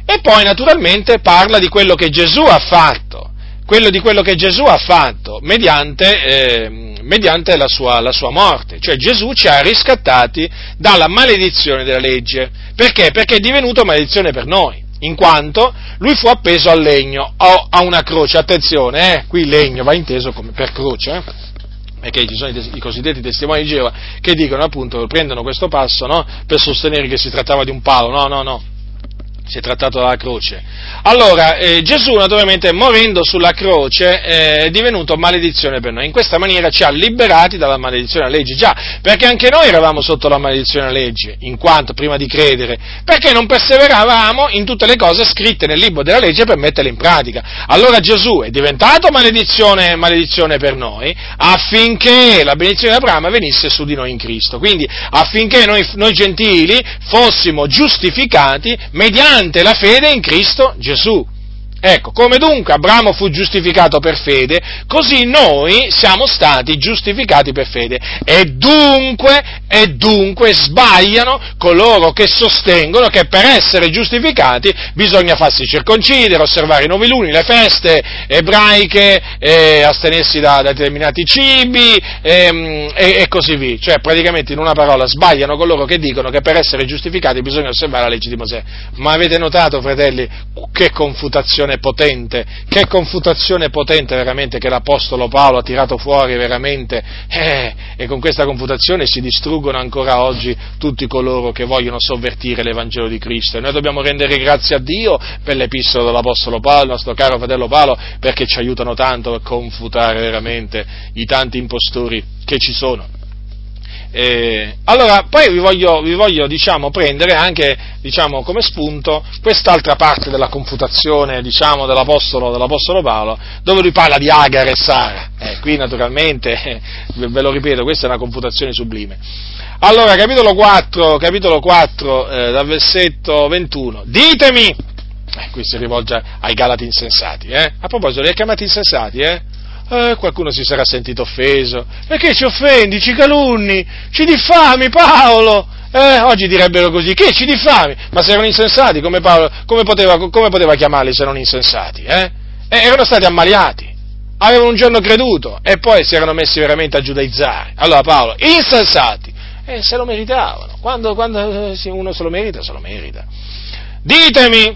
E poi naturalmente parla di quello che Gesù ha fatto, quello di quello che Gesù ha fatto mediante, eh, mediante la, sua, la, sua, morte. Cioè Gesù ci ha riscattati dalla maledizione della legge. Perché? Perché è divenuto maledizione per noi. In quanto lui fu appeso al legno o a una croce, attenzione, eh, qui legno va inteso come per croce, eh, perché ci sono i, cosiddetti testimoni di Geova che dicono appunto, prendono questo passo no, per sostenere che si trattava di un palo, no, no, no, si è trattato della croce. Allora, eh, Gesù naturalmente morendo sulla croce eh, è divenuto maledizione per noi, in questa maniera ci ha liberati dalla maledizione della legge, già, perché anche noi eravamo sotto la maledizione della legge, in quanto prima di credere, perché non perseveravamo in tutte le cose scritte nel libro della legge per metterle in pratica. Allora Gesù è diventato maledizione, maledizione per noi affinché la benedizione di Abramo venisse su di noi in Cristo, quindi affinché noi, noi gentili fossimo giustificati mediante mediante la fede in Cristo Gesù. Ecco, come dunque Abramo fu giustificato per fede, così noi siamo stati giustificati per fede. E dunque, e dunque sbagliano coloro che sostengono che per essere giustificati bisogna farsi circoncidere, osservare i nuovi luni, le feste ebraiche, eh, astenersi da, da, determinati cibi eh, e, e così via. Cioè, praticamente in una parola, sbagliano coloro che dicono che per essere giustificati bisogna osservare la legge di Mosè. Ma avete notato, fratelli, che confutazione confutazione potente, che confutazione potente veramente che l'Apostolo Paolo ha tirato fuori veramente, eh, e con questa confutazione si distruggono ancora oggi tutti coloro che vogliono sovvertire l'Evangelo di Cristo. E noi dobbiamo rendere grazie a Dio per l'epistola dell'Apostolo Paolo, nostro caro fratello Paolo, perché ci aiutano tanto a confutare veramente i tanti impostori che ci sono. Eh, allora, poi vi voglio, vi voglio diciamo, prendere anche diciamo, come spunto quest'altra parte della confutazione diciamo, dell'Apostolo, dell'Apostolo, Paolo, dove lui parla di Agar e Sara. Eh, qui naturalmente, <laughs> ve lo ripeto, questa è una confutazione sublime. Allora, capitolo 4, capitolo 4 eh, dal versetto 21. Ditemi, eh, qui si rivolge ai Galati insensati, eh? a proposito, li ha chiamati insensati, eh? Eh, qualcuno si sarà sentito offeso. Perché ci offendi, ci calunni, ci diffami Paolo? Eh, oggi direbbero così, che ci diffami? Ma se erano insensati, come, Paolo, come, poteva, come poteva, chiamarli se erano insensati? Eh? Eh, erano stati ammaliati, avevano un giorno creduto e poi si erano messi veramente a giudaizzare. Allora Paolo, insensati, eh, se lo meritavano. Quando, quando eh, uno se lo merita, se lo merita. Ditemi,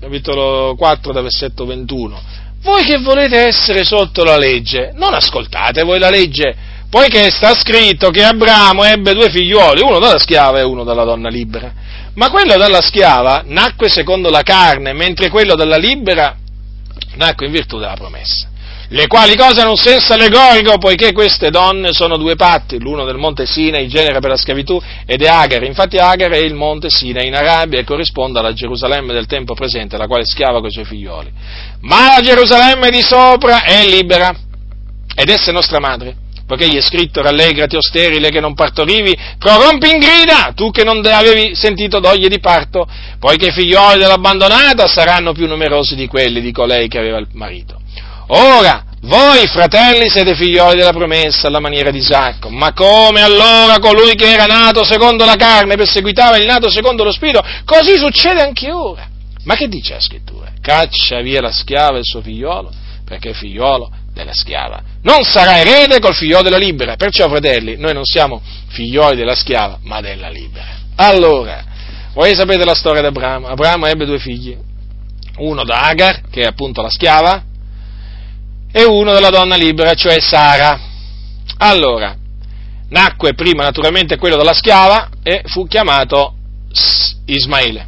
capitolo 4, versetto 21, voi che volete essere sotto la legge, non ascoltate voi la legge, poiché sta scritto che Abramo ebbe due figlioli, uno dalla schiava e uno dalla donna libera. Ma quello dalla schiava nacque secondo la carne, mentre quello dalla libera nacque in virtù della promessa le quali cose hanno un senso allegorico, poiché queste donne sono due patti, l'uno del monte Sinai, genere per la schiavitù, ed è Agar. Infatti Agar è il monte Sinai in Arabia e corrisponde alla Gerusalemme del tempo presente, la quale schiava con i suoi figlioli. Ma la Gerusalemme di sopra è libera, ed essa è nostra madre. Poiché gli è scritto, rallegrati o sterile che non partorivi, prorompi in grida, tu che non avevi sentito doglie di parto, poiché i figlioli dell'abbandonata saranno più numerosi di quelli di colei che aveva il marito. Ora, voi fratelli siete figlioli della promessa alla maniera di Isacco, ma come allora colui che era nato secondo la carne perseguitava il nato secondo lo spirito, così succede anche ora. Ma che dice la scrittura? Caccia via la schiava e il suo figliolo, perché è figliolo della schiava. Non sarà erede col figliolo della libera. Perciò, fratelli, noi non siamo figlioli della schiava, ma della libera. Allora, voi sapete la storia di Abramo? Abramo ebbe due figli, uno da Agar, che è appunto la schiava, e uno della donna libera, cioè Sara. Allora, nacque prima naturalmente quello della schiava e fu chiamato Ismaele.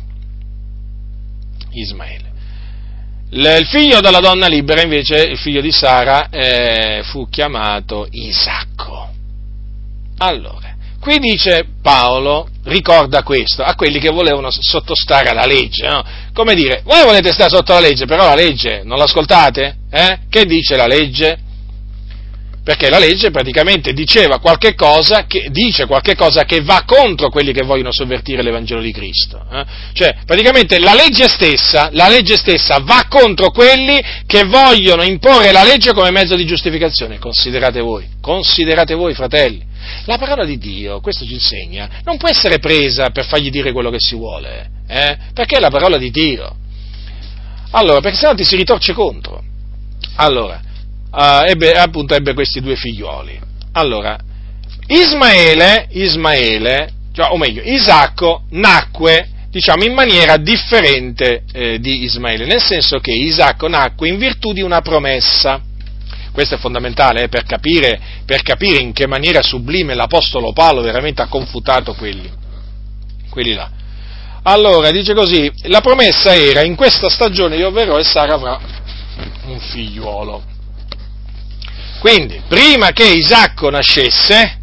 Ismaele. Il figlio della donna libera, invece, il figlio di Sara, eh, fu chiamato Isacco. Allora, qui dice Paolo, ricorda questo a quelli che volevano sottostare alla legge, no? Come dire, voi volete stare sotto la legge, però la legge non l'ascoltate? Eh? Che dice la legge? Perché la legge praticamente diceva qualche cosa che, dice qualche cosa che va contro quelli che vogliono sovvertire l'Evangelo di Cristo. Eh? Cioè, praticamente la legge, stessa, la legge stessa va contro quelli che vogliono imporre la legge come mezzo di giustificazione. Considerate voi, considerate voi, fratelli. La parola di Dio, questo ci insegna, non può essere presa per fargli dire quello che si vuole, eh? perché è la parola di Dio. Allora, perché sennò ti si ritorce contro. Allora, uh, ebbe, appunto ebbe questi due figlioli. Allora, Ismaele, Ismaele cioè, o meglio, Isacco nacque diciamo, in maniera differente eh, di Ismaele, nel senso che Isacco nacque in virtù di una promessa. Questo è fondamentale eh, per, capire, per, capire, in che maniera sublime l'Apostolo Paolo veramente ha confutato quelli, quelli là. Allora, dice così, la promessa era in questa stagione io verrò e Sara avrà un figliuolo. Quindi, prima che Isacco nascesse,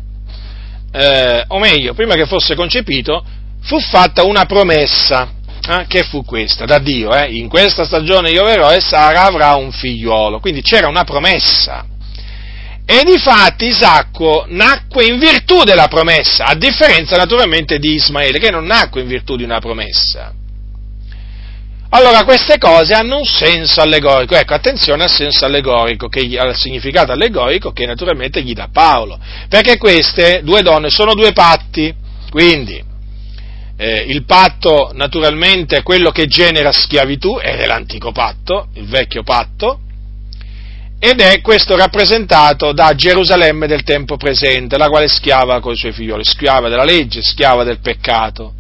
eh, o meglio, prima che fosse concepito, fu fatta una promessa, eh, che fu questa, da Dio, eh, in questa stagione io verrò e Sara avrà un figliuolo. Quindi c'era una promessa. E difatti Isacco nacque in virtù della promessa, a differenza naturalmente di Ismaele, che non nacque in virtù di una promessa. Allora queste cose hanno un senso allegorico, ecco attenzione al senso allegorico, che, al significato allegorico che naturalmente gli dà Paolo, perché queste due donne sono due patti, quindi eh, il patto naturalmente è quello che genera schiavitù, ed è l'antico patto, il vecchio patto, ed è questo rappresentato da Gerusalemme del tempo presente, la quale schiava con i suoi figlioli, schiava della legge, schiava del peccato.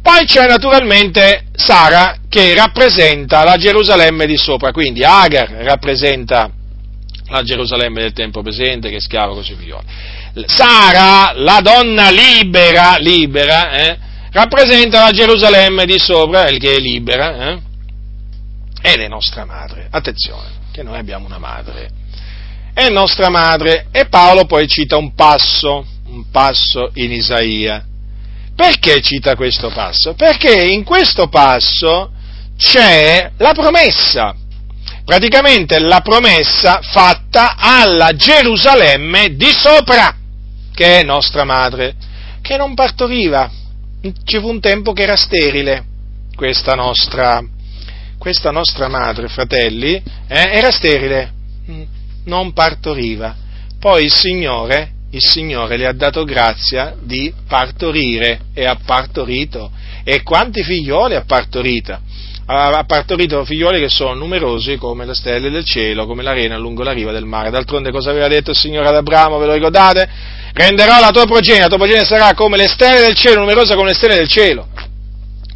Poi c'è naturalmente Sara che rappresenta la Gerusalemme di sopra, quindi Agar rappresenta la Gerusalemme del tempo presente che è schiava suoi figlioli. Sara, la donna libera, libera eh, rappresenta la Gerusalemme di sopra, che è libera, eh, ed è nostra madre. Attenzione, che noi abbiamo una madre. È nostra madre. E Paolo poi cita un passo, un passo in Isaia perché cita questo passo? Perché in questo passo c'è la promessa, praticamente la promessa fatta alla Gerusalemme di sopra, che è nostra madre, che non partoriva. Ci fu un tempo che era sterile questa nostra, questa nostra madre, fratelli, eh, era sterile, non partoriva. Poi il Signore il Signore le ha dato grazia di partorire e ha partorito. E quanti figlioli ha partorito? Ha partorito figlioli che sono numerosi come le stelle del cielo, come l'arena lungo la riva del mare. D'altronde cosa aveva detto il Signore ad Abramo, ve lo ricordate? Renderò la tua progenie, la tua progenie sarà come le stelle del cielo, numerosa come le stelle del cielo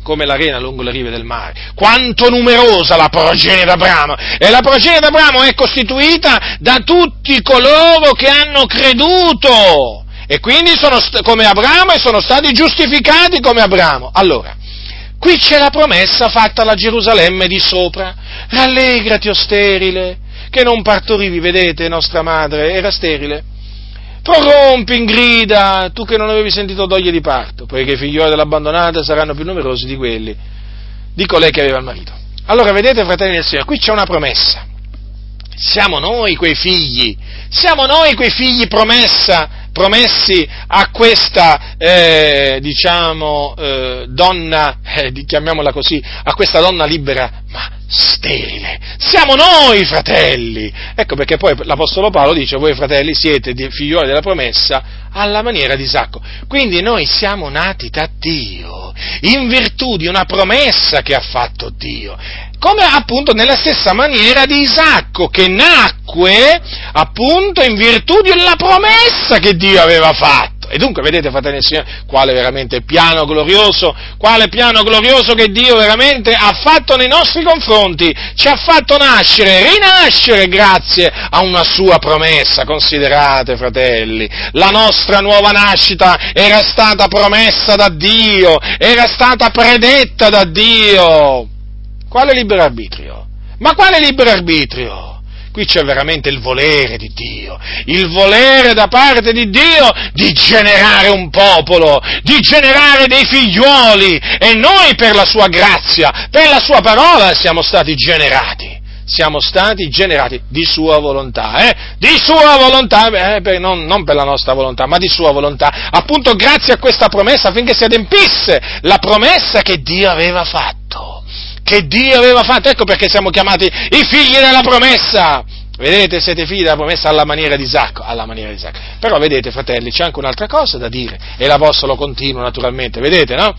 come l'arena lungo le rive del mare. Quanto numerosa la progenie d'Abramo! E la progenie d'Abramo è costituita da tutti coloro che hanno creduto. E quindi sono come Abramo e sono stati giustificati come Abramo. Allora, qui c'è la promessa fatta alla Gerusalemme di sopra. Rallegrati, o sterile, che non partorivi, vedete, nostra madre era sterile prorompi in grida, tu che non avevi sentito doglie di parto, poiché i figlioli dell'abbandonata saranno più numerosi di quelli di colei che aveva il marito. Allora vedete, fratelli del Signore, qui c'è una promessa. Siamo noi quei figli, siamo noi quei figli promessa, promessi a questa, eh, diciamo, eh, donna, eh, chiamiamola così, a questa donna libera, ma sterile. Siamo noi, fratelli. Ecco perché poi l'Apostolo Paolo dice, voi fratelli siete figlioli della promessa alla maniera di Isacco. Quindi noi siamo nati da Dio, in virtù di una promessa che ha fatto Dio. Come appunto nella stessa maniera di Isacco, che nacque appunto in virtù della promessa che Dio aveva fatto. E dunque, vedete, fratelli e signori, quale veramente piano glorioso, quale piano glorioso che Dio veramente ha fatto nei nostri confronti, ci ha fatto nascere, rinascere grazie a una sua promessa. Considerate, fratelli, la nostra nuova nascita era stata promessa da Dio, era stata predetta da Dio. Quale libero arbitrio? Ma quale libero arbitrio? Qui c'è veramente il volere di Dio, il volere da parte di Dio di generare un popolo, di generare dei figliuoli e noi per la sua grazia, per la sua parola siamo stati generati. Siamo stati generati di sua volontà, eh? Di sua volontà, eh, per, non, non per la nostra volontà, ma di sua volontà. Appunto grazie a questa promessa affinché si adempisse la promessa che Dio aveva fatto che Dio aveva fatto, ecco perché siamo chiamati i figli della promessa. Vedete, siete figli della promessa alla maniera di Isacco, alla maniera di Isacco. Però vedete, fratelli, c'è anche un'altra cosa da dire, e l'Apostolo continua naturalmente, vedete, no?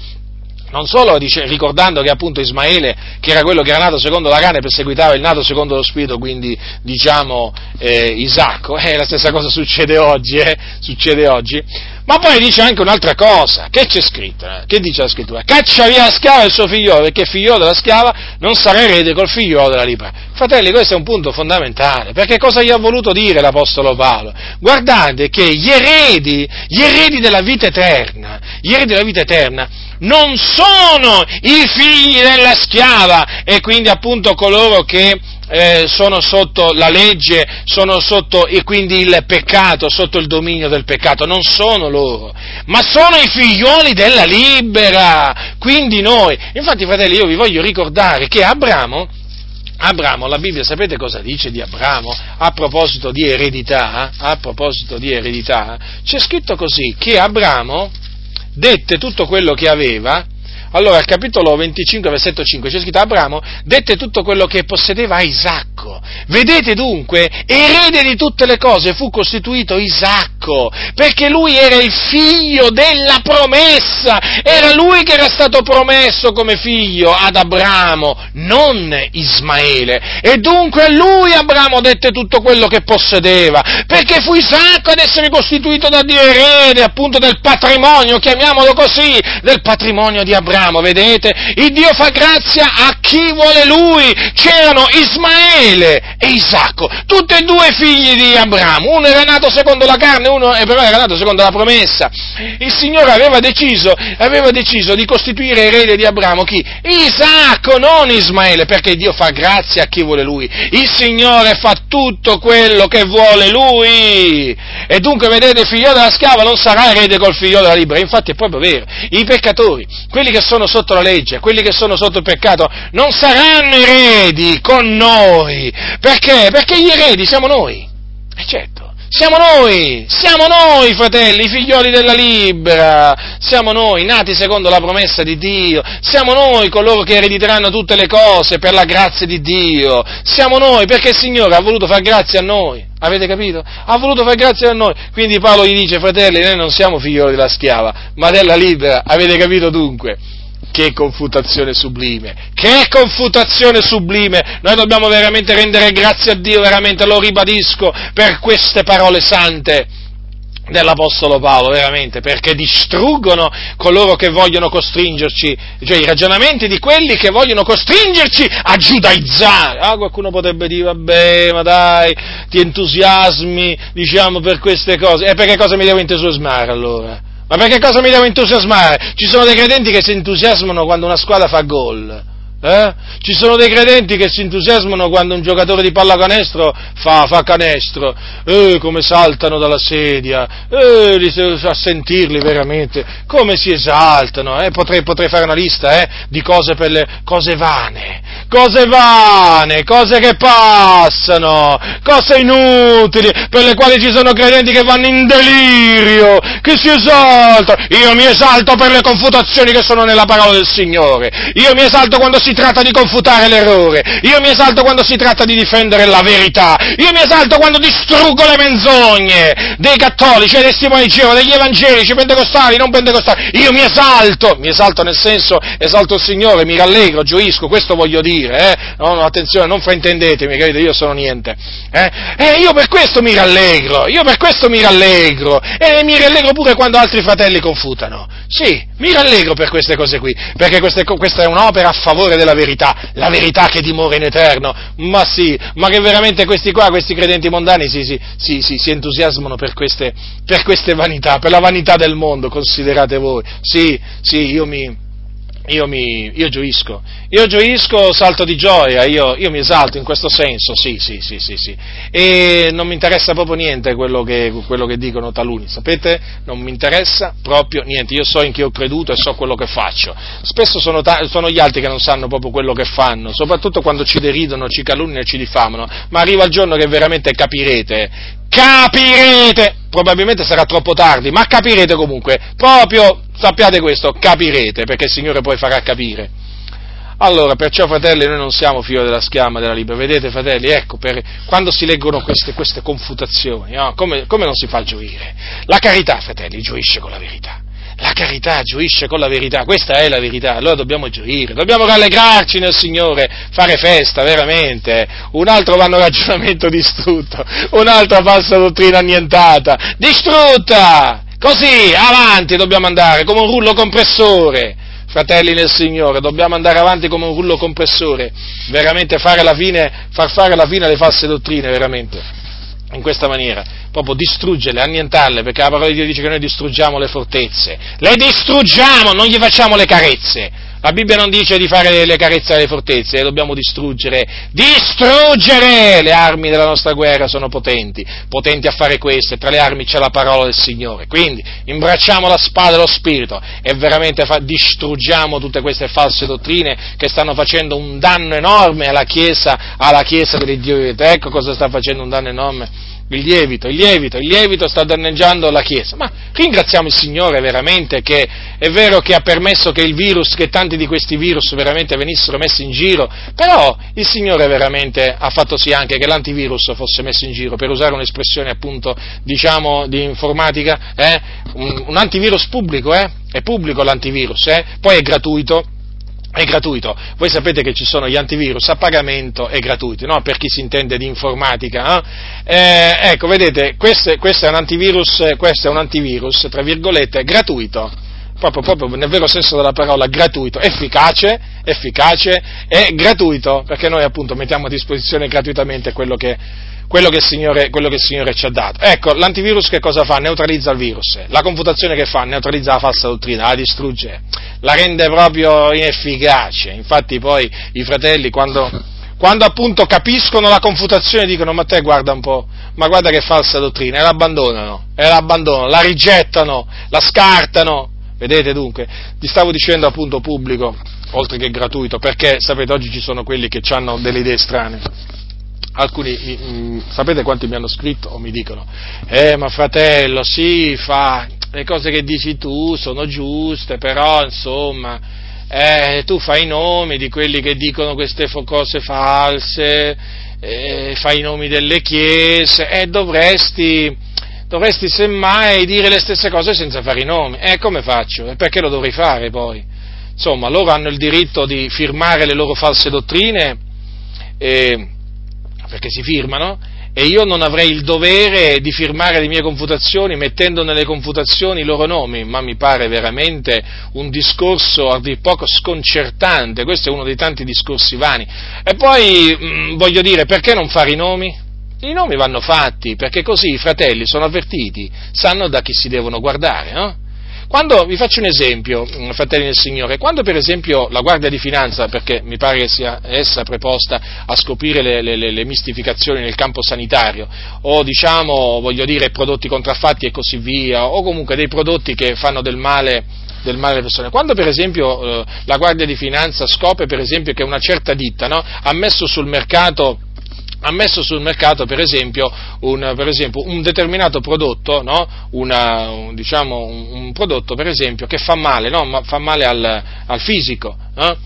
Non solo dice, ricordando che appunto Ismaele, che era quello che era nato secondo la carne, perseguitava il nato secondo lo spirito, quindi diciamo eh, Isacco, eh, la stessa cosa succede oggi, eh, succede oggi. Ma poi dice anche un'altra cosa, che c'è scritto? Eh? Che dice la scrittura? Caccia via la schiava e il suo figliolo, perché figliolo della schiava non sarà erede col figliolo della libera. Fratelli, questo è un punto fondamentale, perché cosa gli ha voluto dire l'Apostolo Paolo? Guardate che gli eredi, gli eredi della vita eterna, gli eredi della vita eterna, non sono i figli della schiava e quindi appunto coloro che eh, sono sotto la legge, sono sotto e quindi il peccato, sotto il dominio del peccato, non sono loro, ma sono i figlioli della libera, quindi noi. Infatti, fratelli, io vi voglio ricordare che Abramo, Abramo, la Bibbia sapete cosa dice di Abramo a proposito di eredità? A proposito di eredità, c'è scritto così che Abramo dette tutto quello che aveva allora, al capitolo 25, versetto 5, c'è scritto Abramo dette tutto quello che possedeva a Isacco. Vedete dunque, erede di tutte le cose fu costituito Isacco, perché lui era il figlio della promessa, era lui che era stato promesso come figlio ad Abramo, non Ismaele. E dunque a lui Abramo dette tutto quello che possedeva, perché fu Isacco ad essere costituito da Dio erede appunto del patrimonio, chiamiamolo così, del patrimonio di Abramo, vedete? Il Dio fa grazia a chi vuole lui. C'erano Ismaele e Isacco, tutti e due figli di Abramo. Uno era nato secondo la carne, uno però era nato secondo la promessa. Il Signore aveva deciso, aveva deciso di costituire erede di Abramo chi? Isacco, non Ismaele, perché Dio fa grazia a chi vuole lui. Il Signore fa tutto quello che vuole lui. E dunque, vedete, figlio della schiava non sarà erede col figlio della libera. Infatti è proprio vero. I peccatori, quelli che sono sotto la legge, quelli che sono sotto il peccato, non saranno eredi con noi. Perché? Perché gli eredi siamo noi. E certo, siamo noi, siamo noi, fratelli, i figlioli della libera, siamo noi, nati secondo la promessa di Dio, siamo noi coloro che erediteranno tutte le cose per la grazia di Dio, siamo noi perché il Signore ha voluto far grazia a noi. Avete capito? Ha voluto far grazia a noi. Quindi Paolo gli dice, fratelli, noi non siamo figlioli della schiava, ma della libera. Avete capito dunque? Che confutazione sublime! Che confutazione sublime! Noi dobbiamo veramente rendere grazie a Dio, veramente lo ribadisco, per queste parole sante dell'Apostolo Paolo, veramente, perché distruggono coloro che vogliono costringerci, cioè i ragionamenti di quelli che vogliono costringerci a giudaizzare. Ah, qualcuno potrebbe dire, vabbè, ma dai, ti entusiasmi, diciamo, per queste cose. E perché cosa mi devo entusiasmare allora? Ma perché cosa mi devo entusiasmare? Ci sono dei credenti che si entusiasmano quando una squadra fa gol. Eh? Ci sono dei credenti che si entusiasmano quando un giocatore di pallacanestro fa, fa canestro, eh, come saltano dalla sedia, eh, a sentirli veramente, come si esaltano, eh? potrei, potrei, fare una lista eh, di cose, per le, cose vane, cose vane, cose che passano, cose inutili, per le quali ci sono credenti che vanno in delirio, che si esaltano, io mi esalto per le confutazioni che sono nella parola del Signore, io mi esalto quando si si tratta di confutare l'errore, io mi esalto quando si tratta di difendere la verità, io mi esalto quando distruggo le menzogne dei cattolici, dei testimoni di Geova, degli evangelici, pentecostali, non pentecostali, io mi esalto, mi esalto nel senso, esalto il Signore, mi rallegro, gioisco, questo voglio dire, eh? no, no, attenzione, non fraintendetemi, capite, io sono niente, eh? E io per questo mi rallegro, io per questo mi rallegro, e mi rallegro pure quando altri fratelli confutano, sì, mi rallegro per queste cose qui, perché queste, questa è un'opera a favore della verità, la verità che dimora in eterno, ma sì, ma che veramente questi qua, questi credenti mondani si, si, si, si entusiasmano per queste, per queste vanità, per la vanità del mondo, considerate voi, sì, sì, io mi, io, mi, io gioisco, io gioisco, salto di gioia, io, io, mi esalto in questo senso, sì, sì, sì, sì, sì, e non mi interessa proprio niente quello che, quello che dicono taluni, sapete? Non mi interessa proprio niente, io so in chi ho creduto e so quello che faccio. Spesso sono, ta- sono gli altri che non sanno proprio quello che fanno, soprattutto quando ci deridono, ci calunniano e ci diffamano, ma arriva il giorno che veramente capirete, capirete, probabilmente sarà troppo tardi, ma capirete comunque, proprio sappiate questo, capirete, perché il Signore poi farà capire. Allora, perciò fratelli, noi non siamo figli della schiama della libera, vedete fratelli, ecco, per, quando si leggono queste, queste confutazioni, no? come, come non si fa a gioire? La carità, fratelli, gioisce con la verità. La carità gioisce con la verità, questa è la verità, allora dobbiamo gioire, dobbiamo rallegrarci nel Signore, fare festa, veramente. Un altro vanno ragionamento distrutto, un'altra falsa dottrina annientata, distrutta! Così, avanti dobbiamo andare, come un rullo compressore. Fratelli nel Signore, dobbiamo andare avanti come un rullo compressore, veramente fare fine, far fare la fine alle false dottrine, veramente in questa maniera, proprio distruggerle, annientarle, perché la parola di Dio dice che noi distruggiamo le fortezze, le distruggiamo, non gli facciamo le carezze. La Bibbia non dice di fare le carezze alle fortezze, le dobbiamo distruggere, distruggere! Le armi della nostra guerra sono potenti, potenti a fare questo, e tra le armi c'è la parola del Signore. Quindi imbracciamo la spada dello Spirito e veramente fa, distruggiamo tutte queste false dottrine che stanno facendo un danno enorme alla Chiesa, alla Chiesa dell'Iddio. Ecco cosa sta facendo un danno enorme il lievito, il lievito, il lievito sta danneggiando la Chiesa. Ma ringraziamo il Signore veramente che è vero che ha permesso che il virus, che tanti di questi virus veramente venissero messi in giro, però il Signore veramente ha fatto sì anche che l'antivirus fosse messo in giro, per usare un'espressione appunto, diciamo, di informatica, eh? un, un, antivirus pubblico, eh? È pubblico l'antivirus, eh? Poi è gratuito, è gratuito. Voi sapete che ci sono gli antivirus a pagamento e gratuiti, no? Per chi si intende di informatica. Eh? Eh, ecco, vedete, questo, questo, è un antivirus, questo è un antivirus, tra virgolette, gratuito. Proprio, proprio, nel vero senso della parola, gratuito, efficace, efficace e gratuito, perché noi appunto mettiamo a disposizione gratuitamente quello che, quello che, Signore, quello che il Signore ci ha dato. Ecco, l'antivirus che cosa fa? Neutralizza il virus. La confutazione che fa? Neutralizza la falsa dottrina, la distrugge, la rende proprio inefficace. Infatti poi i fratelli quando, quando appunto capiscono la confutazione dicono ma te guarda un po', ma guarda che falsa dottrina, e l'abbandonano, e l'abbandonano, la rigettano, la scartano. Vedete dunque, ti stavo dicendo appunto pubblico, oltre che gratuito, perché sapete oggi ci sono quelli che hanno delle idee strane alcuni, mh, mm, sapete quanti mi hanno scritto o mi dicono, eh ma fratello, sì, fa, le cose che dici tu sono giuste, però insomma, eh, tu fai i nomi di quelli che dicono queste cose false, eh, fai i nomi delle chiese e dovresti, dovresti semmai dire le stesse cose senza fare i nomi. E eh, come faccio? E perché lo dovrei fare poi? Insomma, loro hanno il diritto di firmare le loro false dottrine. E, perché si firmano, e io non avrei il dovere di firmare le mie confutazioni mettendo nelle confutazioni i loro nomi, ma mi pare veramente un discorso a dir poco sconcertante, questo è uno dei tanti discorsi vani. E poi mh, mm, voglio dire, perché non fare i nomi? I nomi vanno fatti, perché così i fratelli sono avvertiti, sanno da chi si devono guardare, no? Quando, vi faccio un esempio, mm, fratelli del Signore, quando per esempio la Guardia di Finanza, perché mi pare che sia essa preposta a scoprire le, le, le mistificazioni nel campo sanitario, o diciamo, voglio dire, prodotti contraffatti e così via, o comunque dei prodotti che fanno del male del male alle persone. Quando per esempio eh, la Guardia di Finanza scopre per esempio che una certa ditta no, ha messo sul mercato ha messo sul mercato per esempio un, per esempio, un determinato prodotto, no? Una, un, diciamo, un, un, prodotto per esempio che fa male, no? fa male al, al fisico, no?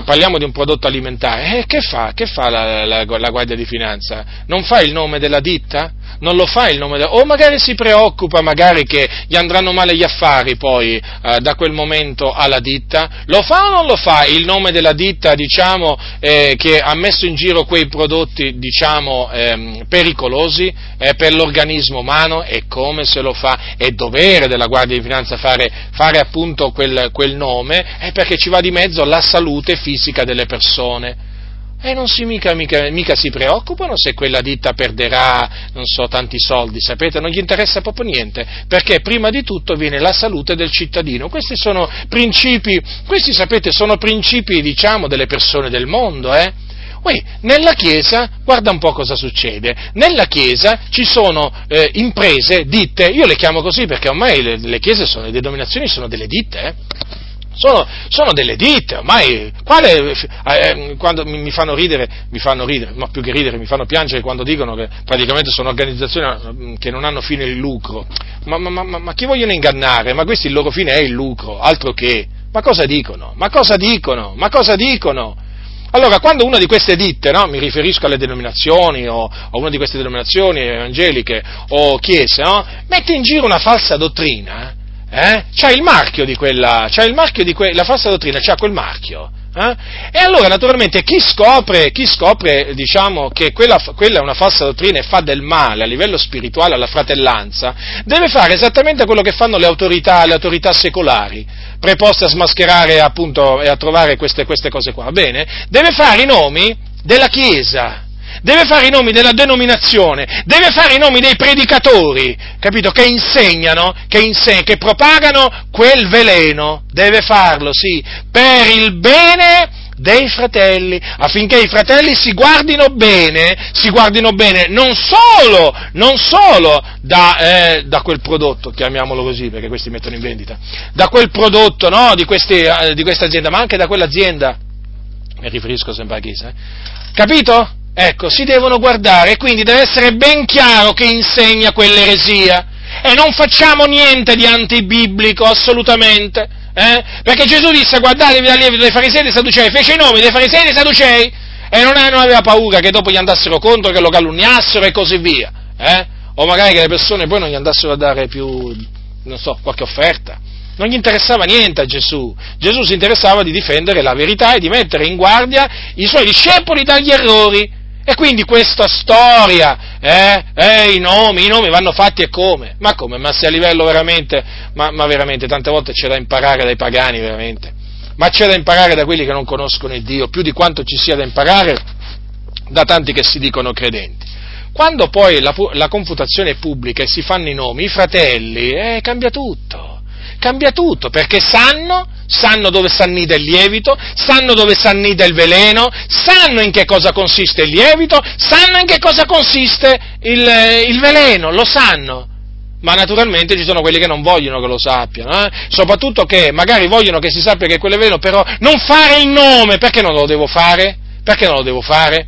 Parliamo di un prodotto alimentare, eh, che fa? Che fa la, la, la, Guardia di Finanza? Non fa il nome della ditta? Non lo fa il nome della... O magari si preoccupa magari che gli andranno male gli affari poi eh, da quel momento alla ditta? Lo fa o non lo fa il nome della ditta, diciamo, eh, che ha messo in giro quei prodotti, diciamo, ehm, pericolosi per l'organismo umano? E come se lo fa? È dovere della Guardia di Finanza fare, fare appunto quel, quel nome, perché ci va di mezzo la salute fisica delle persone. E non si mica, mica, mica, si preoccupano se quella ditta perderà, non so, tanti soldi, sapete, non gli interessa proprio niente, perché prima di tutto viene la salute del cittadino. Questi sono principi, questi sapete, sono principi, diciamo, delle persone del mondo, eh? Poi, nella Chiesa, guarda un po' cosa succede, nella Chiesa ci sono eh, imprese, ditte, io le chiamo così perché ormai le, le Chiese sono, le denominazioni sono delle ditte, eh? Sono, sono, delle ditte, ormai quale, eh, quando mi, mi, fanno ridere, mi fanno ridere, ma più che ridere mi fanno piangere quando dicono che praticamente sono organizzazioni mm, che non hanno fine il lucro, ma, ma, ma, ma chi vogliono ingannare? Ma questo il loro fine è il lucro, altro che, ma cosa dicono? Ma cosa dicono? Ma cosa dicono? Allora, quando una di queste ditte, no, mi riferisco alle denominazioni o a una di queste denominazioni evangeliche o chiese, no, mette in giro una falsa dottrina, eh? C'ha il marchio di quella, c'ha il marchio di quella, la falsa dottrina c'ha quel marchio. Eh? E allora naturalmente chi scopre, chi scopre diciamo, che quella, quella, è una falsa dottrina e fa del male a livello spirituale alla fratellanza, deve fare esattamente quello che fanno le autorità, le autorità secolari, preposte a smascherare appunto e a trovare queste, queste cose qua. Bene? Deve fare i nomi della Chiesa, deve fare i nomi della denominazione, deve fare i nomi dei predicatori, capito? Che insegnano, che, inseg- che propagano quel veleno, deve farlo, sì, per il bene dei fratelli, affinché i fratelli si guardino bene, si guardino bene non solo, non solo da, eh, da, quel prodotto, chiamiamolo così perché questi mettono in vendita, da quel prodotto no, di, eh, questa azienda, ma anche da quell'azienda, mi riferisco sempre a Chiesa, eh? capito? Ecco, si devono guardare, quindi deve essere ben chiaro che insegna quell'eresia. E non facciamo niente di antibiblico, assolutamente. Eh? Perché Gesù disse guardatevi dal lievito dei farisei e dei sadducei, fece i nomi dei farisei e dei sadducei e non, non, aveva paura che dopo gli andassero contro, che lo calunniassero e così via. Eh? O magari che le persone poi non gli andassero a dare più, non so, qualche offerta. Non gli interessava niente a Gesù. Gesù si interessava di difendere la verità e di mettere in guardia i suoi discepoli dagli errori. E quindi questa storia, eh, eh, i nomi, i nomi vanno fatti e come? Ma come? Ma se a livello veramente, ma, ma veramente tante volte c'è da imparare dai pagani, veramente. Ma c'è da imparare da quelli che non conoscono il Dio, più di quanto ci sia da imparare da tanti che si dicono credenti. Quando poi la, la confutazione è pubblica e si fanno i nomi, i fratelli, eh, cambia tutto cambia tutto, perché sanno, sanno dove s'annida il lievito, sanno dove s'annida il veleno, sanno in che cosa consiste il lievito, sanno in che cosa consiste il, il veleno, lo sanno. Ma naturalmente ci sono quelli che non vogliono che lo sappiano, eh? soprattutto che magari vogliono che si sappia che quello è veleno, però non fare il nome, perché non lo devo fare? Perché non lo devo fare?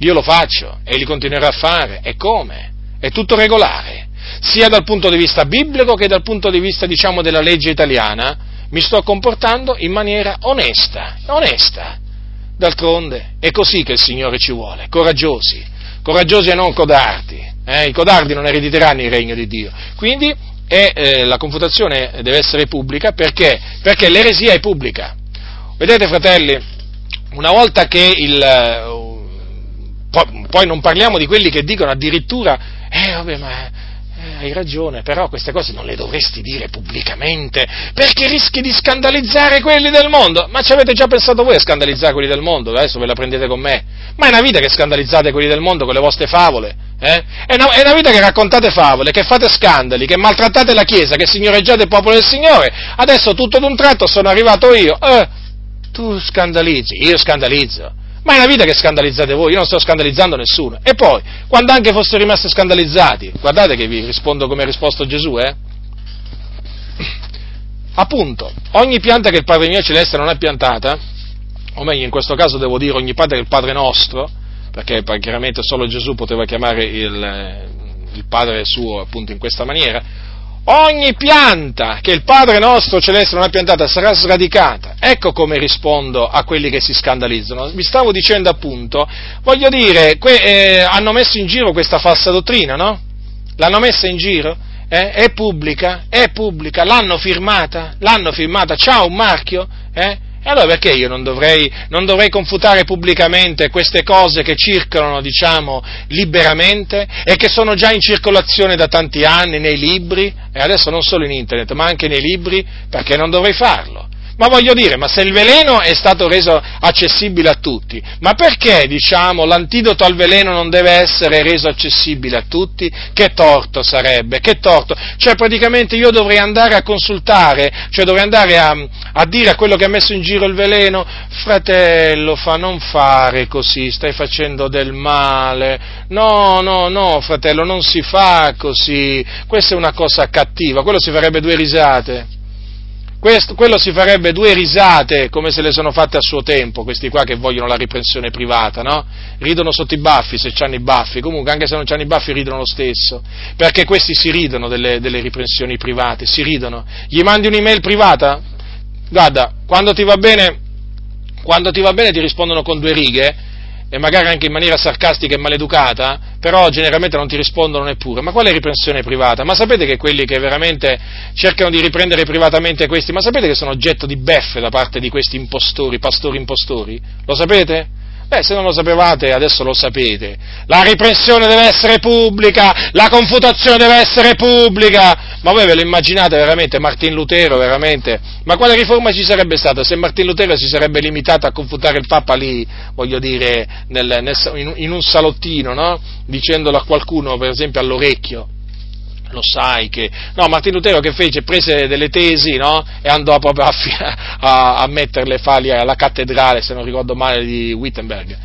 Io lo faccio e li continuerò a fare. E come? È tutto regolare sia dal punto di vista biblico che dal punto di vista, diciamo, della legge italiana, mi sto comportando in maniera onesta, onesta. D'altronde è così che il Signore ci vuole, coraggiosi, coraggiosi e non codardi. Eh? I codardi non erediteranno il regno di Dio. Quindi eh, eh, la confutazione deve essere pubblica perché? Perché l'eresia è pubblica. Vedete, fratelli, una volta che il. Eh, poi non parliamo di quelli che dicono addirittura, eh vabbè, ma hai ragione, però queste cose non le dovresti dire pubblicamente, perché rischi di scandalizzare quelli del mondo. Ma ci avete già pensato voi a scandalizzare quelli del mondo? Adesso ve la prendete con me. Ma è una vita che scandalizzate quelli del mondo con le vostre favole. Eh? È, una, è, una, vita che raccontate favole, che fate scandali, che maltrattate la Chiesa, che signoreggiate il popolo del Signore. Adesso tutto d'un tratto sono arrivato io. Eh, tu scandalizzi, io scandalizzo. Ma è una vita che scandalizzate voi, io non sto scandalizzando nessuno. E poi, quando anche foste rimasti scandalizzati, guardate che vi rispondo come ha risposto Gesù, eh? Appunto, ogni pianta che il Padre mio celeste non ha piantata, o meglio in questo caso devo dire ogni pianta che il Padre nostro, perché chiaramente solo Gesù poteva chiamare il, il Padre suo appunto in questa maniera, ogni pianta che il Padre nostro celeste non ha piantata sarà sradicata. Ecco come rispondo a quelli che si scandalizzano. Vi stavo dicendo appunto, voglio dire, que- eh, hanno messo in giro questa falsa dottrina, no? L'hanno messa in giro? Eh? È pubblica? È pubblica? L'hanno firmata? L'hanno firmata? C'ha un marchio? Eh? E allora perché io non dovrei, non dovrei, confutare pubblicamente queste cose che circolano, diciamo, liberamente e che sono già in circolazione da tanti anni nei libri, e adesso non solo in internet, ma anche nei libri, perché non dovrei farlo? Ma voglio dire, ma se il veleno è stato reso accessibile a tutti, ma perché, diciamo, l'antidoto al veleno non deve essere reso accessibile a tutti? Che torto sarebbe, che torto. Cioè, praticamente io dovrei andare a consultare, cioè dovrei andare a, a dire a quello che ha messo in giro il veleno, fratello, fa non fare così, stai facendo del male. No, no, no, fratello, non si fa così. Questa è una cosa cattiva, quello si farebbe due risate. Questo, quello si farebbe due risate come se le sono fatte a suo tempo, questi qua che vogliono la riprensione privata, no? Ridono sotto i baffi se hanno i baffi, comunque anche se non hanno i baffi ridono lo stesso, perché questi si ridono delle, delle riprensioni private, si ridono. Gli mandi un'email privata? Guarda, quando ti va bene, quando ti va bene ti rispondono con due righe, e magari anche in maniera sarcastica e maleducata, però generalmente non ti rispondono neppure. Ma quale riprensione privata? Ma sapete che quelli che veramente cercano di riprendere privatamente questi, ma sapete che sono oggetto di beffe da parte di questi impostori, pastori impostori? Lo sapete? Beh, se non lo sapevate, adesso lo sapete. La riprensione deve essere pubblica, la confutazione deve essere pubblica. Ma voi ve lo immaginate veramente Martin Lutero, veramente? Ma quale riforma ci sarebbe stata se Martin Lutero si sarebbe limitato a confutare il Papa lì, voglio dire, nel, nel, in un salottino, no? Dicendolo a qualcuno, per esempio, all'orecchio lo sai che... No, Martino Lutero che fece? Prese delle tesi, no? E andò proprio a, <laughs> a, a metterle fali alla cattedrale, se non ricordo male, di Wittenberg.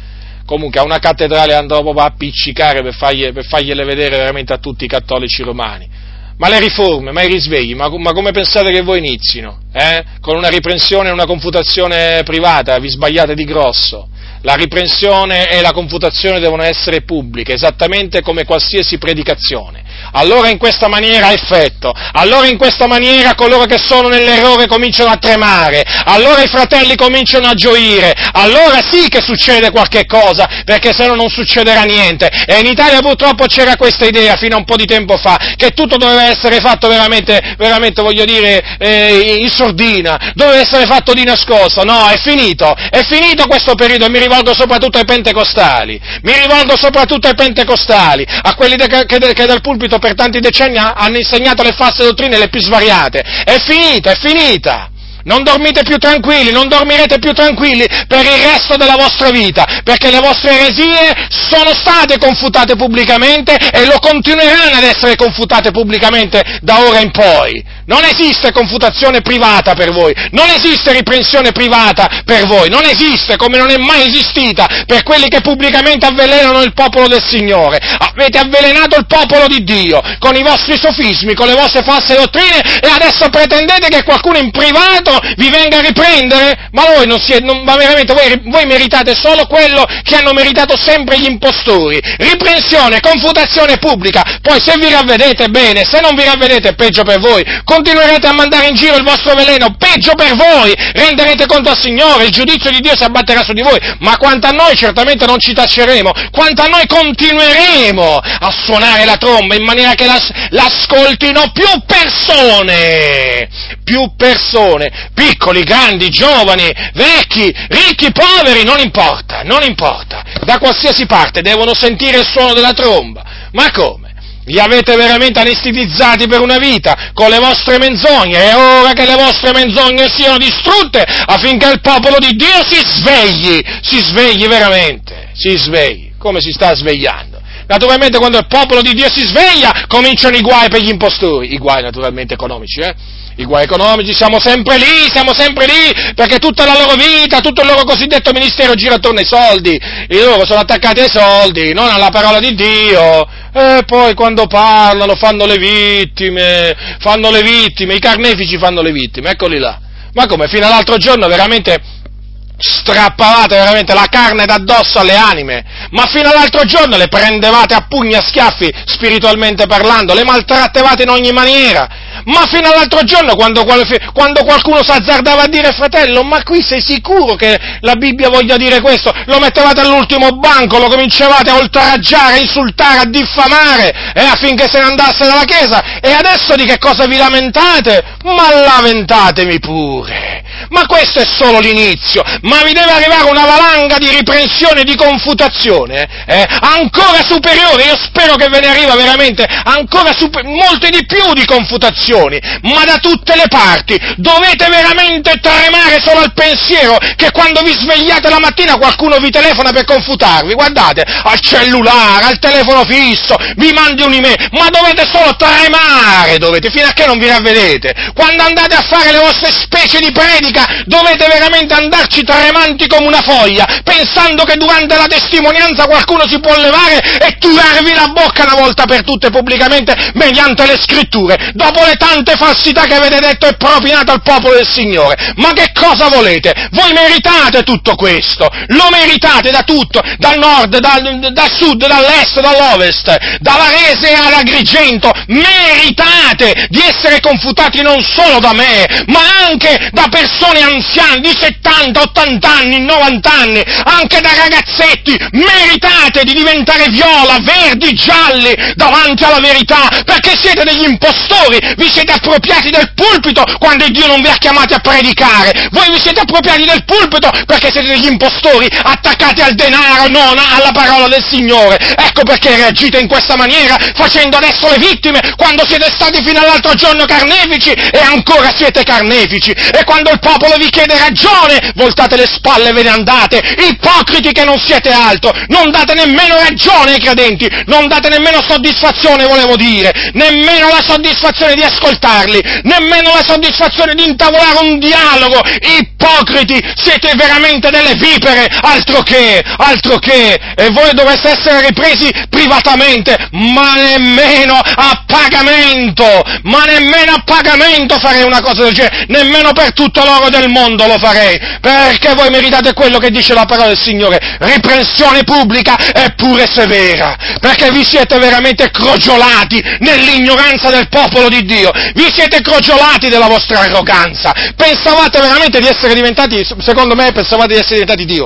Comunque a una cattedrale andò proprio a appiccicare per, per fargliele vedere veramente a tutti i cattolici romani. Ma le riforme, ma i risvegli, ma, ma come pensate che voi inizino? Eh? Con una riprensione e una confutazione privata, vi sbagliate di grosso. La riprensione e la confutazione devono essere pubbliche, esattamente come qualsiasi predicazione allora in questa maniera ha effetto, allora in questa maniera coloro che sono nell'errore cominciano a tremare, allora i fratelli cominciano a gioire, allora sì che succede qualche cosa, perché se no non succederà niente. E in Italia purtroppo c'era questa idea fino a un po' di tempo fa, che tutto doveva essere fatto veramente, veramente voglio dire, eh, in sordina, doveva essere fatto di nascosto. No, è finito, è finito questo periodo. E mi rivolgo soprattutto ai pentecostali, mi rivolgo soprattutto ai pentecostali, a quelli che, de- che dal pulpito pulpito per tanti decenni hanno insegnato le false dottrine, le più svariate. È finita, è finita non dormite più tranquilli, non dormirete più tranquilli per il resto della vostra vita, perché le vostre eresie sono state confutate pubblicamente e lo continueranno ad essere confutate pubblicamente da ora in poi. Non esiste confutazione privata per voi, non esiste riprensione privata per voi, non esiste come non è mai esistita per quelli che pubblicamente avvelenano il popolo del Signore. Avete avvelenato il popolo di Dio con i vostri sofismi, con le vostre false dottrine e adesso pretendete che qualcuno in privato vi venga a riprendere? Ma voi non siete, non, ma veramente voi, voi, meritate solo quello che hanno meritato sempre gli impostori. Riprensione, confutazione pubblica. Poi se vi ravvedete bene, se non vi ravvedete peggio per voi. Continuerete a mandare in giro il vostro veleno, peggio per voi. Renderete conto al Signore, il giudizio di Dio si abbatterà su di voi. Ma quanto a noi certamente non ci taceremo, quanto a noi continueremo a suonare la tromba in maniera che l'as, l'ascoltino più persone. Più persone piccoli, grandi, giovani, vecchi, ricchi, poveri, non importa, non importa. Da qualsiasi parte devono sentire il suono della tromba. Ma come? Li avete veramente anestetizzati per una vita con le vostre menzogne, è ora che le vostre menzogne siano distrutte affinché il popolo di Dio si svegli, si svegli veramente, si svegli, come si sta svegliando. Naturalmente quando il popolo di Dio si sveglia cominciano i guai per gli impostori, i guai naturalmente economici, eh? i guai economici, siamo sempre lì, siamo sempre lì, perché tutta la loro vita, tutto il loro cosiddetto ministero gira attorno ai soldi, e loro sono attaccati ai soldi, non alla parola di Dio, e poi quando parlano fanno le vittime, fanno le vittime, i carnefici fanno le vittime, eccoli là. Ma come, fino all'altro giorno veramente strappavate veramente la carne d'addosso alle anime, ma fino all'altro giorno le prendevate a pugni a schiaffi, spiritualmente parlando, le maltrattevate in ogni maniera, ma fino all'altro giorno quando, quando qualcuno si azzardava a dire fratello, ma qui sei sicuro che la Bibbia voglia dire questo? Lo mettevate all'ultimo banco, lo cominciavate a oltraggiare, a insultare, a diffamare, eh, affinché se ne andasse dalla Chiesa, e adesso di che cosa vi lamentate? Ma lamentatemi pure! Ma questo è solo l'inizio, ma vi deve arrivare una valanga di riprensione, di confutazione, eh, ancora superiore, io spero che ve ne arriva veramente ancora super, molte di più di confutazioni, ma da tutte le parti, dovete veramente tremare solo al pensiero che quando vi svegliate la mattina qualcuno vi telefona per confutarvi, guardate, al cellulare, al telefono fisso, vi mandi un'email, ma dovete solo tremare, dovete, fino a che non vi ravvedete, quando andate a fare le vostre specie di predica, dovete veramente andarci tremanti come una foglia, pensando che durante la testimonianza qualcuno si può levare e turarvi la bocca una volta per tutte pubblicamente mediante le scritture, dopo le tante falsità che avete detto e propinato al popolo del Signore. Ma che cosa volete? Voi meritate tutto questo, lo meritate da tutto, dal nord, dal, dal sud, dall'est, dall'ovest, da Varese all'Agrigento, meritate di essere confutati non solo da me, ma anche da persone anziane di 70, 80 anni, 90 anni, anche da ragazzetti, meritate di diventare viola, verdi, gialli davanti alla verità, perché siete degli impostori, vi siete appropriati del pulpito quando Dio non vi ha chiamati a predicare, voi vi siete appropriati del pulpito perché siete degli impostori attaccati al denaro, non alla parola del Signore. Ecco perché reagite in questa maniera, facendo adesso le vittime, quando siete stati fino all'altro giorno carnefici e ancora siete carnefici. E quando il popolo vi chiede ragione, voltate le spalle e ve ne andate, ipocriti che non siete altro, non date nemmeno ragione ai credenti, non date nemmeno soddisfazione, volevo dire, nemmeno la soddisfazione di ascoltarli, nemmeno la soddisfazione di intavolare un dialogo, ipocriti, siete veramente delle vipere, altro che, altro che, e voi dovreste essere ripresi privatamente, ma nemmeno a pagamento, ma nemmeno a pagamento farei una cosa del genere, nemmeno per tutto l'oro del mondo lo farei, perché voi meritate quello che dice la parola del Signore, riprensione pubblica e pure severa, perché vi siete veramente crogiolati nell'ignoranza del popolo di Dio, vi siete crogiolati della vostra arroganza, pensavate veramente di essere diventati, secondo me pensavate di essere diventati Dio.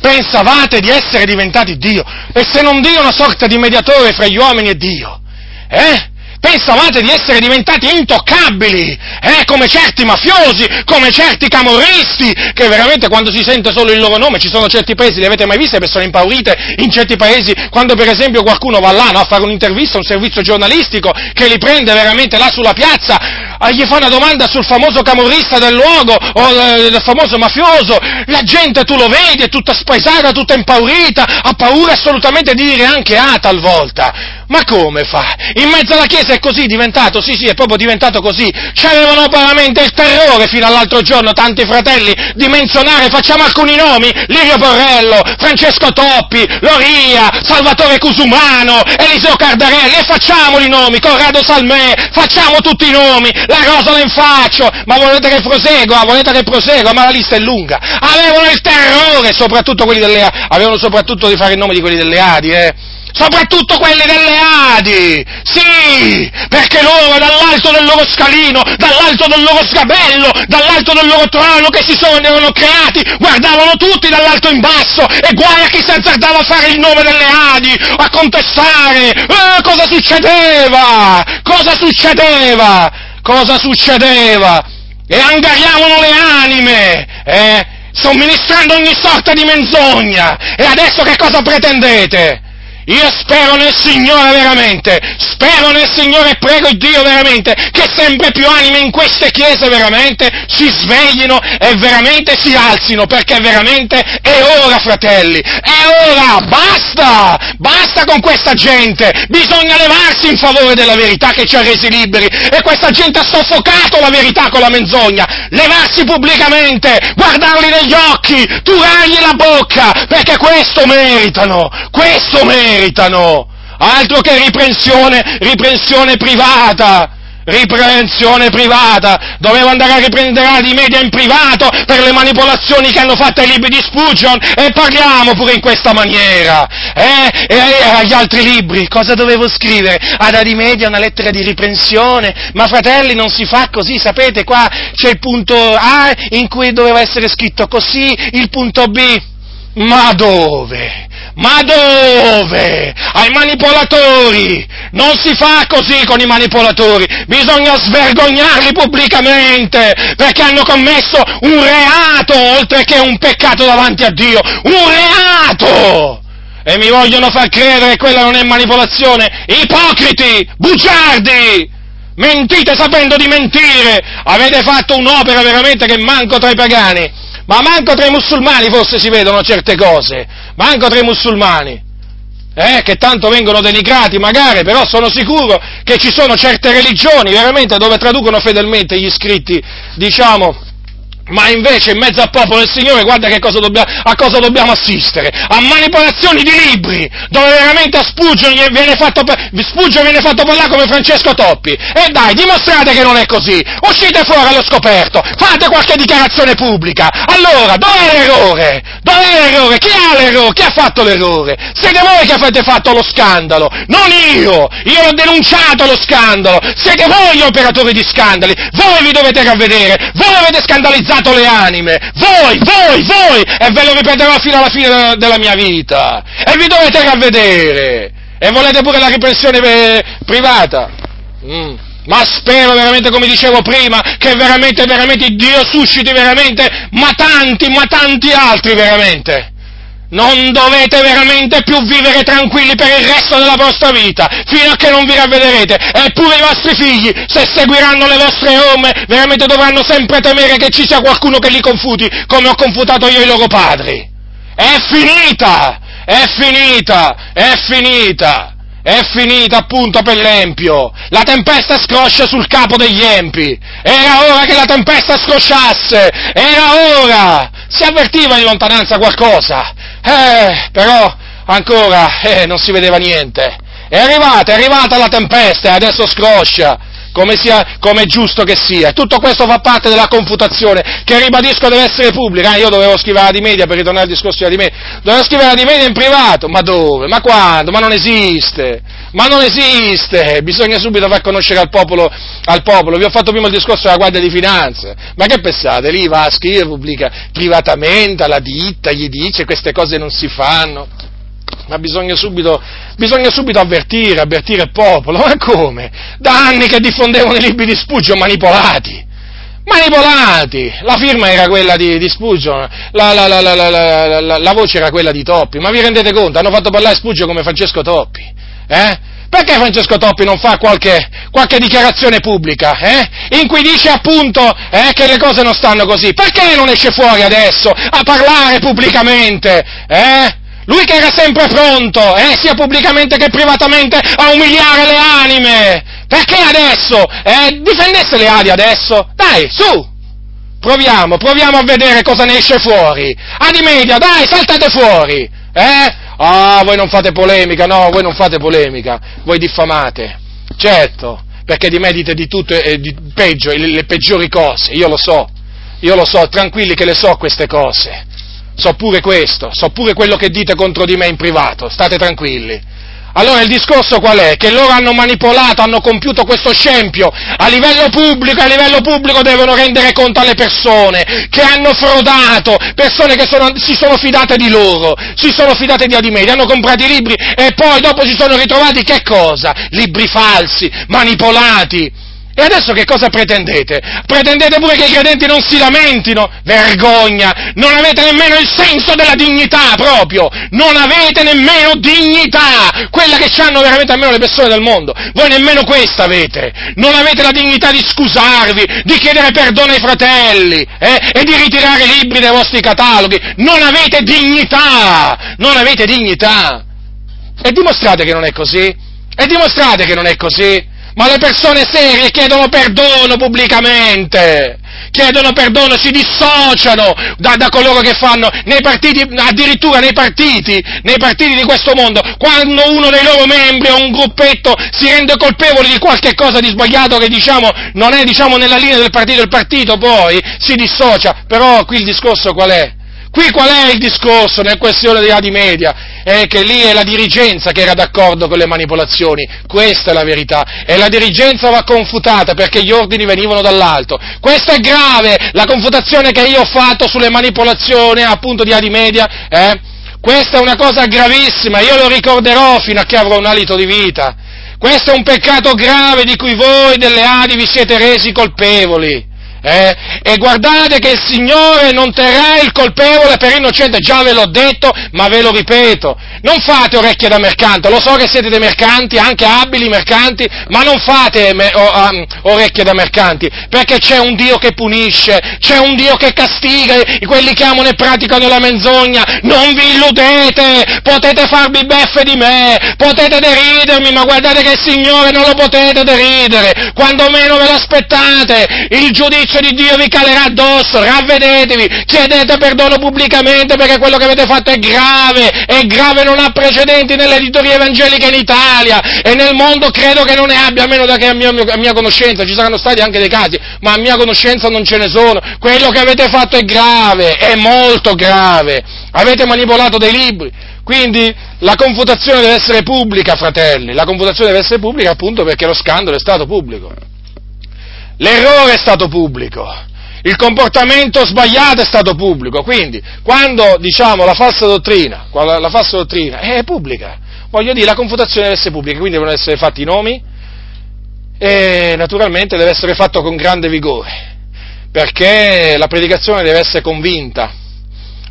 Pensavate di essere diventati Dio, e se non Dio una sorta di mediatore fra gli uomini e Dio. Eh? Pensavate di essere diventati intoccabili, eh, come certi mafiosi, come certi camorristi, che veramente quando si sente solo il loro nome, ci sono certi paesi, li avete mai viste, persone impaurite in certi paesi, quando per esempio qualcuno va là no, a fare un'intervista, un servizio giornalistico, che li prende veramente là sulla piazza, eh, gli fa una domanda sul famoso camorrista del luogo, o eh, del famoso mafioso, la gente tu lo vedi, è tutta spaesata, tutta impaurita, ha paura assolutamente di dire anche A talvolta. Ma come fa? In mezzo alla Chiesa è così diventato, sì sì, è proprio diventato così. C'avevano veramente il terrore fino all'altro giorno, tanti fratelli, di menzionare, facciamo alcuni nomi, Lirio Borrello, Francesco Toppi, Loria, Salvatore Cusumano, Eliseo Cardarelli, e facciamoli i nomi, Corrado Salmè, facciamo tutti i nomi, la Rosa faccio, ma volete che prosegua, volete che prosegua, ma la lista è lunga. Avevano il terrore, soprattutto quelli delle Adi, avevano soprattutto di fare il nome di quelli delle Adi, eh soprattutto quelli delle Adi, sì, perché loro dall'alto del loro scalino, dall'alto del loro sgabello, dall'alto del loro trono che si sono erano creati, guardavano tutti dall'alto in basso. E guai a chi si azzardava a fare il nome delle Adi, a contestare, eh, cosa succedeva, cosa succedeva, cosa succedeva, e angariavano le anime, eh, somministrando ogni sorta di menzogna, e adesso che cosa pretendete? Io spero nel Signore veramente, spero nel Signore e prego Dio veramente che sempre più anime in queste chiese veramente si sveglino e veramente si alzino, perché veramente è ora, fratelli, è ora, basta, basta con questa gente, bisogna levarsi in favore della verità che ci ha resi liberi e questa gente ha soffocato la verità con la menzogna, levarsi pubblicamente, guardarli negli occhi, turargli la bocca, perché questo meritano, questo meritano meritano, altro che riprensione, riprensione privata, riprensione privata, dovevo andare a riprendere di media in privato per le manipolazioni che hanno fatto ai libri di Spurgeon e parliamo pure in questa maniera. Eh? E, agli altri libri cosa dovevo scrivere? Ad Adimedia una lettera di riprensione, ma fratelli non si fa così, sapete qua c'è il punto A in cui doveva essere scritto così, il punto B. Ma dove? Ma dove? Ai manipolatori! Non si fa così con i manipolatori! Bisogna svergognarli pubblicamente perché hanno commesso un reato oltre che un peccato davanti a Dio! Un reato! E mi vogliono far credere che quella non è manipolazione! Ipocriti! Bugiardi! Mentite sapendo di mentire! Avete fatto un'opera veramente che manco tra i pagani! Ma manco tra i musulmani forse si vedono certe cose, manco tra i musulmani, eh, che tanto vengono denigrati magari, però sono sicuro che ci sono certe religioni veramente dove traducono fedelmente gli scritti, diciamo, ma invece in mezzo al popolo del Signore guarda cosa dobbiamo, a cosa dobbiamo assistere, a manipolazioni di libri, dove veramente a Spugio viene fatto, Spugio viene fatto parlare come Francesco Toppi. E dai, dimostrate che non è così, uscite fuori allo scoperto, fate qualche dichiarazione pubblica. Allora, dov'è l'errore? Dov'è l'errore? Chi ha l'errore? Chi ha fatto l'errore? Siete voi che avete fatto lo scandalo, non io! Io l'ho denunciato lo scandalo! Siete voi gli operatori di scandali! Voi vi dovete ravvedere! Voi avete scandalizzato rubato le anime, voi, voi, voi, e ve lo ripeterò fino alla fine della mia vita, e vi dovete ravvedere, e volete pure la riprensione privata. Mm. Ma spero veramente, come dicevo prima, che veramente, veramente Dio susciti veramente, ma tanti, ma tanti altri veramente non dovete veramente più vivere tranquilli per il resto della vostra vita, fino a che non vi ravvederete. Eppure i vostri figli, se seguiranno le vostre orme, veramente dovranno sempre temere che ci sia qualcuno che li confuti, come ho confutato io i loro padri. È finita! È finita! È finita! È finita appunto per l'Empio. La tempesta scroscia sul capo degli Empi. Era ora che la tempesta scrosciasse. Era ora. Si avvertiva in lontananza qualcosa. Eh, però ancora eh, non si vedeva niente. È arrivata, è arrivata la tempesta e adesso scroscia, come, sia, come è giusto che sia. Tutto questo fa parte della confutazione, che ribadisco deve essere pubblica. Eh, io dovevo scrivere la di media per ritornare al discorso di media. Dovevo scrivere la di media in privato. Ma dove? Ma quando? Ma non esiste. Ma non esiste. Bisogna subito far conoscere al popolo, al popolo. Vi ho fatto prima il discorso della Guardia di Finanza. Ma che pensate? Lì va a scrivere, pubblica privatamente alla ditta, gli dice queste cose non si fanno ma bisogna subito, bisogna subito avvertire, avvertire il popolo. Ma come? Da anni che diffondevano i libri di Spugio manipolati. Manipolati! La firma era quella di, di Spugio, la, la, la, la, voce era quella di Toppi. Ma vi rendete conto? Hanno fatto parlare Spugio come Francesco Toppi. Eh? Perché Francesco Toppi non fa qualche, qualche dichiarazione pubblica, eh? In cui dice appunto eh, che le cose non stanno così? Perché non esce fuori adesso a parlare pubblicamente, eh? Lui che era sempre pronto, eh, sia pubblicamente che privatamente, a umiliare le anime. Perché adesso? Eh, difendesse le ali adesso? Dai, su! Proviamo, proviamo a vedere cosa ne esce fuori. Adi media, dai, saltate fuori. Eh? Ah, voi non fate polemica, no, voi non fate polemica, voi diffamate. Certo, perché di di tutto e di peggio, le, le peggiori cose, io lo so, io lo so, tranquilli che le so queste cose so pure questo, so pure quello che dite contro di me in privato, state tranquilli. Allora il discorso qual è? Che loro hanno manipolato, hanno compiuto questo scempio a livello pubblico, a livello pubblico devono rendere conto alle persone che hanno frodato, persone che sono, si sono fidate di loro, si sono fidate di Adimedi, hanno comprato i libri e poi dopo si sono ritrovati che cosa? Libri falsi, manipolati. E adesso che cosa pretendete? Pretendete pure che i credenti non si lamentino? Vergogna! Non avete nemmeno il senso della dignità proprio! Non avete nemmeno dignità! Quella che hanno veramente almeno le persone del mondo. Voi nemmeno questa avete! Non avete la dignità di scusarvi, di chiedere perdono ai fratelli, eh? E di ritirare i libri dai vostri cataloghi! Non avete dignità! Non avete dignità! E dimostrate che non è così! E dimostrate che non è così! Ma le persone serie chiedono perdono pubblicamente, chiedono perdono, si dissociano da, da coloro che fanno nei partiti, addirittura nei partiti, nei partiti di questo mondo, quando uno dei loro membri o un gruppetto si rende colpevole di qualche cosa di sbagliato che diciamo non è diciamo nella linea del partito, il partito poi si dissocia, però qui il discorso qual è? Qui qual è il discorso nel questione dei Adi Media? È che lì è la dirigenza che era d'accordo con le manipolazioni, questa è la verità, e la dirigenza va confutata perché gli ordini venivano dall'alto. Questo è grave, la confutazione che io ho fatto sulle manipolazioni appunto di Adi Media, eh? Questa è una cosa gravissima, io lo ricorderò fino a che avrò un alito di vita. Questo è un peccato grave di cui voi delle Adi vi siete resi colpevoli. Eh? E guardate che il Signore non terrà il colpevole per innocente, già ve l'ho detto, ma ve lo ripeto, non fate orecchie da mercante, lo so che siete dei mercanti, anche abili mercanti, ma non fate me, o, um, orecchie da mercanti, perché c'è un Dio che punisce, c'è un Dio che castiga quelli che amano e praticano la menzogna, non vi illudete, potete farvi beffe di me, potete deridermi, ma guardate che il Signore non lo potete deridere, quando meno ve l'aspettate, il giudizio giudizio di Dio vi calerà addosso, ravvedetevi, chiedete perdono pubblicamente perché quello che avete fatto è grave, è grave, non ha precedenti nell'editoria evangelica in Italia e nel mondo credo che non ne abbia, almeno da che a mia, a mia conoscenza, ci saranno stati anche dei casi, ma a mia conoscenza non ce ne sono, quello che avete fatto è grave, è molto grave, avete manipolato dei libri, quindi la confutazione deve essere pubblica, fratelli, la confutazione deve essere pubblica appunto perché lo scandalo è stato pubblico. L'errore è stato pubblico, il comportamento sbagliato è stato pubblico, quindi quando diciamo la falsa dottrina, la falsa dottrina? È pubblica, voglio dire la confutazione deve essere pubblica, quindi devono essere fatti i nomi e naturalmente deve essere fatto con grande vigore, perché la predicazione deve essere convinta,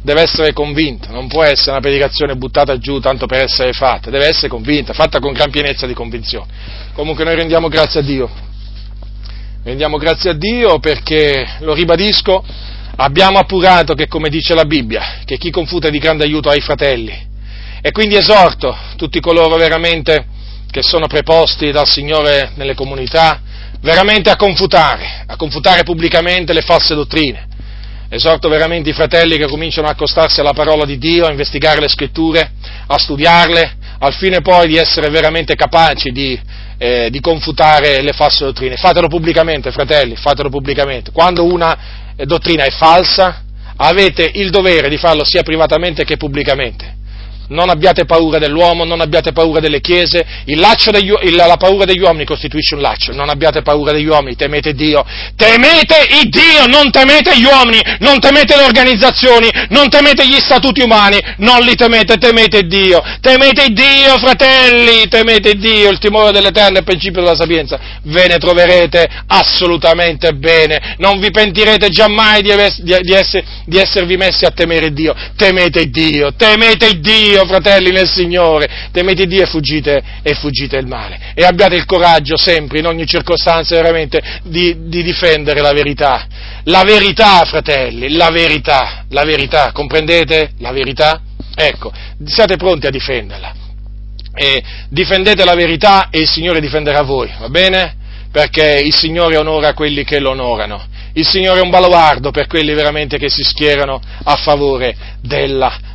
deve essere convinta, non può essere una predicazione buttata giù tanto per essere fatta, deve essere convinta, fatta con gran pienezza di convinzione. Comunque noi rendiamo grazie a Dio Rendiamo grazie a Dio perché, lo ribadisco, abbiamo appurato che, come dice la Bibbia, che chi confuta è di grande aiuto ai fratelli. E quindi esorto tutti coloro veramente che sono preposti dal Signore nelle comunità, veramente a confutare, a confutare pubblicamente le false dottrine. Esorto veramente i fratelli che cominciano a accostarsi alla parola di Dio, a investigare le scritture, a studiarle, al fine poi di essere veramente capaci di eh, di confutare le false dottrine. Fatelo pubblicamente, fratelli, fatelo pubblicamente. Quando una eh, dottrina è falsa, avete il dovere di farlo sia privatamente che pubblicamente non abbiate paura dell'uomo, non abbiate paura delle chiese, degli, il, la paura degli uomini costituisce un laccio, non abbiate paura degli uomini, temete Dio, temete il Dio, non temete gli uomini, non temete le organizzazioni, non temete gli statuti umani, non li temete, temete Dio, temete Dio fratelli, temete Dio, il timore dell'Eterno è il principio della sapienza, ve ne troverete assolutamente bene, non vi pentirete giammai di, di, di, essere, di esservi messi a temere Dio, temete Dio, temete Dio, Dio, fratelli nel Signore, temete Dio e fuggite, e fuggite il male. E abbiate il coraggio sempre, in ogni circostanza, veramente, di, di difendere la verità. La verità, fratelli, la verità, la verità, comprendete? La verità? Ecco, siate pronti a difenderla. E difendete la verità e il Signore difenderà voi, va bene? Perché il Signore onora quelli che lo onorano. Il Signore è un baluardo per quelli veramente che si schierano a favore della